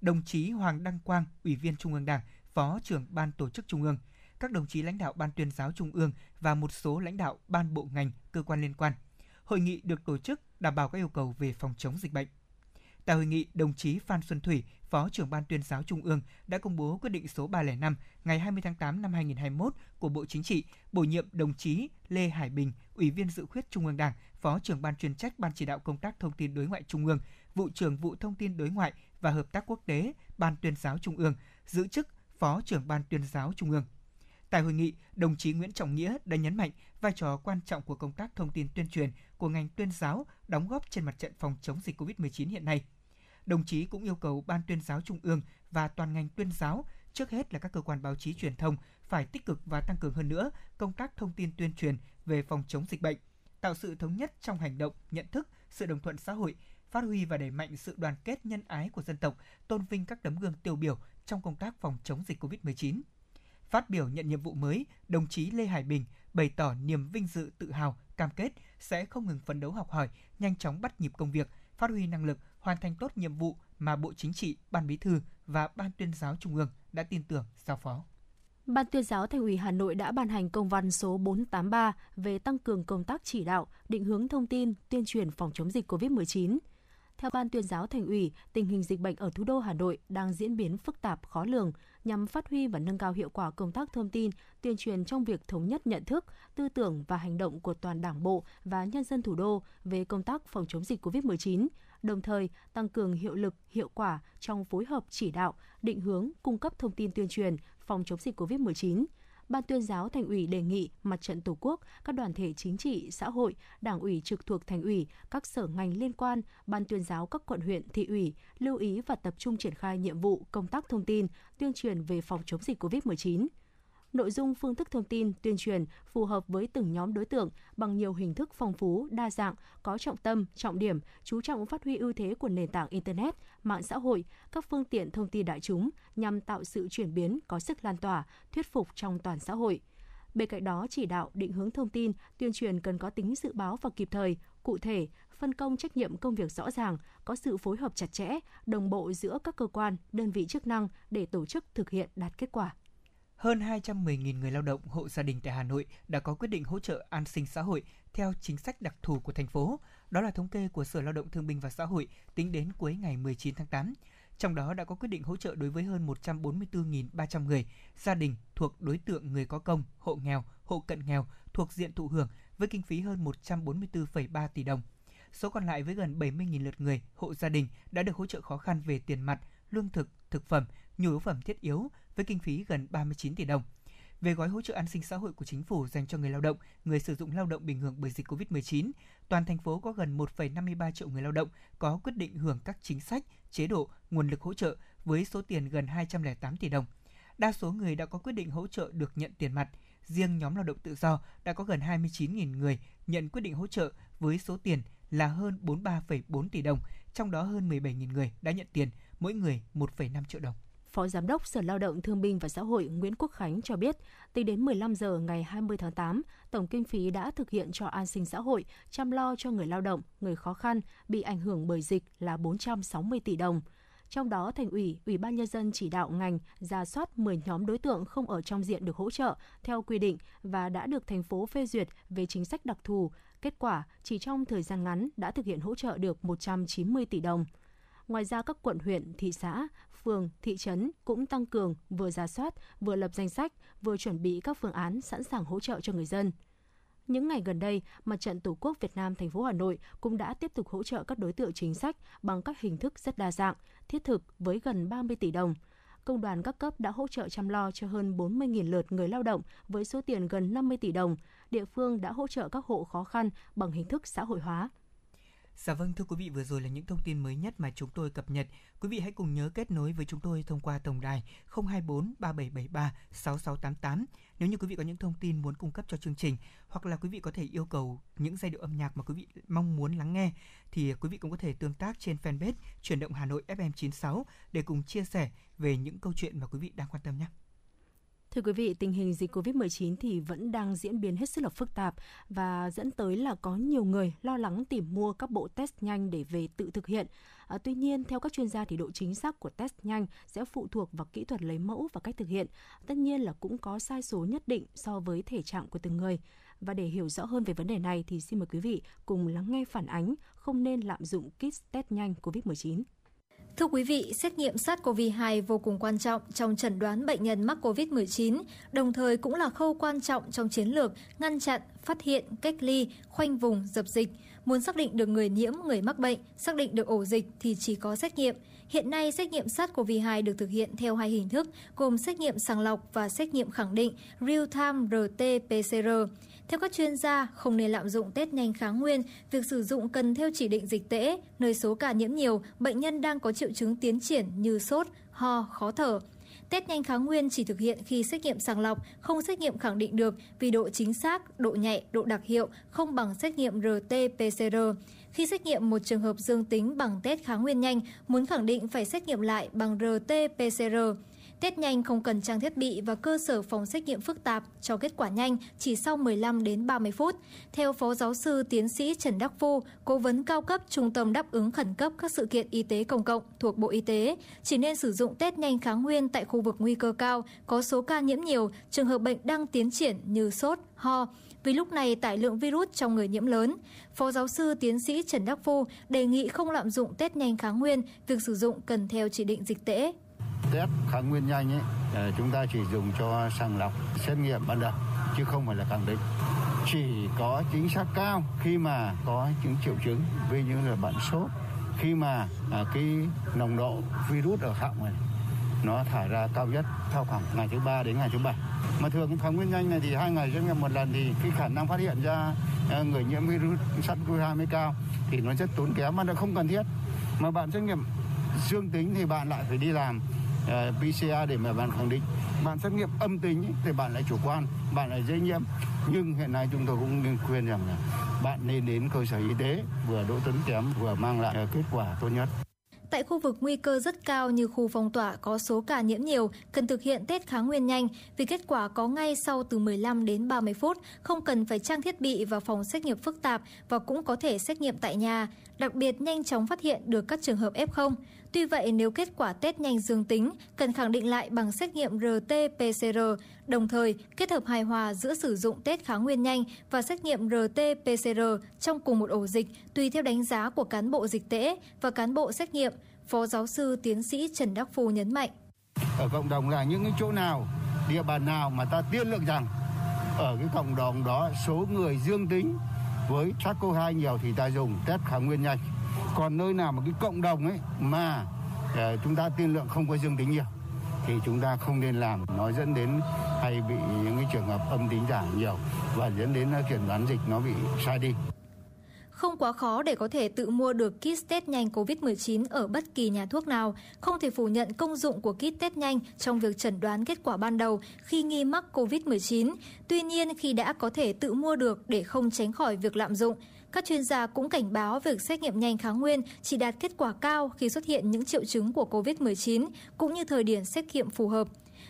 đồng chí Hoàng Đăng Quang, Ủy viên Trung ương Đảng, Phó trưởng Ban tổ chức Trung ương, các đồng chí lãnh đạo Ban tuyên giáo Trung ương và một số lãnh đạo ban bộ ngành, cơ quan liên quan. Hội nghị được tổ chức đảm bảo các yêu cầu về phòng chống dịch bệnh. Tại hội nghị, đồng chí Phan Xuân Thủy, Phó trưởng Ban tuyên giáo Trung ương đã công bố quyết định số 305 ngày 20 tháng 8 năm 2021 của Bộ Chính trị bổ nhiệm đồng chí Lê Hải Bình, Ủy viên dự khuyết Trung ương Đảng, Phó trưởng Ban chuyên trách Ban chỉ đạo công tác thông tin đối ngoại Trung ương, vụ trưởng vụ thông tin đối ngoại và hợp tác quốc tế, Ban tuyên giáo Trung ương, giữ chức Phó trưởng Ban tuyên giáo Trung ương. Tại hội nghị, đồng chí Nguyễn Trọng Nghĩa đã nhấn mạnh vai trò quan trọng của công tác thông tin tuyên truyền của ngành tuyên giáo đóng góp trên mặt trận phòng chống dịch COVID-19 hiện nay. Đồng chí cũng yêu cầu Ban tuyên giáo Trung ương và toàn ngành tuyên giáo, trước hết là các cơ quan báo chí truyền thông, phải tích cực và tăng cường hơn nữa công tác thông tin tuyên truyền về phòng chống dịch bệnh, tạo sự thống nhất trong hành động, nhận thức, sự đồng thuận xã hội, phát huy và đẩy mạnh sự đoàn kết nhân ái của dân tộc, tôn vinh các tấm gương tiêu biểu trong công tác phòng chống dịch COVID-19. Phát biểu nhận nhiệm vụ mới, đồng chí Lê Hải Bình bày tỏ niềm vinh dự tự hào, cam kết sẽ không ngừng phấn đấu học hỏi, nhanh chóng bắt nhịp công việc, phát huy năng lực, hoàn thành tốt nhiệm vụ mà Bộ Chính trị, Ban Bí thư và Ban tuyên giáo Trung ương đã tin tưởng giao phó. Ban tuyên giáo Thành ủy Hà Nội đã ban hành công văn số 483 về tăng cường công tác chỉ đạo, định hướng thông tin, tuyên truyền phòng chống dịch COVID-19. Theo Ban tuyên giáo Thành ủy, tình hình dịch bệnh ở thủ đô Hà Nội đang diễn biến phức tạp khó lường nhằm phát huy và nâng cao hiệu quả công tác thông tin, tuyên truyền trong việc thống nhất nhận thức, tư tưởng và hành động của toàn Đảng bộ và nhân dân thủ đô về công tác phòng chống dịch COVID-19, đồng thời tăng cường hiệu lực, hiệu quả trong phối hợp chỉ đạo, định hướng, cung cấp thông tin tuyên truyền phòng chống dịch COVID-19. Ban tuyên giáo Thành ủy đề nghị Mặt trận Tổ quốc, các đoàn thể chính trị, xã hội, Đảng ủy trực thuộc Thành ủy, các sở ngành liên quan, Ban tuyên giáo các quận huyện, thị ủy lưu ý và tập trung triển khai nhiệm vụ công tác thông tin, tuyên truyền về phòng chống dịch COVID-19 nội dung phương thức thông tin tuyên truyền phù hợp với từng nhóm đối tượng bằng nhiều hình thức phong phú, đa dạng, có trọng tâm, trọng điểm, chú trọng phát huy ưu thế của nền tảng internet, mạng xã hội, các phương tiện thông tin đại chúng nhằm tạo sự chuyển biến có sức lan tỏa, thuyết phục trong toàn xã hội. Bên cạnh đó, chỉ đạo định hướng thông tin, tuyên truyền cần có tính dự báo và kịp thời, cụ thể, phân công trách nhiệm công việc rõ ràng, có sự phối hợp chặt chẽ, đồng bộ giữa các cơ quan, đơn vị chức năng để tổ chức thực hiện đạt kết quả hơn 210.000 người lao động hộ gia đình tại Hà Nội đã có quyết định hỗ trợ an sinh xã hội theo chính sách đặc thù của thành phố. Đó là thống kê của Sở Lao động Thương binh và Xã hội tính đến cuối ngày 19 tháng 8. Trong đó đã có quyết định hỗ trợ đối với hơn 144.300 người, gia đình thuộc đối tượng người có công, hộ nghèo, hộ cận nghèo thuộc diện thụ hưởng với kinh phí hơn 144,3 tỷ đồng. Số còn lại với gần 70.000 lượt người, hộ gia đình đã được hỗ trợ khó khăn về tiền mặt, lương thực, thực phẩm, nhu yếu phẩm thiết yếu với kinh phí gần 39 tỷ đồng. Về gói hỗ trợ an sinh xã hội của chính phủ dành cho người lao động, người sử dụng lao động bị ảnh hưởng bởi dịch COVID-19, toàn thành phố có gần 1,53 triệu người lao động có quyết định hưởng các chính sách, chế độ, nguồn lực hỗ trợ với số tiền gần 208 tỷ đồng. Đa số người đã có quyết định hỗ trợ được nhận tiền mặt. Riêng nhóm lao động tự do đã có gần 29.000 người nhận quyết định hỗ trợ với số tiền là hơn 43,4 tỷ đồng, trong đó hơn 17.000 người đã nhận tiền, mỗi người 1,5 triệu đồng. Phó Giám đốc Sở Lao động Thương binh và Xã hội Nguyễn Quốc Khánh cho biết, tính đến 15 giờ ngày 20 tháng 8, tổng kinh phí đã thực hiện cho an sinh xã hội, chăm lo cho người lao động, người khó khăn bị ảnh hưởng bởi dịch là 460 tỷ đồng. Trong đó, Thành ủy, Ủy ban Nhân dân chỉ đạo ngành ra soát 10 nhóm đối tượng không ở trong diện được hỗ trợ theo quy định và đã được thành phố phê duyệt về chính sách đặc thù. Kết quả, chỉ trong thời gian ngắn đã thực hiện hỗ trợ được 190 tỷ đồng. Ngoài ra các quận huyện, thị xã, phường, thị trấn cũng tăng cường vừa ra soát, vừa lập danh sách, vừa chuẩn bị các phương án sẵn sàng hỗ trợ cho người dân. Những ngày gần đây, Mặt trận Tổ quốc Việt Nam thành phố Hà Nội cũng đã tiếp tục hỗ trợ các đối tượng chính sách bằng các hình thức rất đa dạng, thiết thực với gần 30 tỷ đồng. Công đoàn các cấp đã hỗ trợ chăm lo cho hơn 40.000 lượt người lao động với số tiền gần 50 tỷ đồng. Địa phương đã hỗ trợ các hộ khó khăn bằng hình thức xã hội hóa. Dạ vâng thưa quý vị, vừa rồi là những thông tin mới nhất mà chúng tôi cập nhật. Quý vị hãy cùng nhớ kết nối với chúng tôi thông qua tổng đài 024 3773 6688 nếu như quý vị có những thông tin muốn cung cấp cho chương trình, hoặc là quý vị có thể yêu cầu những giai điệu âm nhạc mà quý vị mong muốn lắng nghe, thì quý vị cũng có thể tương tác trên fanpage chuyển động Hà Nội FM96 để cùng chia sẻ về những câu chuyện mà quý vị đang quan tâm nhé. Thưa quý vị, tình hình dịch COVID-19 thì vẫn đang diễn biến hết sức là phức tạp và dẫn tới là có nhiều người lo lắng tìm mua các bộ test nhanh để về tự thực hiện. À, tuy nhiên, theo các chuyên gia thì độ chính xác của test nhanh sẽ phụ thuộc vào kỹ thuật lấy mẫu và cách thực hiện. Tất nhiên là cũng có sai số nhất định so với thể trạng của từng người. Và để hiểu rõ hơn về vấn đề này thì xin mời quý vị cùng lắng nghe phản ánh không nên lạm dụng kit test nhanh COVID-19. Thưa quý vị, xét nghiệm SARS-CoV-2 vô cùng quan trọng trong chẩn đoán bệnh nhân mắc COVID-19, đồng thời cũng là khâu quan trọng trong chiến lược ngăn chặn, phát hiện, cách ly, khoanh vùng, dập dịch. Muốn xác định được người nhiễm, người mắc bệnh, xác định được ổ dịch thì chỉ có xét nghiệm. Hiện nay, xét nghiệm SARS-CoV-2 được thực hiện theo hai hình thức, gồm xét nghiệm sàng lọc và xét nghiệm khẳng định Real-Time RT-PCR. Theo các chuyên gia, không nên lạm dụng test nhanh kháng nguyên, việc sử dụng cần theo chỉ định dịch tễ, nơi số ca nhiễm nhiều, bệnh nhân đang có triệu chứng tiến triển như sốt, ho, khó thở. Test nhanh kháng nguyên chỉ thực hiện khi xét nghiệm sàng lọc, không xét nghiệm khẳng định được vì độ chính xác, độ nhạy, độ đặc hiệu không bằng xét nghiệm RT-PCR. Khi xét nghiệm một trường hợp dương tính bằng test kháng nguyên nhanh, muốn khẳng định phải xét nghiệm lại bằng RT-PCR. Test nhanh không cần trang thiết bị và cơ sở phòng xét nghiệm phức tạp cho kết quả nhanh chỉ sau 15 đến 30 phút. Theo Phó Giáo sư Tiến sĩ Trần Đắc Phu, Cố vấn cao cấp Trung tâm đáp ứng khẩn cấp các sự kiện y tế công cộng thuộc Bộ Y tế, chỉ nên sử dụng test nhanh kháng nguyên tại khu vực nguy cơ cao, có số ca nhiễm nhiều, trường hợp bệnh đang tiến triển như sốt, ho, vì lúc này tải lượng virus trong người nhiễm lớn. Phó giáo sư tiến sĩ Trần Đắc Phu đề nghị không lạm dụng test nhanh kháng nguyên, việc sử dụng cần theo chỉ định dịch tễ test kháng nguyên nhanh ấy ờ, chúng ta chỉ dùng cho sàng lọc xét nghiệm ban đầu chứ không phải là khẳng định. Chỉ có chính xác cao khi mà có những triệu chứng ví như là bạn sốt khi mà à, cái nồng độ virus ở họng này nó thải ra cao nhất theo khoảng ngày thứ ba đến ngày thứ bảy. Mà thường kháng nguyên nhanh này thì hai ngày xét nghiệm một lần thì cái khả năng phát hiện ra à, người nhiễm virus sars cov 2 mới cao thì nó rất tốn kém mà nó không cần thiết. Mà bạn xét nghiệm dương tính thì bạn lại phải đi làm. Ờ, PCR để mà bạn khẳng định. Bạn xét nghiệm âm tính thì bạn lại chủ quan bạn lại dễ nhiễm. Nhưng hiện nay chúng tôi cũng nên khuyên rằng là bạn nên đến cơ sở y tế vừa đỗ tấn kém vừa mang lại ờ, kết quả tốt nhất. Tại khu vực nguy cơ rất cao như khu phong tỏa có số ca nhiễm nhiều, cần thực hiện test kháng nguyên nhanh vì kết quả có ngay sau từ 15 đến 30 phút, không cần phải trang thiết bị và phòng xét nghiệm phức tạp và cũng có thể xét nghiệm tại nhà, đặc biệt nhanh chóng phát hiện được các trường hợp F0. Tuy vậy, nếu kết quả test nhanh dương tính, cần khẳng định lại bằng xét nghiệm RT-PCR, đồng thời kết hợp hài hòa giữa sử dụng test kháng nguyên nhanh và xét nghiệm RT-PCR trong cùng một ổ dịch tùy theo đánh giá của cán bộ dịch tễ và cán bộ xét nghiệm, Phó giáo sư tiến sĩ Trần Đắc Phu nhấn mạnh. Ở cộng đồng là những cái chỗ nào, địa bàn nào mà ta tiên lượng rằng ở cái cộng đồng đó số người dương tính với SARS-CoV-2 nhiều thì ta dùng test kháng nguyên nhanh. Còn nơi nào mà cái cộng đồng ấy mà uh, chúng ta tiên lượng không có dương tính nhiều thì chúng ta không nên làm nó dẫn đến hay bị những cái trường hợp âm tính giả nhiều và dẫn đến ờ, kiểm đoán dịch nó bị sai đi. Không quá khó để có thể tự mua được kit test nhanh COVID-19 ở bất kỳ nhà thuốc nào. Không thể phủ nhận công dụng của kit test nhanh trong việc chẩn đoán kết quả ban đầu khi nghi mắc COVID-19. Tuy nhiên, khi đã có thể tự mua được để không tránh khỏi việc lạm dụng, các chuyên gia cũng cảnh báo việc xét nghiệm nhanh kháng nguyên chỉ đạt kết quả cao khi xuất hiện những triệu chứng của COVID-19 cũng như thời điểm xét nghiệm phù hợp.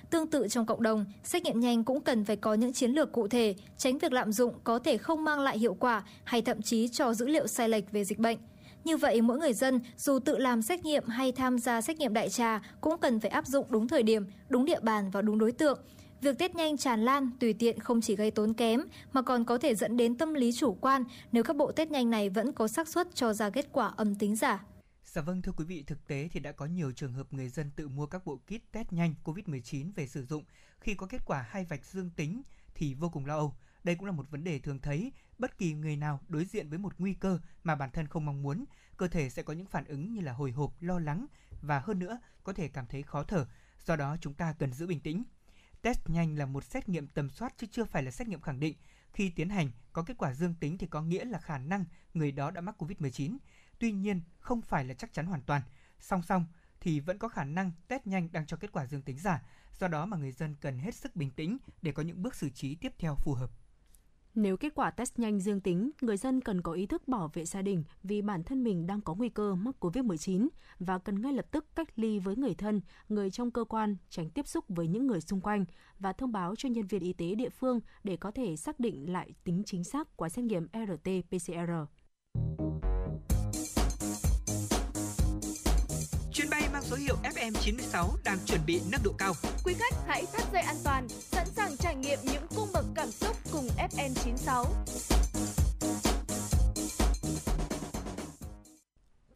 Tương tự trong cộng đồng, xét nghiệm nhanh cũng cần phải có những chiến lược cụ thể, tránh việc lạm dụng có thể không mang lại hiệu quả hay thậm chí cho dữ liệu sai lệch về dịch bệnh. Như vậy, mỗi người dân dù tự làm xét nghiệm hay tham gia xét nghiệm đại trà cũng cần phải áp dụng đúng thời điểm, đúng địa bàn và đúng đối tượng. Việc test nhanh tràn lan, tùy tiện không chỉ gây tốn kém mà còn có thể dẫn đến tâm lý chủ quan nếu các bộ test nhanh này vẫn có xác suất cho ra kết quả âm tính giả. Dạ vâng thưa quý vị, thực tế thì đã có nhiều trường hợp người dân tự mua các bộ kit test nhanh COVID-19 về sử dụng khi có kết quả hai vạch dương tính thì vô cùng lo âu. Đây cũng là một vấn đề thường thấy, bất kỳ người nào đối diện với một nguy cơ mà bản thân không mong muốn, cơ thể sẽ có những phản ứng như là hồi hộp, lo lắng và hơn nữa có thể cảm thấy khó thở. Do đó chúng ta cần giữ bình tĩnh. Test nhanh là một xét nghiệm tầm soát chứ chưa phải là xét nghiệm khẳng định. Khi tiến hành có kết quả dương tính thì có nghĩa là khả năng người đó đã mắc COVID-19. Tuy nhiên, không phải là chắc chắn hoàn toàn. Song song thì vẫn có khả năng test nhanh đang cho kết quả dương tính giả. Do đó mà người dân cần hết sức bình tĩnh để có những bước xử trí tiếp theo phù hợp. Nếu kết quả test nhanh dương tính, người dân cần có ý thức bảo vệ gia đình vì bản thân mình đang có nguy cơ mắc COVID-19 và cần ngay lập tức cách ly với người thân, người trong cơ quan, tránh tiếp xúc với những người xung quanh và thông báo cho nhân viên y tế địa phương để có thể xác định lại tính chính xác của xét nghiệm RT-PCR. Số hiệu FM96 đang chuẩn bị nâng độ cao. Quý khách hãy thắt dây an toàn, sẵn sàng trải nghiệm những cung bậc cảm xúc cùng FM96.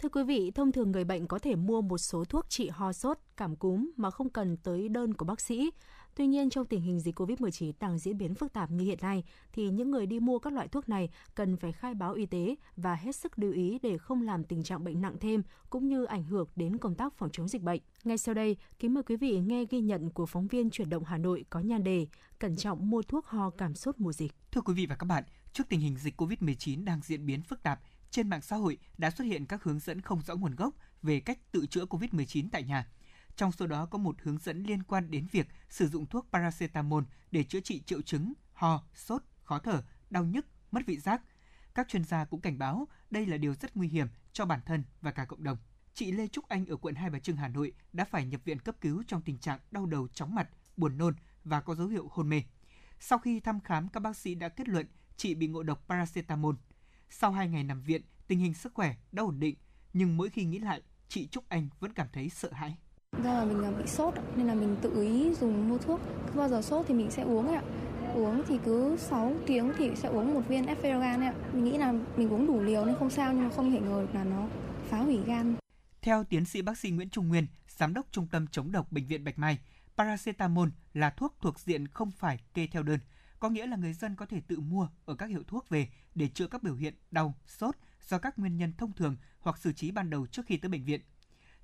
Thưa quý vị, thông thường người bệnh có thể mua một số thuốc trị ho sốt, cảm cúm mà không cần tới đơn của bác sĩ. Tuy nhiên, trong tình hình dịch COVID-19 đang diễn biến phức tạp như hiện nay, thì những người đi mua các loại thuốc này cần phải khai báo y tế và hết sức lưu ý để không làm tình trạng bệnh nặng thêm, cũng như ảnh hưởng đến công tác phòng chống dịch bệnh. Ngay sau đây, kính mời quý vị nghe ghi nhận của phóng viên chuyển động Hà Nội có nhan đề Cẩn trọng mua thuốc ho cảm sốt mùa dịch. Thưa quý vị và các bạn, trước tình hình dịch COVID-19 đang diễn biến phức tạp, trên mạng xã hội đã xuất hiện các hướng dẫn không rõ nguồn gốc về cách tự chữa COVID-19 tại nhà. Trong số đó có một hướng dẫn liên quan đến việc sử dụng thuốc paracetamol để chữa trị triệu chứng ho, sốt, khó thở, đau nhức, mất vị giác. Các chuyên gia cũng cảnh báo đây là điều rất nguy hiểm cho bản thân và cả cộng đồng. Chị Lê Trúc Anh ở quận Hai Bà Trưng, Hà Nội đã phải nhập viện cấp cứu trong tình trạng đau đầu chóng mặt, buồn nôn và có dấu hiệu hôn mê. Sau khi thăm khám, các bác sĩ đã kết luận chị bị ngộ độc paracetamol. Sau 2 ngày nằm viện, tình hình sức khỏe đã ổn định, nhưng mỗi khi nghĩ lại, chị Trúc Anh vẫn cảm thấy sợ hãi. Do là mình à, bị sốt nên là mình tự ý dùng mua thuốc. Cứ bao giờ sốt thì mình sẽ uống ấy ạ. Uống thì cứ 6 tiếng thì sẽ uống một viên Effergan ạ. Mình nghĩ là mình uống đủ liều nên không sao nhưng mà không thể ngờ là nó phá hủy gan. Theo tiến sĩ bác sĩ Nguyễn Trung Nguyên, giám đốc Trung tâm chống độc bệnh viện Bạch Mai, paracetamol là thuốc thuộc diện không phải kê theo đơn, có nghĩa là người dân có thể tự mua ở các hiệu thuốc về để chữa các biểu hiện đau, sốt do các nguyên nhân thông thường hoặc xử trí ban đầu trước khi tới bệnh viện.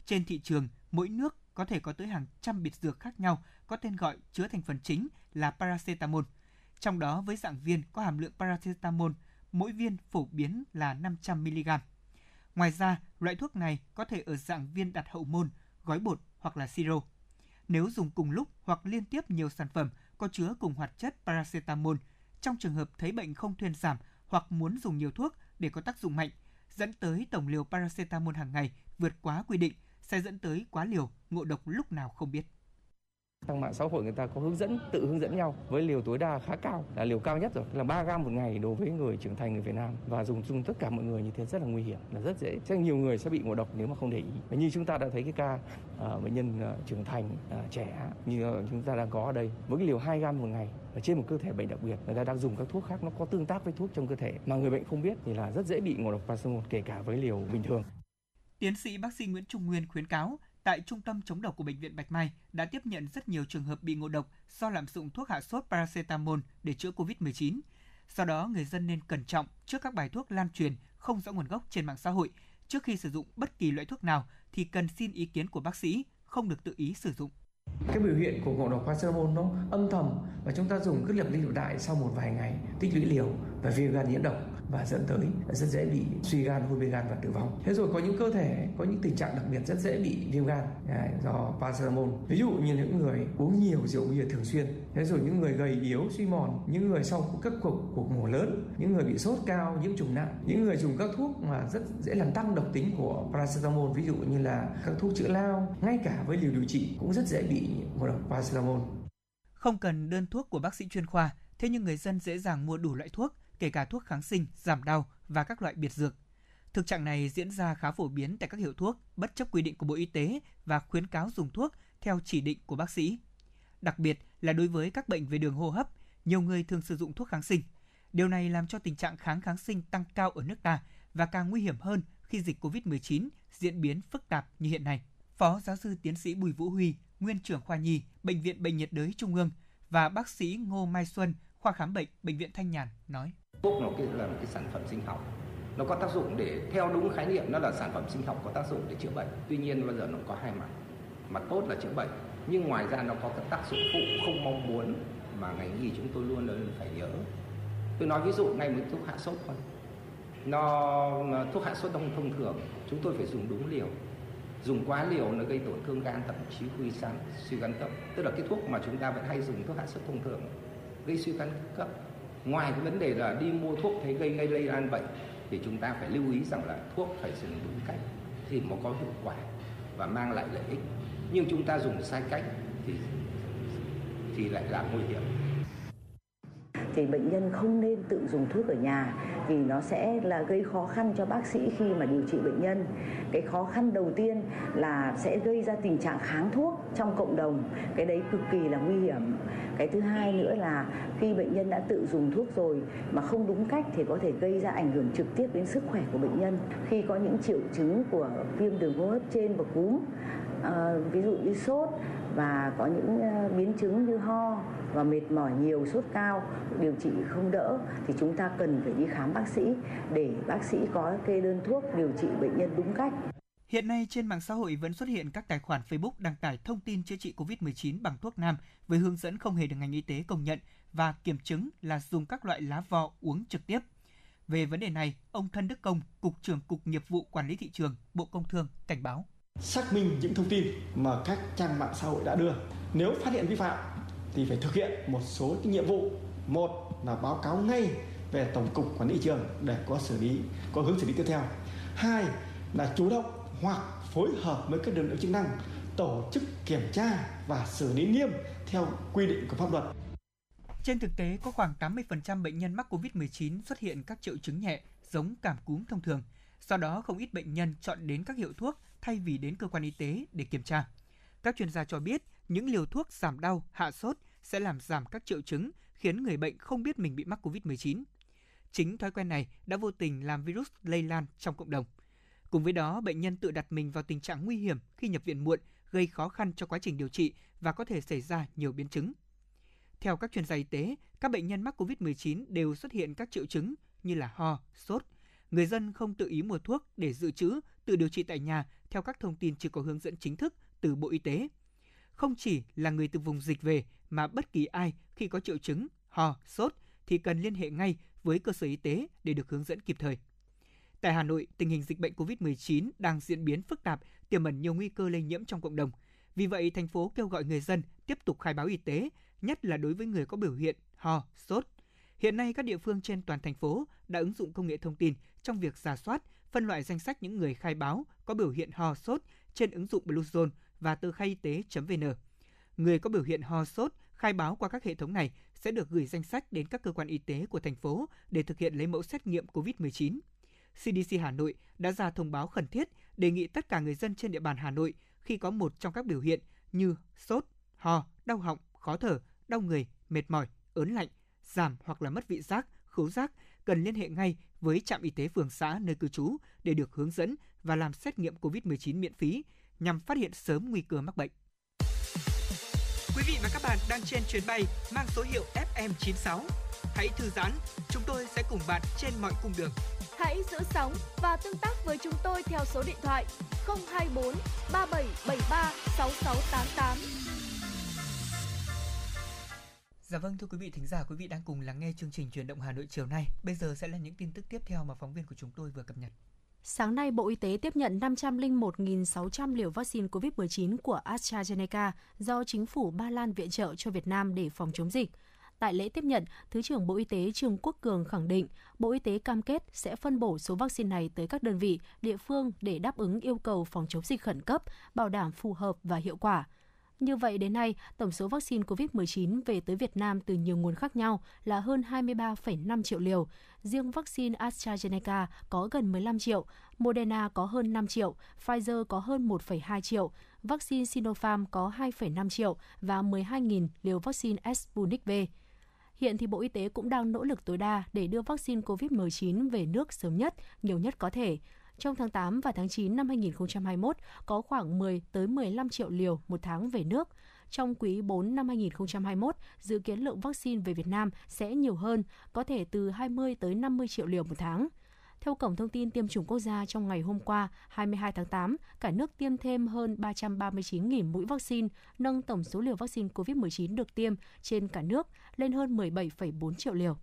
Trên thị trường, mỗi nước có thể có tới hàng trăm biệt dược khác nhau có tên gọi chứa thành phần chính là paracetamol. Trong đó với dạng viên có hàm lượng paracetamol, mỗi viên phổ biến là 500mg. Ngoài ra, loại thuốc này có thể ở dạng viên đặt hậu môn, gói bột hoặc là siro. Nếu dùng cùng lúc hoặc liên tiếp nhiều sản phẩm có chứa cùng hoạt chất paracetamol, trong trường hợp thấy bệnh không thuyên giảm hoặc muốn dùng nhiều thuốc để có tác dụng mạnh, dẫn tới tổng liều paracetamol hàng ngày vượt quá quy định sẽ dẫn tới quá liều, ngộ độc lúc nào không biết. Trang mạng xã hội người ta có hướng dẫn, tự hướng dẫn nhau với liều tối đa khá cao, là liều cao nhất rồi, là 3 gram một ngày đối với người trưởng thành người Việt Nam và dùng chung tất cả mọi người như thế rất là nguy hiểm, là rất dễ. Chắc nhiều người sẽ bị ngộ độc nếu mà không để ý. Và như chúng ta đã thấy cái ca uh, bệnh nhân uh, trưởng thành uh, trẻ như uh, chúng ta đang có ở đây với cái liều 2 gram một ngày ở trên một cơ thể bệnh đặc biệt người ta đang dùng các thuốc khác nó có tương tác với thuốc trong cơ thể mà người bệnh không biết thì là rất dễ bị ngộ độc paracetamol kể cả với liều bình thường. Tiến sĩ bác sĩ Nguyễn Trung Nguyên khuyến cáo tại trung tâm chống độc của bệnh viện Bạch Mai đã tiếp nhận rất nhiều trường hợp bị ngộ độc do lạm dụng thuốc hạ sốt paracetamol để chữa COVID-19. Do đó, người dân nên cẩn trọng trước các bài thuốc lan truyền không rõ nguồn gốc trên mạng xã hội. Trước khi sử dụng bất kỳ loại thuốc nào thì cần xin ý kiến của bác sĩ, không được tự ý sử dụng. Cái biểu hiện của ngộ độc paracetamol nó âm thầm và chúng ta dùng cứ lập đi lập lại sau một vài ngày tích lũy liều và viêm gan nhiễm độc và dẫn tới rất dễ bị suy gan, hôn mê gan và tử vong. Thế rồi có những cơ thể có những tình trạng đặc biệt rất dễ bị viêm gan do paracetamol. Ví dụ như những người uống nhiều rượu bia thường xuyên, thế rồi những người gầy yếu, suy mòn, những người sau các cuộc cuộc mổ lớn, những người bị sốt cao, nhiễm trùng nặng, những người dùng các thuốc mà rất dễ làm tăng độc tính của paracetamol, ví dụ như là các thuốc chữa lao, ngay cả với liều điều trị cũng rất dễ bị ngộ độc paracetamol. Không cần đơn thuốc của bác sĩ chuyên khoa, thế nhưng người dân dễ dàng mua đủ loại thuốc kể cả thuốc kháng sinh, giảm đau và các loại biệt dược. Thực trạng này diễn ra khá phổ biến tại các hiệu thuốc, bất chấp quy định của Bộ Y tế và khuyến cáo dùng thuốc theo chỉ định của bác sĩ. Đặc biệt là đối với các bệnh về đường hô hấp, nhiều người thường sử dụng thuốc kháng sinh. Điều này làm cho tình trạng kháng kháng sinh tăng cao ở nước ta và càng nguy hiểm hơn khi dịch COVID-19 diễn biến phức tạp như hiện nay. Phó giáo sư tiến sĩ Bùi Vũ Huy, nguyên trưởng khoa nhi, Bệnh viện Bệnh nhiệt đới Trung ương và bác sĩ Ngô Mai Xuân, khoa khám bệnh, Bệnh viện Thanh Nhàn nói. Thuốc nó là một cái sản phẩm sinh học. Nó có tác dụng để theo đúng khái niệm nó là sản phẩm sinh học có tác dụng để chữa bệnh. Tuy nhiên bây giờ nó có hai mặt. Mặt tốt là chữa bệnh nhưng ngoài ra nó có các tác dụng phụ không mong muốn mà ngành y chúng tôi luôn luôn phải nhớ. Tôi nói ví dụ ngay một thuốc hạ sốt thôi. Nó thuốc hạ sốt thông thông thường chúng tôi phải dùng đúng liều. Dùng quá liều nó gây tổn thương gan thậm chí suy gan suy gan cấp. Tức là cái thuốc mà chúng ta vẫn hay dùng thuốc hạ sốt thông thường gây suy gan cấp ngoài cái vấn đề là đi mua thuốc thấy gây gây lây lan bệnh thì chúng ta phải lưu ý rằng là thuốc phải dùng đúng cách, thì mới có hiệu quả và mang lại lợi ích. Nhưng chúng ta dùng sai cách thì thì lại là nguy hiểm thì bệnh nhân không nên tự dùng thuốc ở nhà vì nó sẽ là gây khó khăn cho bác sĩ khi mà điều trị bệnh nhân. Cái khó khăn đầu tiên là sẽ gây ra tình trạng kháng thuốc trong cộng đồng. Cái đấy cực kỳ là nguy hiểm. Cái thứ hai nữa là khi bệnh nhân đã tự dùng thuốc rồi mà không đúng cách thì có thể gây ra ảnh hưởng trực tiếp đến sức khỏe của bệnh nhân. Khi có những triệu chứng của viêm đường hô hấp trên và cúm, à, ví dụ như sốt và có những ờ, biến chứng như ho và mệt mỏi nhiều, sốt cao, điều trị không đỡ thì chúng ta cần phải đi khám bác sĩ để bác sĩ có kê đơn thuốc điều trị bệnh nhân đúng cách. Hiện nay trên mạng xã hội vẫn xuất hiện các tài khoản Facebook đăng tải thông tin chữa trị COVID-19 bằng thuốc nam với hướng dẫn không hề được ngành y tế công nhận và kiểm chứng là dùng các loại lá vò uống trực tiếp. Về vấn đề này, ông Thân Đức Công, Cục trưởng Cục Nghiệp vụ Quản lý Thị trường, Bộ Công Thương cảnh báo. Xác minh những thông tin mà các trang mạng xã hội đã đưa. Nếu phát hiện vi phạm thì phải thực hiện một số nhiệm vụ. Một là báo cáo ngay về Tổng cục Quản lý trường để có xử lý, có hướng xử lý tiếp theo. Hai là chủ động hoặc phối hợp với các lực lượng chức năng tổ chức kiểm tra và xử lý nghiêm theo quy định của pháp luật. Trên thực tế, có khoảng 80% bệnh nhân mắc COVID-19 xuất hiện các triệu chứng nhẹ giống cảm cúm thông thường. Do đó, không ít bệnh nhân chọn đến các hiệu thuốc thay vì đến cơ quan y tế để kiểm tra. Các chuyên gia cho biết, những liều thuốc giảm đau, hạ sốt sẽ làm giảm các triệu chứng, khiến người bệnh không biết mình bị mắc COVID-19. Chính thói quen này đã vô tình làm virus lây lan trong cộng đồng. Cùng với đó, bệnh nhân tự đặt mình vào tình trạng nguy hiểm khi nhập viện muộn, gây khó khăn cho quá trình điều trị và có thể xảy ra nhiều biến chứng. Theo các chuyên gia y tế, các bệnh nhân mắc COVID-19 đều xuất hiện các triệu chứng như là ho, sốt. Người dân không tự ý mua thuốc để dự trữ, tự điều trị tại nhà theo các thông tin chưa có hướng dẫn chính thức từ Bộ Y tế. Không chỉ là người từ vùng dịch về mà bất kỳ ai khi có triệu chứng ho, sốt thì cần liên hệ ngay với cơ sở y tế để được hướng dẫn kịp thời. Tại Hà Nội, tình hình dịch bệnh COVID-19 đang diễn biến phức tạp, tiềm ẩn nhiều nguy cơ lây nhiễm trong cộng đồng. Vì vậy, thành phố kêu gọi người dân tiếp tục khai báo y tế, nhất là đối với người có biểu hiện ho, sốt. Hiện nay, các địa phương trên toàn thành phố đã ứng dụng công nghệ thông tin trong việc giả soát, phân loại danh sách những người khai báo có biểu hiện ho, sốt trên ứng dụng Bluezone và tờ khai y tế.vn. Người có biểu hiện ho, sốt khai báo qua các hệ thống này sẽ được gửi danh sách đến các cơ quan y tế của thành phố để thực hiện lấy mẫu xét nghiệm COVID-19. CDC Hà Nội đã ra thông báo khẩn thiết đề nghị tất cả người dân trên địa bàn Hà Nội khi có một trong các biểu hiện như sốt, ho, đau họng, khó thở, đau người, mệt mỏi, ớn lạnh, giảm hoặc là mất vị giác, khứu giác cần liên hệ ngay với trạm y tế phường xã nơi cư trú để được hướng dẫn và làm xét nghiệm COVID-19 miễn phí nhằm phát hiện sớm nguy cơ mắc bệnh. Quý vị và các bạn đang trên chuyến bay mang số hiệu FM96. Hãy thư giãn, chúng tôi sẽ cùng bạn trên mọi cung đường. Hãy giữ sóng và tương tác với chúng tôi theo số điện thoại 024 3773 6688. Dạ vâng thưa quý vị thính giả, quý vị đang cùng lắng nghe chương trình truyền động Hà Nội chiều nay. Bây giờ sẽ là những tin tức tiếp theo mà phóng viên của chúng tôi vừa cập nhật. Sáng nay, Bộ Y tế tiếp nhận 501.600 liều vaccine COVID-19 của AstraZeneca do chính phủ Ba Lan viện trợ cho Việt Nam để phòng chống dịch. Tại lễ tiếp nhận, Thứ trưởng Bộ Y tế Trương Quốc Cường khẳng định Bộ Y tế cam kết sẽ phân bổ số vaccine này tới các đơn vị, địa phương để đáp ứng yêu cầu phòng chống dịch khẩn cấp, bảo đảm phù hợp và hiệu quả. Như vậy đến nay, tổng số vaccine COVID-19 về tới Việt Nam từ nhiều nguồn khác nhau là hơn 23,5 triệu liều. Riêng vaccine AstraZeneca có gần 15 triệu, Moderna có hơn 5 triệu, Pfizer có hơn 1,2 triệu, vaccine Sinopharm có 2,5 triệu và 12.000 liều vaccine Sputnik V. Hiện thì Bộ Y tế cũng đang nỗ lực tối đa để đưa vaccine COVID-19 về nước sớm nhất, nhiều nhất có thể. Trong tháng 8 và tháng 9 năm 2021 có khoảng 10 tới 15 triệu liều một tháng về nước. Trong quý 4 năm 2021, dự kiến lượng vaccine về Việt Nam sẽ nhiều hơn, có thể từ 20 tới 50 triệu liều một tháng. Theo Cổng Thông tin Tiêm chủng Quốc gia trong ngày hôm qua, 22 tháng 8, cả nước tiêm thêm hơn 339.000 mũi vaccine, nâng tổng số liều vaccine COVID-19 được tiêm trên cả nước lên hơn 17,4 triệu liều.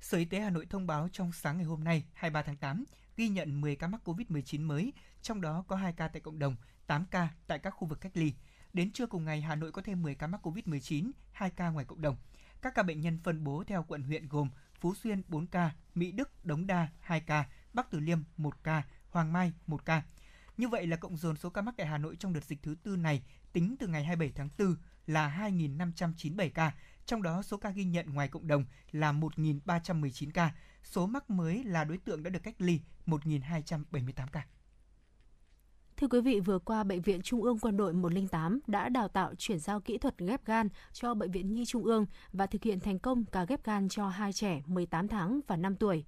Sở Y tế Hà Nội thông báo trong sáng ngày hôm nay, 23 tháng 8, ghi nhận 10 ca mắc COVID-19 mới, trong đó có 2 ca tại cộng đồng, 8 ca tại các khu vực cách ly. Đến trưa cùng ngày, Hà Nội có thêm 10 ca mắc COVID-19, 2 ca ngoài cộng đồng. Các ca bệnh nhân phân bố theo quận huyện gồm Phú Xuyên 4 ca, Mỹ Đức, Đống Đa 2 ca, Bắc Từ Liêm 1 ca, Hoàng Mai 1 ca. Như vậy là cộng dồn số ca mắc tại Hà Nội trong đợt dịch thứ tư này tính từ ngày 27 tháng 4 là 2.597 ca, trong đó số ca ghi nhận ngoài cộng đồng là 1.319 ca, số mắc mới là đối tượng đã được cách ly 1.278 ca. Thưa quý vị, vừa qua Bệnh viện Trung ương Quân đội 108 đã đào tạo chuyển giao kỹ thuật ghép gan cho Bệnh viện Nhi Trung ương và thực hiện thành công ca ghép gan cho hai trẻ 18 tháng và 5 tuổi.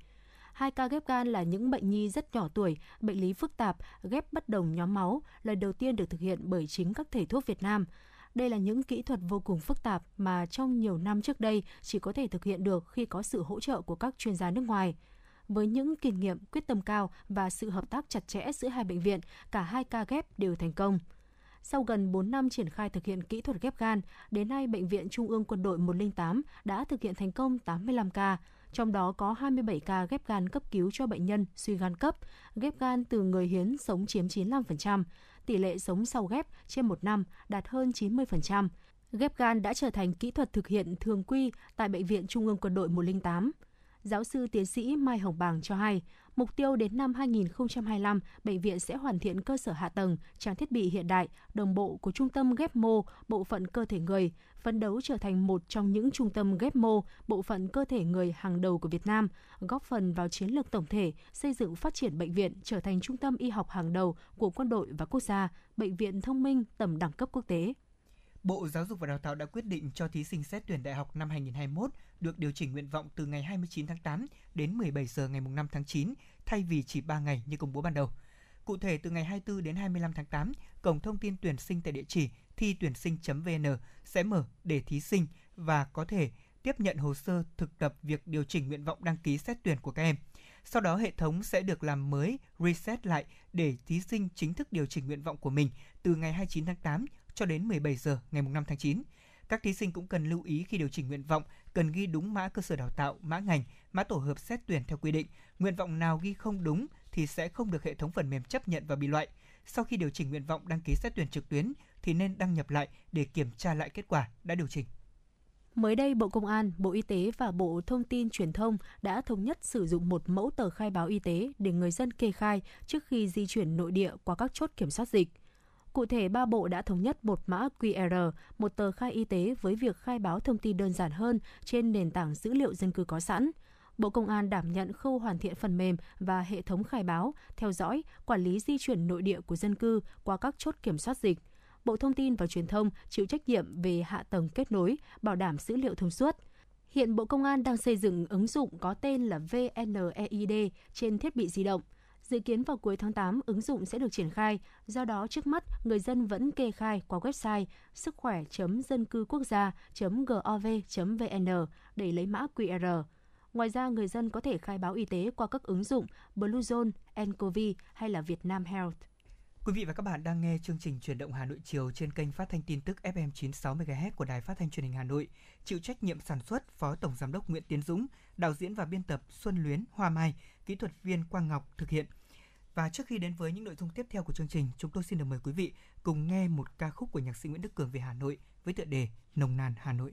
Hai ca ghép gan là những bệnh nhi rất nhỏ tuổi, bệnh lý phức tạp, ghép bất đồng nhóm máu, lần đầu tiên được thực hiện bởi chính các thầy thuốc Việt Nam. Đây là những kỹ thuật vô cùng phức tạp mà trong nhiều năm trước đây chỉ có thể thực hiện được khi có sự hỗ trợ của các chuyên gia nước ngoài. Với những kinh nghiệm, quyết tâm cao và sự hợp tác chặt chẽ giữa hai bệnh viện, cả hai ca ghép đều thành công. Sau gần 4 năm triển khai thực hiện kỹ thuật ghép gan, đến nay Bệnh viện Trung ương Quân đội 108 đã thực hiện thành công 85 ca, trong đó có 27 ca ghép gan cấp cứu cho bệnh nhân suy gan cấp, ghép gan từ người hiến sống chiếm 95%, tỷ lệ sống sau ghép trên một năm đạt hơn 90%. Ghép gan đã trở thành kỹ thuật thực hiện thường quy tại Bệnh viện Trung ương Quân đội 108 giáo sư tiến sĩ Mai Hồng Bàng cho hay, mục tiêu đến năm 2025, bệnh viện sẽ hoàn thiện cơ sở hạ tầng, trang thiết bị hiện đại, đồng bộ của trung tâm ghép mô, bộ phận cơ thể người, phấn đấu trở thành một trong những trung tâm ghép mô, bộ phận cơ thể người hàng đầu của Việt Nam, góp phần vào chiến lược tổng thể xây dựng phát triển bệnh viện trở thành trung tâm y học hàng đầu của quân đội và quốc gia, bệnh viện thông minh tầm đẳng cấp quốc tế. Bộ Giáo dục và Đào tạo đã quyết định cho thí sinh xét tuyển đại học năm 2021 được điều chỉnh nguyện vọng từ ngày 29 tháng 8 đến 17 giờ ngày 5 tháng 9 thay vì chỉ 3 ngày như công bố ban đầu. Cụ thể từ ngày 24 đến 25 tháng 8, cổng thông tin tuyển sinh tại địa chỉ thi tuyển sinh.vn sẽ mở để thí sinh và có thể tiếp nhận hồ sơ thực tập việc điều chỉnh nguyện vọng đăng ký xét tuyển của các em. Sau đó hệ thống sẽ được làm mới, reset lại để thí sinh chính thức điều chỉnh nguyện vọng của mình từ ngày 29 tháng 8 cho đến 17 giờ ngày 5 tháng 9. Các thí sinh cũng cần lưu ý khi điều chỉnh nguyện vọng cần ghi đúng mã cơ sở đào tạo, mã ngành, mã tổ hợp xét tuyển theo quy định. Nguyện vọng nào ghi không đúng thì sẽ không được hệ thống phần mềm chấp nhận và bị loại. Sau khi điều chỉnh nguyện vọng đăng ký xét tuyển trực tuyến thì nên đăng nhập lại để kiểm tra lại kết quả đã điều chỉnh. Mới đây, Bộ Công an, Bộ Y tế và Bộ Thông tin Truyền thông đã thống nhất sử dụng một mẫu tờ khai báo y tế để người dân kê khai trước khi di chuyển nội địa qua các chốt kiểm soát dịch. Cụ thể, ba bộ đã thống nhất một mã QR, một tờ khai y tế với việc khai báo thông tin đơn giản hơn trên nền tảng dữ liệu dân cư có sẵn. Bộ Công an đảm nhận khâu hoàn thiện phần mềm và hệ thống khai báo, theo dõi, quản lý di chuyển nội địa của dân cư qua các chốt kiểm soát dịch. Bộ Thông tin và Truyền thông chịu trách nhiệm về hạ tầng kết nối, bảo đảm dữ liệu thông suốt. Hiện Bộ Công an đang xây dựng ứng dụng có tên là VNEID trên thiết bị di động – Dự kiến vào cuối tháng 8, ứng dụng sẽ được triển khai. Do đó, trước mắt, người dân vẫn kê khai qua website sức khỏe.dân cư quốc gia.gov.vn để lấy mã QR. Ngoài ra, người dân có thể khai báo y tế qua các ứng dụng Bluezone, nCoV hay là Vietnam Health. Quý vị và các bạn đang nghe chương trình Truyền động Hà Nội chiều trên kênh phát thanh tin tức FM 96 MHz của Đài Phát thanh Truyền hình Hà Nội. Chịu trách nhiệm sản xuất Phó Tổng giám đốc Nguyễn Tiến Dũng, đạo diễn và biên tập Xuân Luyến, Hoa Mai, kỹ thuật viên Quang Ngọc thực hiện. Và trước khi đến với những nội dung tiếp theo của chương trình, chúng tôi xin được mời quý vị cùng nghe một ca khúc của nhạc sĩ Nguyễn Đức Cường về Hà Nội với tựa đề Nồng nàn Hà Nội.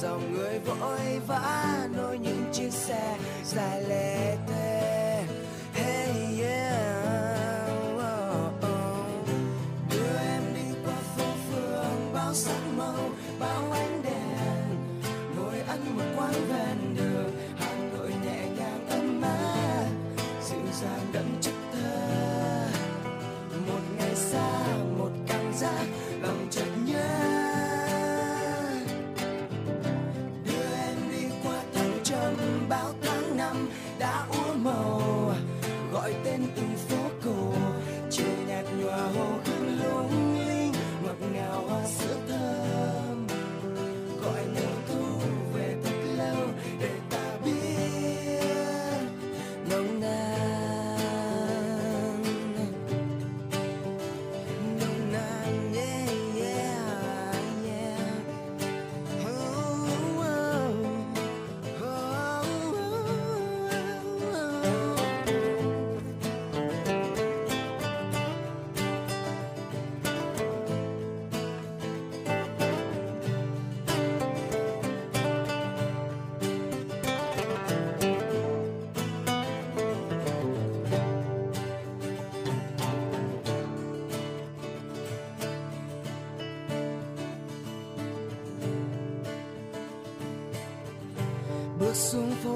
dòng người vội vã nối những chiếc xe dài lê thê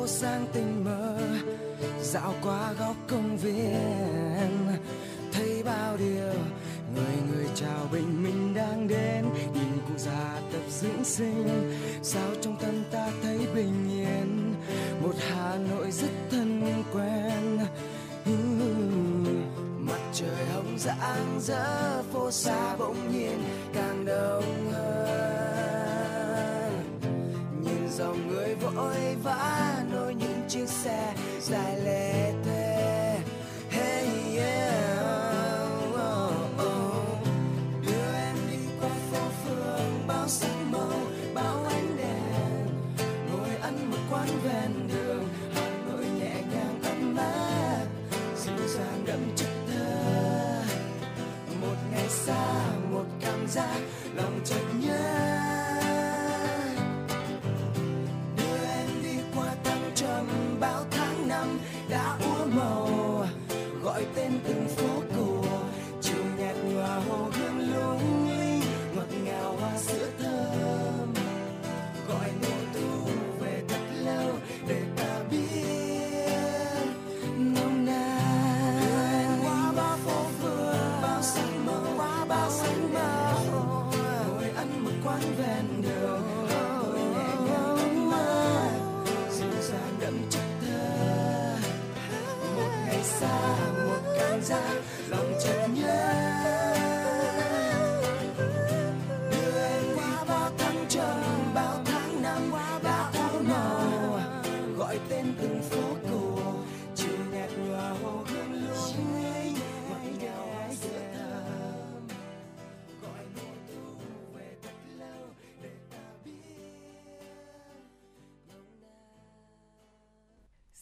phố sang tình mơ, dạo qua góc công viên. Thấy bao điều người người chào bình minh đang đến, nhìn cụ già tập dưỡng sinh. Sao trong tâm ta thấy bình yên? Một hà nội rất thân quen. Mặt trời hồng rạng rỡ, phố xa bỗng nhiên càng đông hơn. Nhìn dòng người vội vã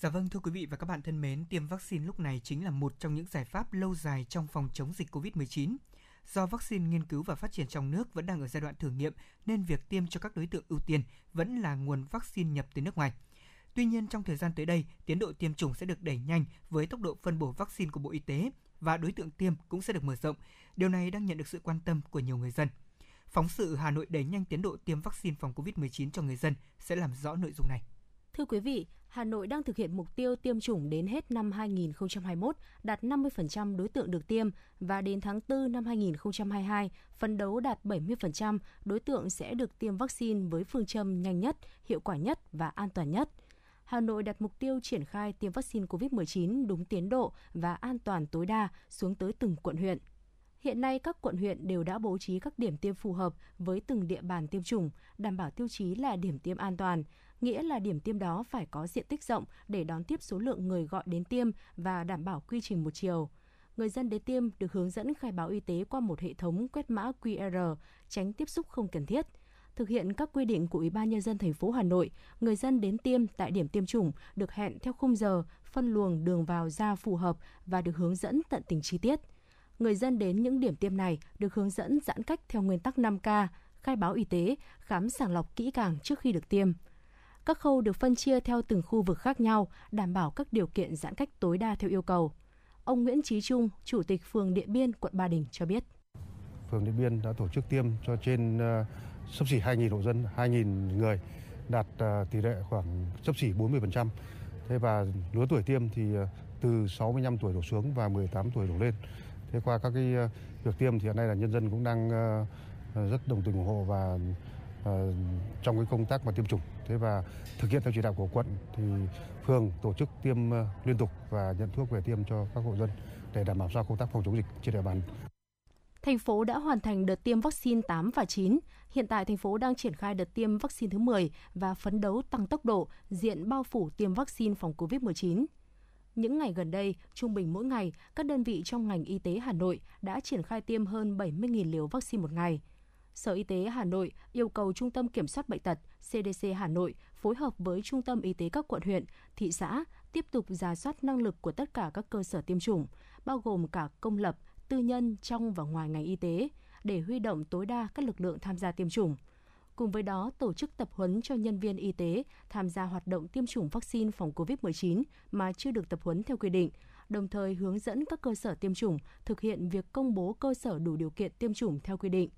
Dạ vâng thưa quý vị và các bạn thân mến, tiêm vaccine lúc này chính là một trong những giải pháp lâu dài trong phòng chống dịch COVID-19. Do vaccine nghiên cứu và phát triển trong nước vẫn đang ở giai đoạn thử nghiệm nên việc tiêm cho các đối tượng ưu tiên vẫn là nguồn vaccine nhập từ nước ngoài. Tuy nhiên, trong thời gian tới đây, tiến độ tiêm chủng sẽ được đẩy nhanh với tốc độ phân bổ vaccine của Bộ Y tế và đối tượng tiêm cũng sẽ được mở rộng. Điều này đang nhận được sự quan tâm của nhiều người dân. Phóng sự Hà Nội đẩy nhanh tiến độ tiêm vaccine phòng COVID-19 cho người dân sẽ làm rõ nội dung này. Thưa quý vị, Hà Nội đang thực hiện mục tiêu tiêm chủng đến hết năm 2021 đạt 50% đối tượng được tiêm và đến tháng 4 năm 2022 phấn đấu đạt 70% đối tượng sẽ được tiêm vaccine với phương châm nhanh nhất, hiệu quả nhất và an toàn nhất. Hà Nội đặt mục tiêu triển khai tiêm vaccine COVID-19 đúng tiến độ và an toàn tối đa xuống tới từng quận huyện. Hiện nay các quận huyện đều đã bố trí các điểm tiêm phù hợp với từng địa bàn tiêm chủng, đảm bảo tiêu chí là điểm tiêm an toàn, nghĩa là điểm tiêm đó phải có diện tích rộng để đón tiếp số lượng người gọi đến tiêm và đảm bảo quy trình một chiều. Người dân đến tiêm được hướng dẫn khai báo y tế qua một hệ thống quét mã QR, tránh tiếp xúc không cần thiết. Thực hiện các quy định của Ủy ban nhân dân thành phố Hà Nội, người dân đến tiêm tại điểm tiêm chủng được hẹn theo khung giờ, phân luồng đường vào ra phù hợp và được hướng dẫn tận tình chi tiết. Người dân đến những điểm tiêm này được hướng dẫn giãn cách theo nguyên tắc 5K, khai báo y tế, khám sàng lọc kỹ càng trước khi được tiêm. Các khâu được phân chia theo từng khu vực khác nhau, đảm bảo các điều kiện giãn cách tối đa theo yêu cầu. Ông Nguyễn Trí Trung, Chủ tịch phường Điện Biên, quận Ba Đình cho biết. Phường Điện Biên đã tổ chức tiêm cho trên uh, sấp xỉ 2.000 hộ dân, 2.000 người, đạt uh, tỷ lệ khoảng sấp xỉ 40%. Thế và lứa tuổi tiêm thì uh, từ 65 tuổi đổ xuống và 18 tuổi đổ lên. Thế qua các cái việc tiêm thì hiện nay là nhân dân cũng đang rất đồng tình ủng hộ và trong cái công tác mà tiêm chủng. Thế và thực hiện theo chỉ đạo của quận thì phường tổ chức tiêm ờ, liên tục và nhận thuốc về tiêm cho các hộ dân để đảm bảo cho công tác phòng chống dịch trên địa bàn. Thành phố đã hoàn thành đợt tiêm vaccine 8 và 9. Hiện tại thành phố đang triển khai đợt tiêm vaccine thứ 10 và phấn đấu tăng tốc độ, diện bao phủ tiêm vaccine phòng COVID-19. Những ngày gần đây, trung bình mỗi ngày, các đơn vị trong ngành y tế Hà Nội đã triển khai tiêm hơn 70.000 liều vaccine một ngày. Sở Y tế Hà Nội yêu cầu Trung tâm Kiểm soát Bệnh tật CDC Hà Nội phối hợp với Trung tâm Y tế các quận huyện, thị xã tiếp tục giả soát năng lực của tất cả các cơ sở tiêm chủng, bao gồm cả công lập, tư nhân trong và ngoài ngành y tế, để huy động tối đa các lực lượng tham gia tiêm chủng. Cùng với đó, tổ chức tập huấn cho nhân viên y tế tham gia hoạt động tiêm chủng vaccine phòng COVID-19 mà chưa được tập huấn theo quy định, đồng thời hướng dẫn các cơ sở tiêm chủng thực hiện việc công bố cơ sở đủ điều kiện tiêm chủng theo quy định.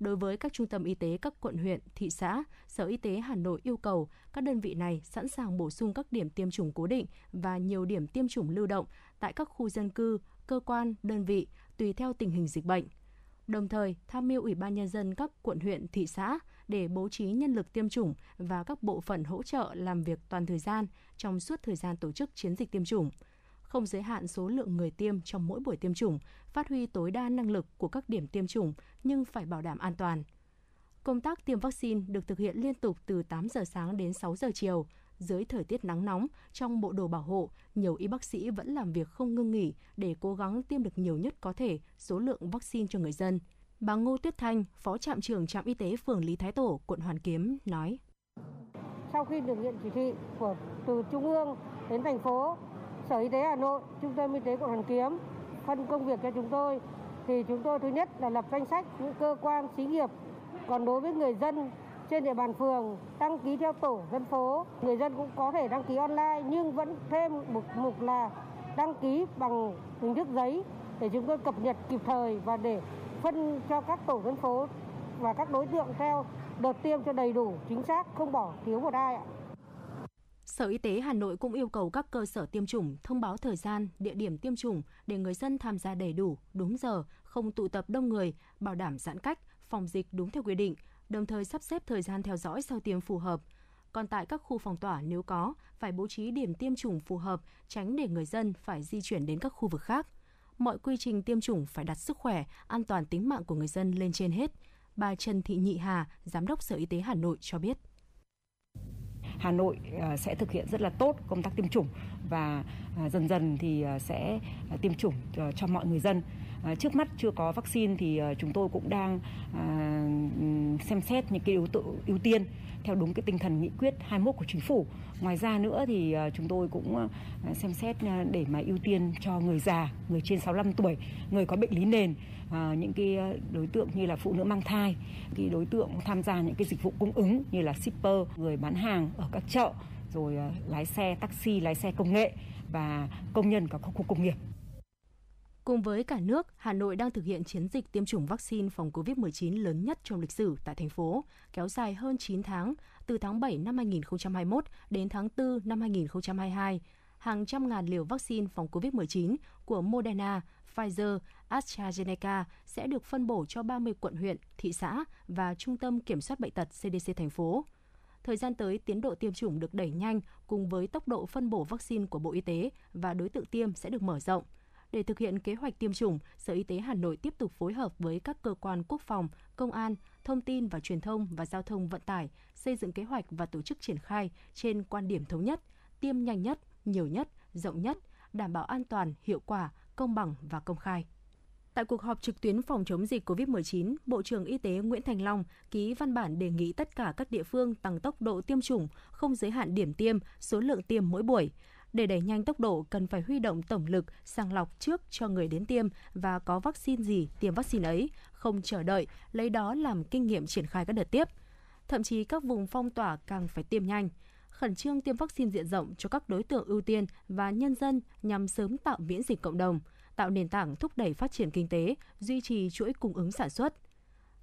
Đối với các trung tâm y tế các quận huyện, thị xã, Sở Y tế Hà Nội yêu cầu các đơn vị này sẵn sàng bổ sung các điểm tiêm chủng cố định và nhiều điểm tiêm chủng lưu động tại các khu dân cư, cơ quan, đơn vị tùy theo tình hình dịch bệnh. Đồng thời, tham mưu Ủy ban nhân dân các quận huyện, thị xã để bố trí nhân lực tiêm chủng và các bộ phận hỗ trợ làm việc toàn thời gian trong suốt thời gian tổ chức chiến dịch tiêm chủng không giới hạn số lượng người tiêm trong mỗi buổi tiêm chủng, phát huy tối đa năng lực của các điểm tiêm chủng nhưng phải bảo đảm an toàn. Công tác tiêm vaccine được thực hiện liên tục từ 8 giờ sáng đến 6 giờ chiều. Dưới thời tiết nắng nóng, trong bộ đồ bảo hộ, nhiều y bác sĩ vẫn làm việc không ngưng nghỉ để cố gắng tiêm được nhiều nhất có thể số lượng vaccine cho người dân. Bà Ngô Tuyết Thanh, Phó trạm trưởng trạm y tế phường Lý Thái Tổ, quận Hoàn Kiếm nói: Sau khi được nhận chỉ thị của từ trung ương đến thành phố Sở Y tế Hà Nội, Trung tâm Y tế quận Hoàn Kiếm phân công việc cho chúng tôi. Thì chúng tôi thứ nhất là lập danh sách những cơ quan xí nghiệp. Còn đối với người dân trên địa bàn phường đăng ký theo tổ dân phố. Người dân cũng có thể đăng ký online nhưng vẫn thêm một mục là đăng ký bằng hình thức giấy để chúng tôi cập nhật kịp thời và để phân cho các tổ dân phố và các đối tượng theo đợt tiêm cho đầy đủ chính xác không bỏ thiếu một ai ạ. Sở Y tế Hà Nội cũng yêu cầu các cơ sở tiêm chủng thông báo thời gian, địa điểm tiêm chủng để người dân tham gia đầy đủ, đúng giờ, không tụ tập đông người, bảo đảm giãn cách, phòng dịch đúng theo quy định, đồng thời sắp xếp thời gian theo dõi sau tiêm phù hợp. Còn tại các khu phòng tỏa nếu có, phải bố trí điểm tiêm chủng phù hợp, tránh để người dân phải di chuyển đến các khu vực khác. Mọi quy trình tiêm chủng phải đặt sức khỏe, an toàn tính mạng của người dân lên trên hết. Bà Trần Thị Nhị Hà, Giám đốc Sở Y tế Hà Nội cho biết. Hà Nội ờ, sẽ thực hiện rất là tốt công tác tiêm chủng và ờ, dần dần thì ờ, sẽ tiêm chủng cho mọi người dân. À, trước mắt chưa có vaccine thì à, chúng tôi cũng đang à, xem xét những cái yếu tố ưu tiên theo đúng cái tinh thần nghị quyết 21 của chính phủ. Ngoài ra nữa thì chúng tôi cũng xem xét để mà ưu tiên cho người già, người trên 65 tuổi, người có bệnh lý nền, những cái đối tượng như là phụ nữ mang thai, cái đối tượng tham gia những cái dịch vụ cung ứng như là shipper, người bán hàng ở các chợ, rồi lái xe taxi, lái xe công nghệ và công nhân các khu công nghiệp. Cùng với cả nước, Hà Nội đang thực hiện chiến dịch tiêm chủng vaccine phòng COVID-19 lớn nhất trong lịch sử tại thành phố, kéo dài hơn 9 tháng, từ tháng 7 năm 2021 đến tháng 4 năm 2022. Hàng trăm ngàn liều vaccine phòng COVID-19 của Moderna, Pfizer, AstraZeneca sẽ được phân bổ cho 30 quận huyện, thị xã và Trung tâm Kiểm soát Bệnh tật CDC thành phố. Thời gian tới, tiến độ tiêm chủng được đẩy nhanh cùng với tốc độ phân bổ vaccine của Bộ Y tế và đối tượng tiêm sẽ được mở rộng – để thực hiện kế hoạch tiêm chủng, Sở Y tế Hà Nội tiếp tục phối hợp với các cơ quan quốc phòng, công an, thông tin và truyền thông và giao thông vận tải xây dựng kế hoạch và tổ chức triển khai trên quan điểm thống nhất, tiêm nhanh nhất, nhiều nhất, rộng nhất, đảm bảo an toàn, hiệu quả, công bằng và công khai. Tại cuộc họp trực tuyến phòng chống dịch COVID-19, Bộ trưởng Y tế Nguyễn Thành Long ký văn bản đề nghị tất cả các địa phương tăng tốc độ tiêm chủng, không giới hạn điểm tiêm, số lượng tiêm mỗi buổi. Để đẩy nhanh tốc độ, cần phải huy động tổng lực sàng lọc trước cho người đến tiêm và có vaccine gì tiêm vaccine ấy, không chờ đợi, lấy đó làm kinh nghiệm triển khai các đợt tiếp. Thậm chí các vùng phong tỏa càng phải tiêm nhanh khẩn trương tiêm vaccine diện rộng cho các đối tượng ưu tiên và nhân dân nhằm sớm tạo miễn dịch cộng đồng, tạo nền tảng thúc đẩy phát triển kinh tế, duy trì chuỗi cung ứng sản xuất.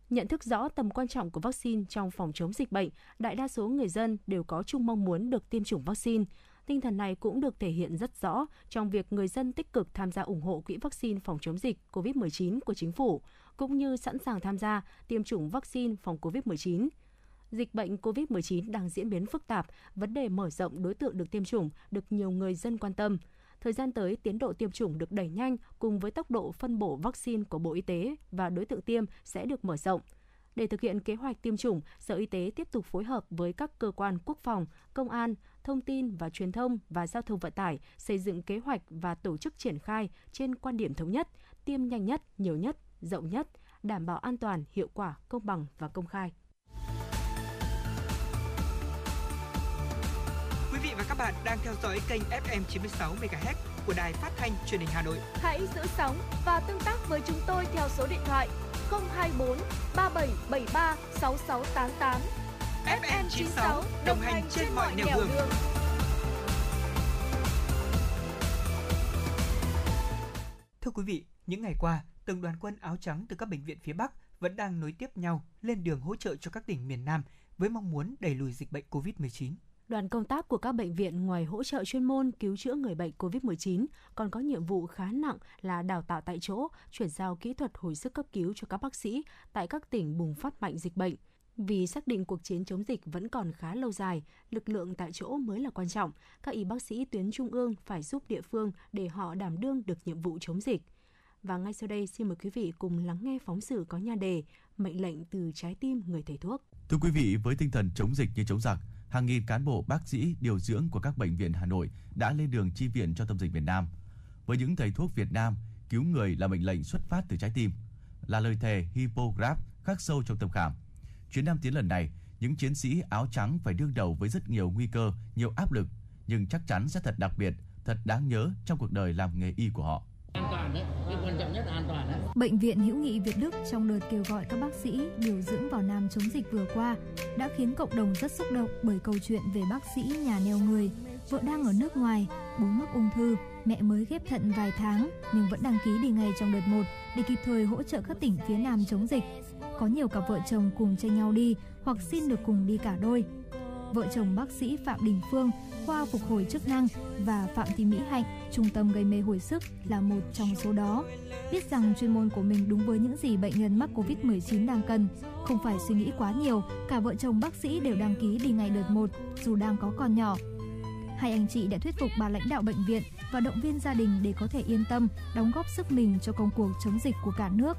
Nhận thức rõ tầm quan trọng của vaccine trong phòng chống dịch bệnh, đại đa số người dân đều có chung mong muốn được tiêm chủng vaccine. Tinh thần này cũng được thể hiện rất rõ trong việc người dân tích cực tham gia ủng hộ quỹ vaccine phòng chống dịch COVID-19 của chính phủ, cũng như sẵn sàng tham gia tiêm chủng vaccine phòng COVID-19. Dịch bệnh COVID-19 đang diễn biến phức tạp, vấn đề mở rộng đối tượng được tiêm chủng được nhiều người dân quan tâm. Thời gian tới, tiến độ tiêm chủng được đẩy nhanh cùng với tốc độ phân bổ vaccine của Bộ Y tế và đối tượng tiêm sẽ được mở rộng. Để thực hiện kế hoạch tiêm chủng, Sở Y tế tiếp tục phối hợp với các cơ quan quốc phòng, công an, thông tin và truyền thông và giao thông vận tải xây dựng kế hoạch và tổ chức triển khai trên quan điểm thống nhất, tiêm nhanh nhất, nhiều nhất, rộng nhất, đảm bảo an toàn, hiệu quả, công bằng và công khai. Quý vị và các bạn đang theo dõi kênh FM 96 MHz của đài phát thanh truyền hình Hà Nội. Hãy giữ sóng và tương tác với chúng tôi theo số điện thoại 024 3773 6688. FM 96 đồng hành trên mọi nẻo đường. đường. Thưa quý vị, những ngày qua, từng đoàn quân áo trắng từ các bệnh viện phía Bắc vẫn đang nối tiếp nhau lên đường hỗ trợ cho các tỉnh miền Nam với mong muốn đẩy lùi dịch bệnh COVID-19. Đoàn công tác của các bệnh viện ngoài hỗ trợ chuyên môn cứu chữa người bệnh COVID-19 còn có nhiệm vụ khá nặng là đào tạo tại chỗ, chuyển giao kỹ thuật hồi sức cấp cứu cho các bác sĩ tại các tỉnh bùng phát mạnh dịch bệnh. Vì xác định cuộc chiến chống dịch vẫn còn khá lâu dài, lực lượng tại chỗ mới là quan trọng. Các y bác sĩ tuyến trung ương phải giúp địa phương để họ đảm đương được nhiệm vụ chống dịch. Và ngay sau đây xin mời quý vị cùng lắng nghe phóng sự có nha đề Mệnh lệnh từ trái tim người thầy thuốc. Thưa quý vị, với tinh thần chống dịch như chống giặc, hàng nghìn cán bộ bác sĩ điều dưỡng của các bệnh viện Hà Nội đã lên đường chi viện cho tâm dịch miền Nam. Với những thầy thuốc Việt Nam, cứu người là mệnh lệnh xuất phát từ trái tim, là lời thề Hippocrates khắc sâu trong tâm khảm. Chuyến Nam tiến lần này, những chiến sĩ áo trắng phải đương đầu với rất nhiều nguy cơ, nhiều áp lực, nhưng chắc chắn sẽ thật đặc biệt, thật đáng nhớ trong cuộc đời làm nghề y của họ an toàn đấy, cái quan trọng nhất là an toàn đấy. Bệnh viện Hữu nghị Việt Đức trong đợt kêu gọi các bác sĩ điều dưỡng vào Nam chống dịch vừa qua đã khiến cộng đồng rất xúc động bởi câu chuyện về bác sĩ nhà neo người. Vợ đang ở nước ngoài, bố mắc ung thư, mẹ mới ghép thận vài tháng nhưng vẫn đăng ký đi ngay trong đợt 1 để kịp thời hỗ trợ các tỉnh phía Nam chống dịch. Có nhiều cặp vợ chồng cùng tranh nhau đi hoặc xin được cùng đi cả đôi. Vợ chồng bác sĩ Phạm Đình Phương khoa phục hồi chức năng và Phạm Thị Mỹ Hạnh, trung tâm gây mê hồi sức là một trong số đó. Biết rằng chuyên môn của mình đúng với những gì bệnh nhân mắc Covid-19 đang cần, không phải suy nghĩ quá nhiều, cả vợ chồng bác sĩ đều đăng ký đi ngày đợt một, dù đang có con nhỏ. Hai anh chị đã thuyết phục bà lãnh đạo bệnh viện và động viên gia đình để có thể yên tâm đóng góp sức mình cho công cuộc chống dịch của cả nước.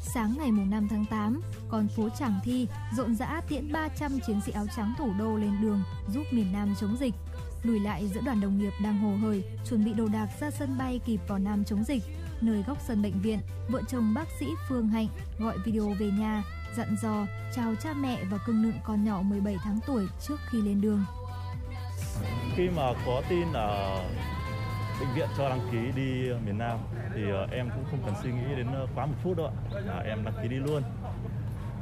Sáng ngày 5 tháng 8, con phố Tràng Thi rộn rã tiễn 300 chiến sĩ áo trắng thủ đô lên đường giúp miền Nam chống dịch lùi lại giữa đoàn đồng nghiệp đang hồ hởi chuẩn bị đồ đạc ra sân bay kịp vào Nam chống dịch. nơi góc sân bệnh viện, vợ chồng bác sĩ Phương Hạnh gọi video về nhà, dặn dò chào cha mẹ và cưng nựng con nhỏ 17 tháng tuổi trước khi lên đường. Khi mà có tin ở bệnh viện cho đăng ký đi ờ, miền Nam thì ờ, em cũng không cần suy nghĩ đến ờ, quá một phút đâu ạ. Là em đăng ký đi luôn.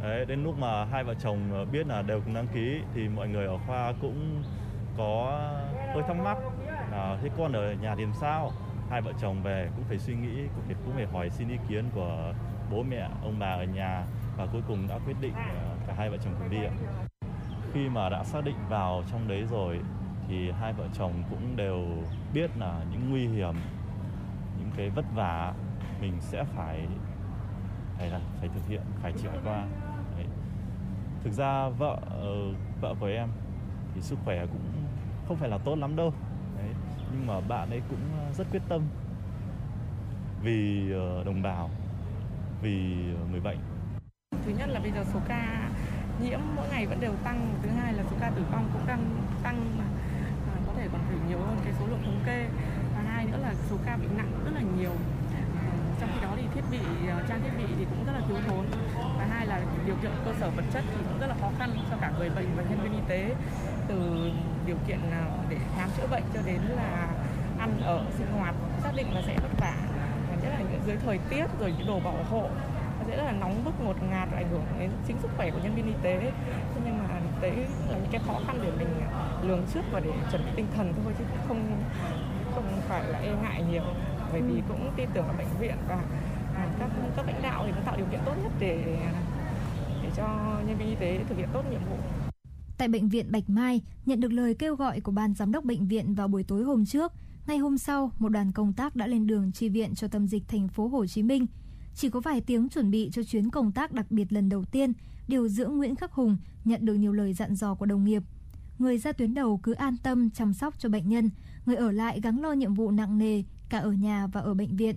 Đấy, đến lúc mà hai vợ chồng biết là đều cùng đăng ký thì mọi người ở khoa cũng có hơi thắc mắc là thế con ở nhà thì làm sao? Hai vợ chồng về cũng phải suy nghĩ, cũng phải cũng phải hỏi xin ý kiến của bố mẹ, ông bà ở nhà và cuối cùng đã quyết định cả hai vợ chồng cùng đi ạ. Khi mà đã xác định vào trong đấy rồi thì hai vợ chồng cũng đều biết là những nguy hiểm, những cái vất vả mình sẽ phải phải là phải thực hiện, phải trải qua. Đấy. Thực ra vợ ờ, vợ của em thì sức khỏe cũng không phải là tốt lắm đâu. Đấy. Nhưng mà bạn ấy cũng ờ, rất quyết tâm vì ờ, đồng bào, vì người bệnh. Thứ nhất là bây giờ số ca nhiễm mỗi ngày vẫn đều tăng, thứ hai là số ca tử vong cũng đang tăng mà à, còn phải nhiều hơn cái số lượng thống kê. Và hai nữa là số ca bệnh nặng rất là nhiều. Trong khi đó thì thiết bị ờ, trang thiết bị thì cũng rất là thiếu thốn. Và hai là điều kiện cơ sở vật chất thì cũng rất là khó khăn cho cả người bệnh và nhân viên y tế từ điều kiện ờ, để khám chữa bệnh cho đến là ăn ở sinh hoạt xác định là sẽ vất vả Và nhất là những dưới thời tiết rồi những đồ bảo hộ nó sẽ rất là nóng bức ngột ngạt và ảnh hưởng đến chính sức khỏe của nhân viên y tế thế nhưng mà đấy là những cái khó khăn để mình lường trước và để chuẩn bị tinh thần thôi chứ không không phải là e ngại nhiều. Bởi vì cũng tin tưởng vào bệnh viện và à, các các lãnh đạo thì cũng tạo điều kiện tốt nhất để để cho nhân viên y tế thực hiện tốt nhiệm vụ. Tại bệnh viện Bạch Mai, nhận được lời kêu gọi của ban giám đốc bệnh viện vào buổi tối hôm trước, ngay hôm sau, một đoàn công tác đã lên đường chi viện cho tâm dịch thành phố Hồ Chí Minh. Chỉ có vài tiếng chuẩn bị cho chuyến công tác đặc biệt lần đầu tiên, điều dưỡng Nguyễn Khắc Hùng nhận được nhiều lời dặn dò của đồng nghiệp. Người ra tuyến đầu cứ an tâm chăm sóc cho bệnh nhân, người ở lại gắng lo nhiệm vụ nặng nề cả ở nhà và ở bệnh viện.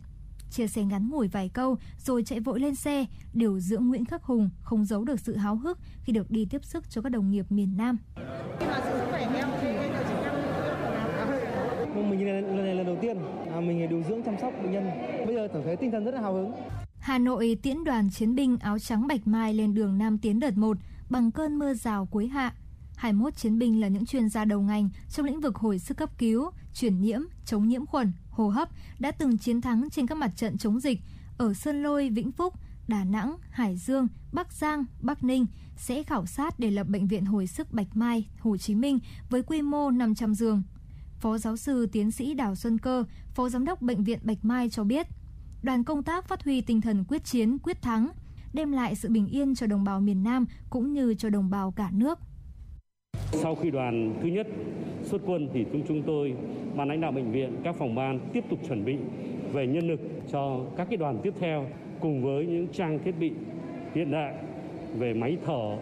Chia sẻ ngắn ngủi vài câu rồi chạy vội lên xe, điều dưỡng Nguyễn Khắc Hùng không giấu được sự háo hức khi được đi tiếp sức cho các đồng nghiệp miền Nam. Vâng, mình lần, lần này lần đầu tiên à, mình điều dưỡng chăm sóc bệnh nhân bây giờ cảm thấy tinh thần rất là hào hứng Hà Nội tiễn đoàn chiến binh áo trắng bạch mai lên đường Nam tiến đợt 1 bằng cơn mưa rào cuối hạ. 21 chiến binh là những chuyên gia đầu ngành trong lĩnh vực hồi sức cấp cứu, truyền nhiễm, chống nhiễm khuẩn, hô hấp đã từng chiến thắng trên các mặt trận chống dịch ở Sơn Lôi, Vĩnh Phúc, Đà Nẵng, Hải Dương, Bắc Giang, Bắc Ninh sẽ khảo sát để lập bệnh viện hồi sức Bạch Mai, Hồ Chí Minh với quy mô 500 giường. Phó giáo sư tiến sĩ Đào Xuân Cơ, Phó Giám đốc Bệnh viện Bạch Mai cho biết, đoàn công tác phát huy tinh thần quyết chiến, quyết thắng, đem lại sự bình yên cho đồng bào miền Nam cũng như cho đồng bào cả nước. Sau khi đoàn thứ nhất xuất quân thì chúng chúng tôi, ban lãnh đạo bệnh viện, các phòng ban tiếp tục chuẩn bị về nhân lực cho các cái đoàn tiếp theo cùng với những trang thiết bị hiện đại về máy thở,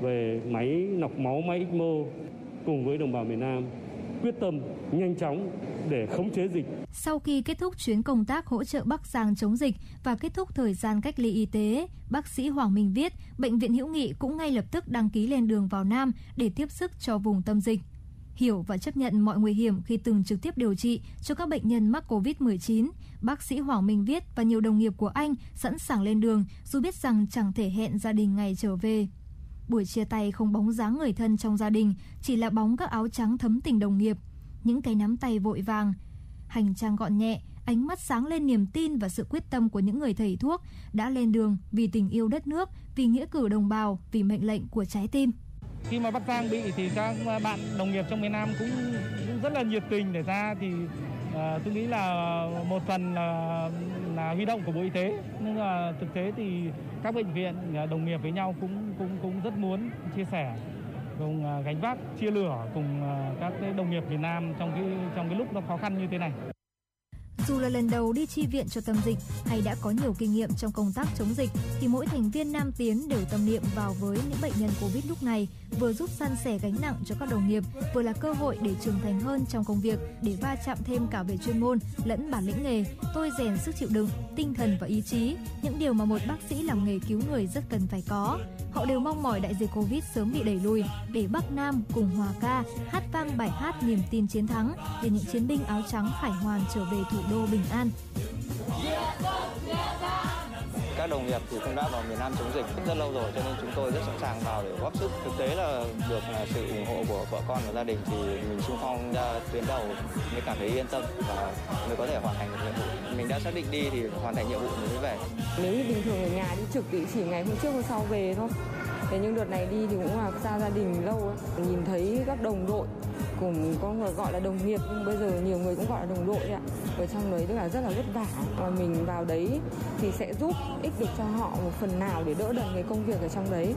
về máy lọc máu, máy ECMO cùng với đồng bào miền Nam quyết tâm nhanh chóng để khống chế dịch. Sau khi kết thúc chuyến công tác hỗ trợ Bắc Giang chống dịch và kết thúc thời gian cách ly y tế, bác sĩ Hoàng Minh Viết, Bệnh viện Hữu Nghị cũng ngay lập tức đăng ký lên đường vào Nam để tiếp sức cho vùng tâm dịch. Hiểu và chấp nhận mọi nguy hiểm khi từng trực tiếp điều trị cho các bệnh nhân mắc COVID-19, bác sĩ Hoàng Minh Viết và nhiều đồng nghiệp của anh sẵn sàng lên đường dù biết rằng chẳng thể hẹn gia đình ngày trở về. Buổi chia tay không bóng dáng người thân trong gia đình, chỉ là bóng các áo trắng thấm tình đồng nghiệp, những cái nắm tay vội vàng. Hành trang gọn nhẹ, ánh mắt sáng lên niềm tin và sự quyết tâm của những người thầy thuốc đã lên đường vì tình yêu đất nước, vì nghĩa cử đồng bào, vì mệnh lệnh của trái tim khi mà Bắc Giang bị thì các bạn đồng nghiệp trong miền Nam cũng, cũng rất là nhiệt tình để ra thì à, tôi nghĩ là một phần là, là huy động của Bộ Y tế nhưng mà thực tế thì các bệnh viện ờ, đồng nghiệp với nhau cũng cũng cũng rất muốn chia sẻ cùng ờ, gánh vác chia lửa cùng các đồng nghiệp miền Nam trong cái trong cái lúc nó khó khăn như thế này. Dù là lần đầu đi chi viện cho tâm dịch hay đã có nhiều kinh nghiệm trong công tác chống dịch thì mỗi thành viên Nam Tiến đều tâm niệm vào với những bệnh nhân Covid lúc này, vừa giúp san sẻ gánh nặng cho các đồng nghiệp, vừa là cơ hội để trưởng thành hơn trong công việc, để va chạm thêm cả về chuyên môn lẫn bản lĩnh nghề, tôi rèn sức chịu đựng, tinh thần và ý chí, những điều mà một bác sĩ làm nghề cứu người rất cần phải có. Họ đều mong mỏi đại dịch Covid sớm bị đẩy lùi để Bắc Nam cùng hòa ca hát vang bài hát niềm tin chiến thắng để những chiến binh áo trắng khải hoàn trở về thủ đô bình an. Các đồng nghiệp thì cũng đã vào miền Nam chống dịch rất lâu rồi cho nên chúng tôi rất sẵn sàng vào để góp sức. Thực tế là được là sự ủng hộ của vợ con và gia đình thì mình xung phong ra tuyến đầu mới cảm thấy yên tâm và mới có thể hoàn thành được nhiệm vụ. Mình đã xác định đi thì hoàn thành nhiệm vụ mình mới về. Nếu như bình thường ở nhà đi trực thì chỉ ngày hôm trước hôm sau về thôi. Thế nhưng đợt này đi thì cũng là xa gia đình lâu ấy. Nhìn thấy các đồng đội cùng có người gọi là đồng nghiệp nhưng bây giờ nhiều người cũng gọi là đồng đội ạ. Ở trong đấy tức là rất là vất vả và mình vào đấy thì sẽ giúp ích được cho họ một phần nào để đỡ đần cái công việc ở trong đấy.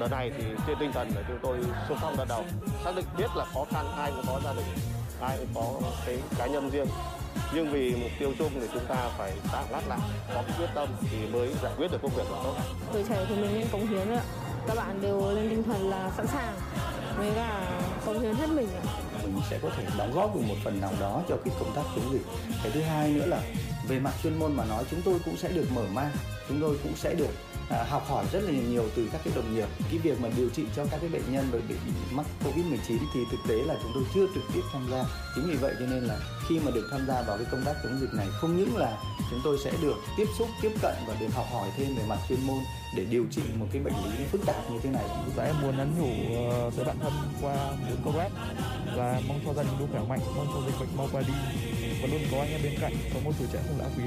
Đợt này thì trên tinh thần là chúng tôi xung phong đợt đầu, xác định biết là khó khăn ai cũng có gia đình, ai cũng có cái cá nhân riêng. Nhưng vì mục tiêu chung thì chúng ta phải tạm lát lại, có cái quyết tâm thì mới giải quyết được công việc được tốt. Tuổi trẻ của mình nên cống hiến ạ. Các bạn đều lên tinh thần là sẵn sàng với cả cống hiến hết mình ạ. mình sẽ có thể đóng góp được một phần nào đó cho cái công tác chống dịch. Cái thứ hai nữa là về mặt chuyên môn mà nói chúng tôi cũng sẽ được mở mang, chúng tôi cũng sẽ được à, học hỏi rất là nhiều từ các cái đồng nghiệp. Cái việc mà điều trị cho các cái bệnh nhân bị mắc Covid-19 thì thực tế là chúng tôi chưa trực tiếp tham gia. Chính vì vậy cho nên là khi mà được tham gia vào cái công tác chống dịch này không những là chúng tôi sẽ được tiếp xúc, tiếp cận và được học hỏi thêm về mặt chuyên môn để điều trị một cái bệnh lý phức tạp như thế này. Và em muốn nhắn nhủ ờ, tới bạn thân qua những câu web và mong cho gia đình luôn khỏe mạnh, mong cho dịch bệnh mau qua đi và luôn có anh em bên cạnh, có một tuổi trẻ không lãng phí.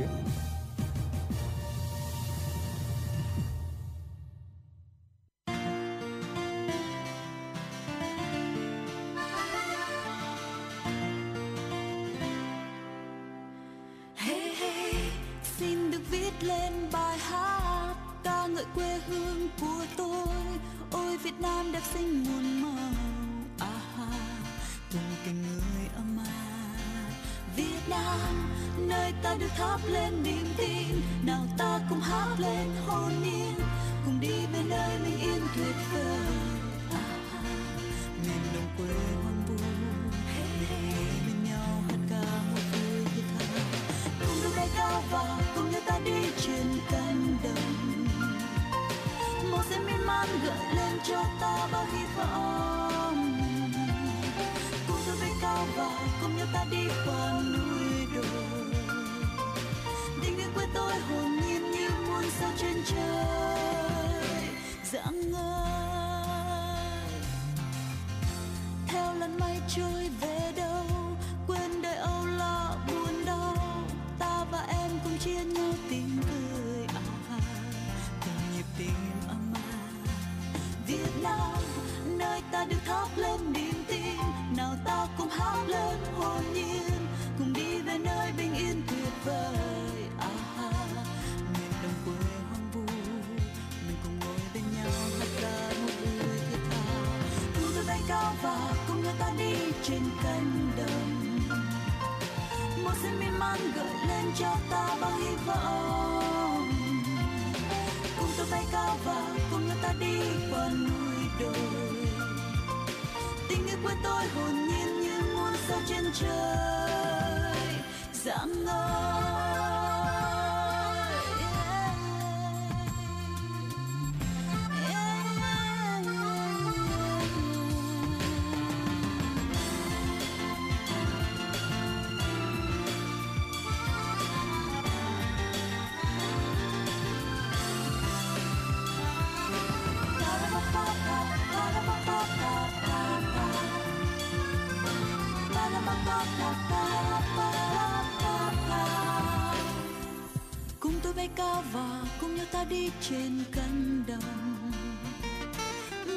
Trên cánh đồng.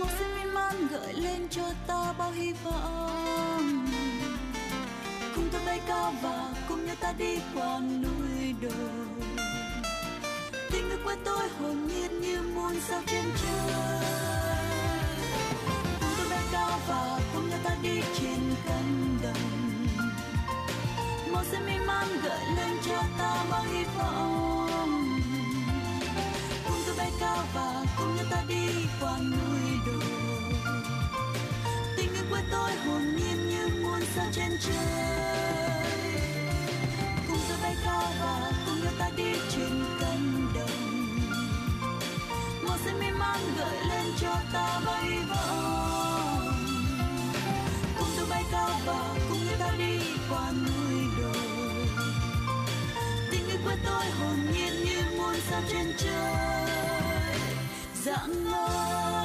Màu xanh miên man gợi lên cho ta bao hy vọng. Cùng tôi bay cao và cùng nhau ta đi qua núi đồi. Tình yêu của tôi hồn nhiên như muôn sao trên trời. Trời cùng tôi bay cao và cùng nhau ta đi trên cánh đồng màu xanh mê man gợi lên cho ta bay vòng cùng tôi bay cao và cùng nhau ta đi qua núi đồi tình yêu của tôi hồn nhiên như muôn sao trên trời dạng ngời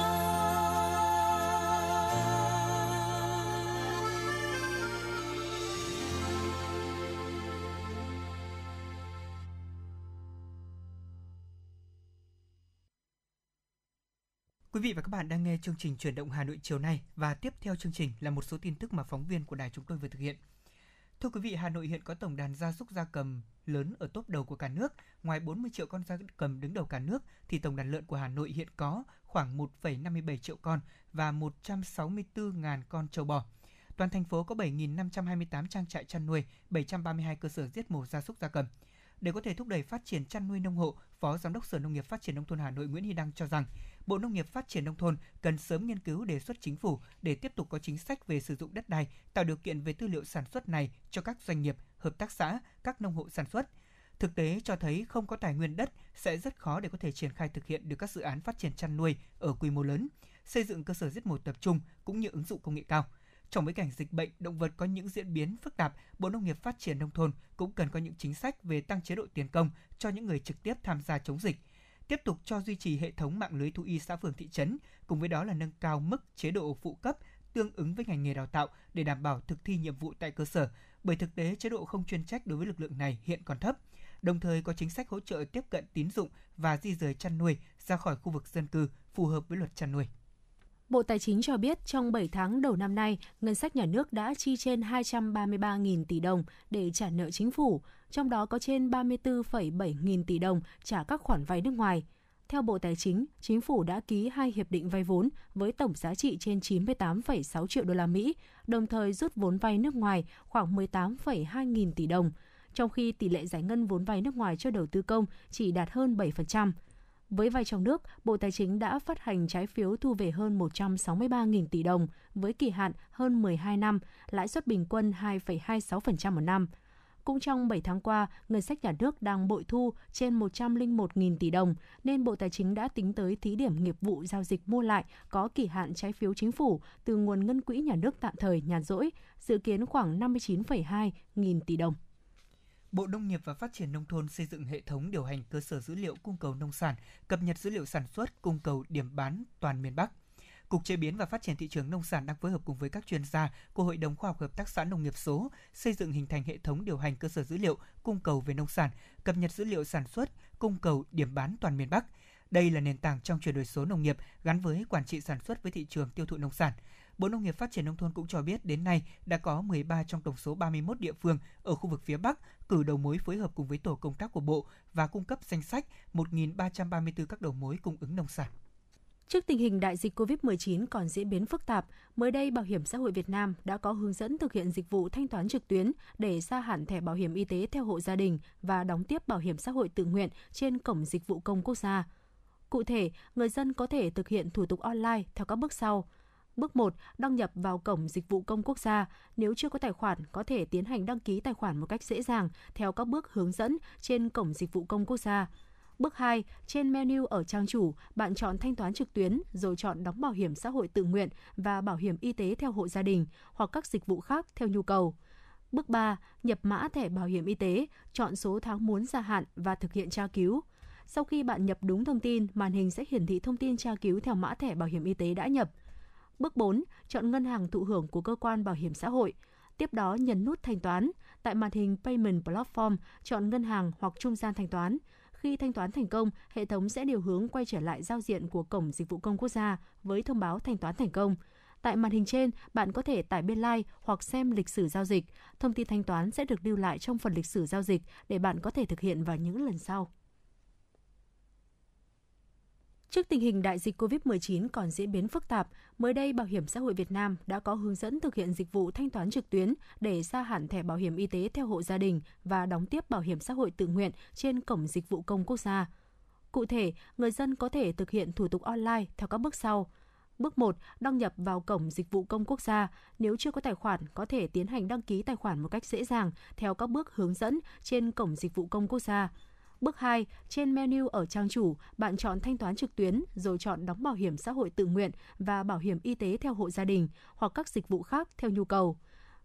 Quý vị và các bạn đang nghe chương trình Chuyển động Hà Nội chiều nay và tiếp theo chương trình là một số tin tức mà phóng viên của đài chúng tôi vừa thực hiện. Thưa quý vị, Hà Nội hiện có tổng đàn gia súc gia cầm lớn ở top đầu của cả nước. Ngoài 40 triệu con gia cầm đứng đầu cả nước, thì tổng đàn lợn của Hà Nội hiện có khoảng 1,57 triệu con và 164.000 con trâu bò. Toàn thành phố có 7.528 trang trại chăn nuôi, 732 cơ sở giết mổ gia súc gia cầm. Để có thể thúc đẩy phát triển chăn nuôi nông hộ, Phó Giám đốc Sở Nông nghiệp Phát triển Nông thôn Hà Nội Nguyễn Hy Đăng cho rằng, Bộ Nông nghiệp Phát triển Nông thôn cần sớm nghiên cứu đề xuất chính phủ để tiếp tục có chính sách về sử dụng đất đai, tạo điều kiện về tư liệu sản xuất này cho các doanh nghiệp, hợp tác xã, các nông hộ sản xuất. Thực tế cho thấy không có tài nguyên đất sẽ rất khó để có thể triển khai thực hiện được các dự án phát triển chăn nuôi ở quy mô lớn, xây dựng cơ sở giết mổ tập trung cũng như ứng dụng công nghệ cao. Trong bối cảnh dịch bệnh, động vật có những diễn biến phức tạp, Bộ Nông nghiệp Phát triển Nông thôn cũng cần có những chính sách về tăng chế độ tiền công cho những người trực tiếp tham gia chống dịch, tiếp tục cho duy trì hệ thống mạng lưới thú y xã phường thị trấn, cùng với đó là nâng cao mức chế độ phụ cấp tương ứng với ngành nghề đào tạo để đảm bảo thực thi nhiệm vụ tại cơ sở, bởi thực tế chế độ không chuyên trách đối với lực lượng này hiện còn thấp. Đồng thời có chính sách hỗ trợ tiếp cận tín dụng và di rời chăn nuôi ra khỏi khu vực dân cư phù hợp với luật chăn nuôi. Bộ Tài chính cho biết trong 7 tháng đầu năm nay, ngân sách nhà nước đã chi trên 233.000 tỷ đồng để trả nợ chính phủ, trong đó có trên 34,7 nghìn tỷ đồng trả các khoản vay nước ngoài. Theo Bộ Tài chính, chính phủ đã ký hai hiệp định vay vốn với tổng giá trị trên 98,6 triệu đô la Mỹ, đồng thời rút vốn vay nước ngoài khoảng 18,2 nghìn tỷ đồng, trong khi tỷ lệ giải ngân vốn vay nước ngoài cho đầu tư công chỉ đạt hơn 7%. Với vay trong nước, Bộ Tài chính đã phát hành trái phiếu thu về hơn 163.000 tỷ đồng với kỳ hạn hơn 12 năm, lãi suất bình quân 2,26% một năm. Cũng trong 7 tháng qua, ngân sách nhà nước đang bội thu trên 101.000 tỷ đồng, nên Bộ Tài chính đã tính tới thí điểm nghiệp vụ giao dịch mua lại có kỳ hạn trái phiếu chính phủ từ nguồn ngân quỹ nhà nước tạm thời nhàn rỗi, dự kiến khoảng 59,2 nghìn tỷ đồng. Bộ Nông nghiệp và Phát triển Nông thôn xây dựng hệ thống điều hành cơ sở dữ liệu cung cầu nông sản, cập nhật dữ liệu sản xuất, cung cầu điểm bán toàn miền Bắc. Cục Chế biến và Phát triển thị trường nông sản đang phối hợp cùng với các chuyên gia của Hội đồng khoa học hợp tác xã nông nghiệp số xây dựng hình thành hệ thống điều hành cơ sở dữ liệu cung cầu về nông sản, cập nhật dữ liệu sản xuất, cung cầu điểm bán toàn miền Bắc. Đây là nền tảng trong chuyển đổi số nông nghiệp gắn với quản trị sản xuất với thị trường tiêu thụ nông sản. Bộ Nông nghiệp Phát triển Nông thôn cũng cho biết đến nay đã có 13 trong tổng số 31 địa phương ở khu vực phía Bắc cử đầu mối phối hợp cùng với tổ công tác của Bộ và cung cấp danh sách 1.334 các đầu mối cung ứng nông sản. Trước tình hình đại dịch COVID-19 còn diễn biến phức tạp, mới đây Bảo hiểm xã hội Việt Nam đã có hướng dẫn thực hiện dịch vụ thanh toán trực tuyến để gia hạn thẻ bảo hiểm y tế theo hộ gia đình và đóng tiếp bảo hiểm xã hội tự nguyện trên cổng dịch vụ công quốc gia. Cụ thể, người dân có thể thực hiện thủ tục online theo các bước sau. Bước 1, đăng nhập vào cổng dịch vụ công quốc gia. Nếu chưa có tài khoản, có thể tiến hành đăng ký tài khoản một cách dễ dàng theo các bước hướng dẫn trên cổng dịch vụ công quốc gia. Bước 2, trên menu ở trang chủ, bạn chọn thanh toán trực tuyến rồi chọn đóng bảo hiểm xã hội tự nguyện và bảo hiểm y tế theo hộ gia đình hoặc các dịch vụ khác theo nhu cầu. Bước 3, nhập mã thẻ bảo hiểm y tế, chọn số tháng muốn gia hạn và thực hiện tra cứu. Sau khi bạn nhập đúng thông tin, màn hình sẽ hiển thị thông tin tra cứu theo mã thẻ bảo hiểm y tế đã nhập. Bước 4, chọn ngân hàng thụ hưởng của cơ quan bảo hiểm xã hội. Tiếp đó nhấn nút thanh toán. Tại màn hình Payment Platform, chọn ngân hàng hoặc trung gian thanh toán. Khi thanh toán thành công, hệ thống sẽ điều hướng quay trở lại giao diện của Cổng Dịch vụ Công Quốc gia với thông báo thanh toán thành công. Tại màn hình trên, bạn có thể tải biên lai like hoặc xem lịch sử giao dịch. Thông tin thanh toán sẽ được lưu lại trong phần lịch sử giao dịch để bạn có thể thực hiện vào những lần sau. Trước tình hình đại dịch COVID-19 còn diễn biến phức tạp, mới đây Bảo hiểm xã hội Việt Nam đã có hướng dẫn thực hiện dịch vụ thanh toán trực tuyến để gia hạn thẻ bảo hiểm y tế theo hộ gia đình và đóng tiếp bảo hiểm xã hội tự nguyện trên cổng dịch vụ công quốc gia. Cụ thể, người dân có thể thực hiện thủ tục online theo các bước sau. Bước 1, đăng nhập vào cổng dịch vụ công quốc gia. Nếu chưa có tài khoản, có thể tiến hành đăng ký tài khoản một cách dễ dàng theo các bước hướng dẫn trên cổng dịch vụ công quốc gia. Bước 2, trên menu ở trang chủ, bạn chọn thanh toán trực tuyến rồi chọn đóng bảo hiểm xã hội tự nguyện và bảo hiểm y tế theo hộ gia đình hoặc các dịch vụ khác theo nhu cầu.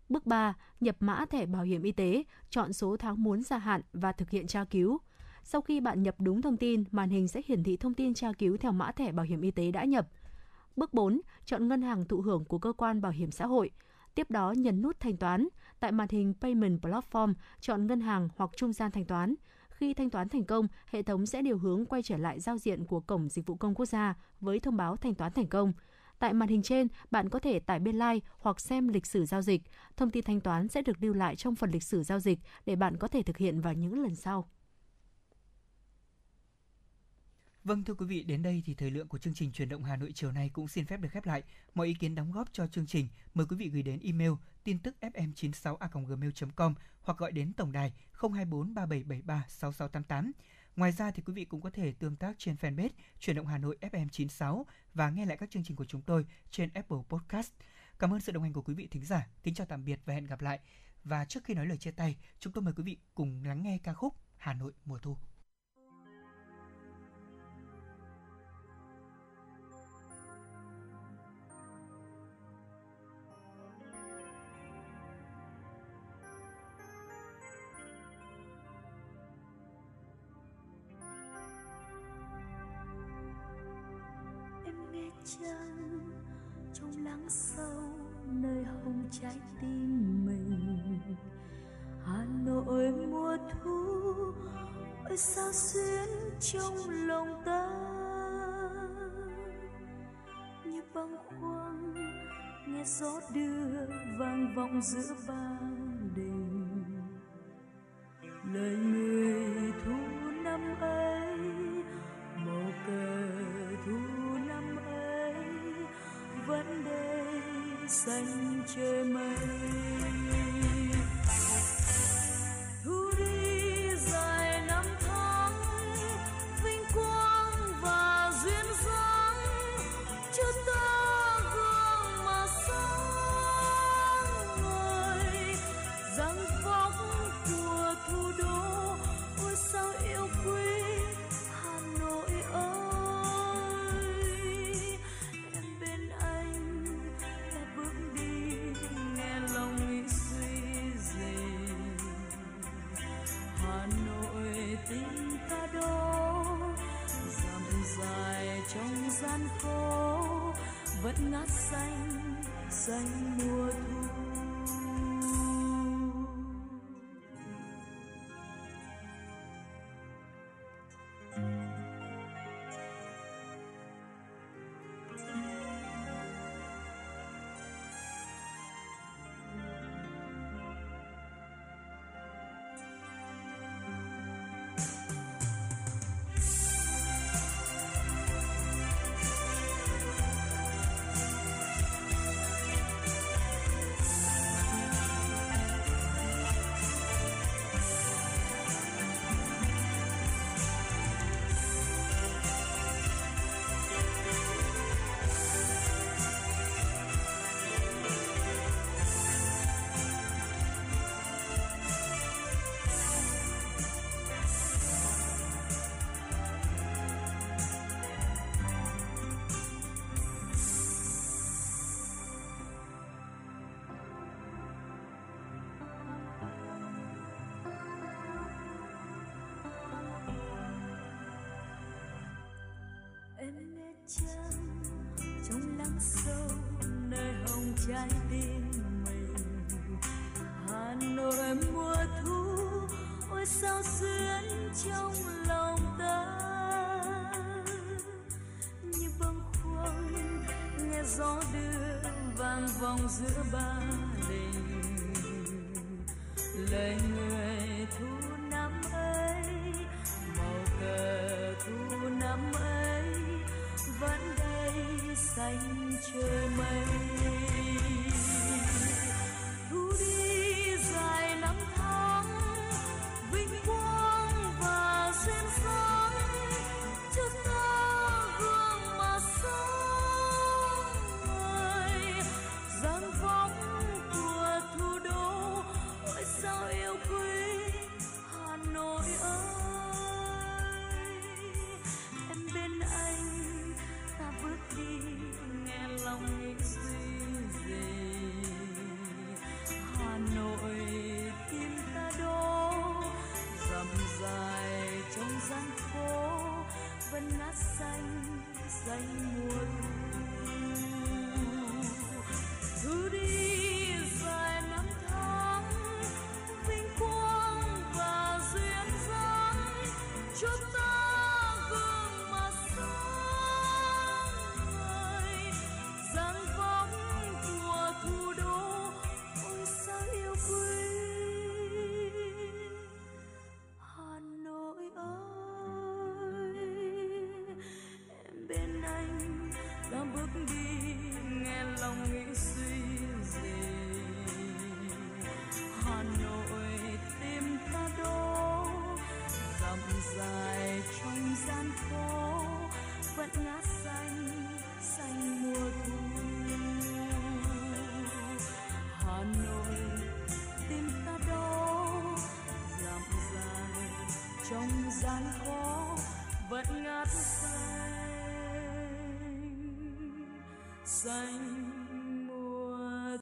Bước 3. Nhập mã thẻ bảo hiểm y tế, chọn số tháng muốn gia hạn và thực hiện tra cứu. Sau khi bạn nhập đúng thông tin, màn hình sẽ hiển thị thông tin tra cứu theo mã thẻ bảo hiểm y tế đã nhập. Bước 4. Chọn ngân hàng thụ hưởng của cơ quan bảo hiểm xã hội. Tiếp đó nhấn nút thanh toán. Tại màn hình Payment Platform, chọn ngân hàng hoặc trung gian thanh toán. Khi thanh toán thành công, hệ thống sẽ điều hướng quay trở lại giao diện của Cổng Dịch vụ Công Quốc gia với thông báo thanh toán thành công. Tại màn hình trên, bạn có thể tải biên lai like hoặc xem lịch sử giao dịch. Thông tin thanh toán sẽ được lưu lại trong phần lịch sử giao dịch để bạn có thể thực hiện vào những lần sau. Vâng thưa quý vị, đến đây thì thời lượng của chương trình truyền động Hà Nội chiều nay cũng xin phép được khép lại. Mọi ý kiến đóng góp cho chương trình mời quý vị gửi đến email tin tức fm96a.gmail.com hoặc gọi đến tổng đài 024 3773 6688. Ngoài ra thì quý vị cũng có thể tương tác trên fanpage Truyền động Hà Nội FM96 và nghe lại các chương trình của chúng tôi trên Apple Podcast. Cảm ơn sự đồng hành của quý vị thính giả. Kính chào tạm biệt và hẹn gặp lại. Và trước khi nói lời chia tay, chúng tôi mời quý vị cùng lắng nghe ca khúc Hà Nội mùa thu. Trong lòng ta. Như băng khoăn, nghe gió đưa vang vọng giữa ban đình lời người thu năm ấy, màu cờ thu năm ấy, vẫn đây xanh trời mây. Ngát xanh xanh mùa thu nghe trong lắng sâu nơi hồng trái tim mình. Hà nội mùa thu, ôi sao xuyến trong lòng ta. Như bâng khuâng, nghe gió đưa vang vọng giữa ba đình. Lời gian khó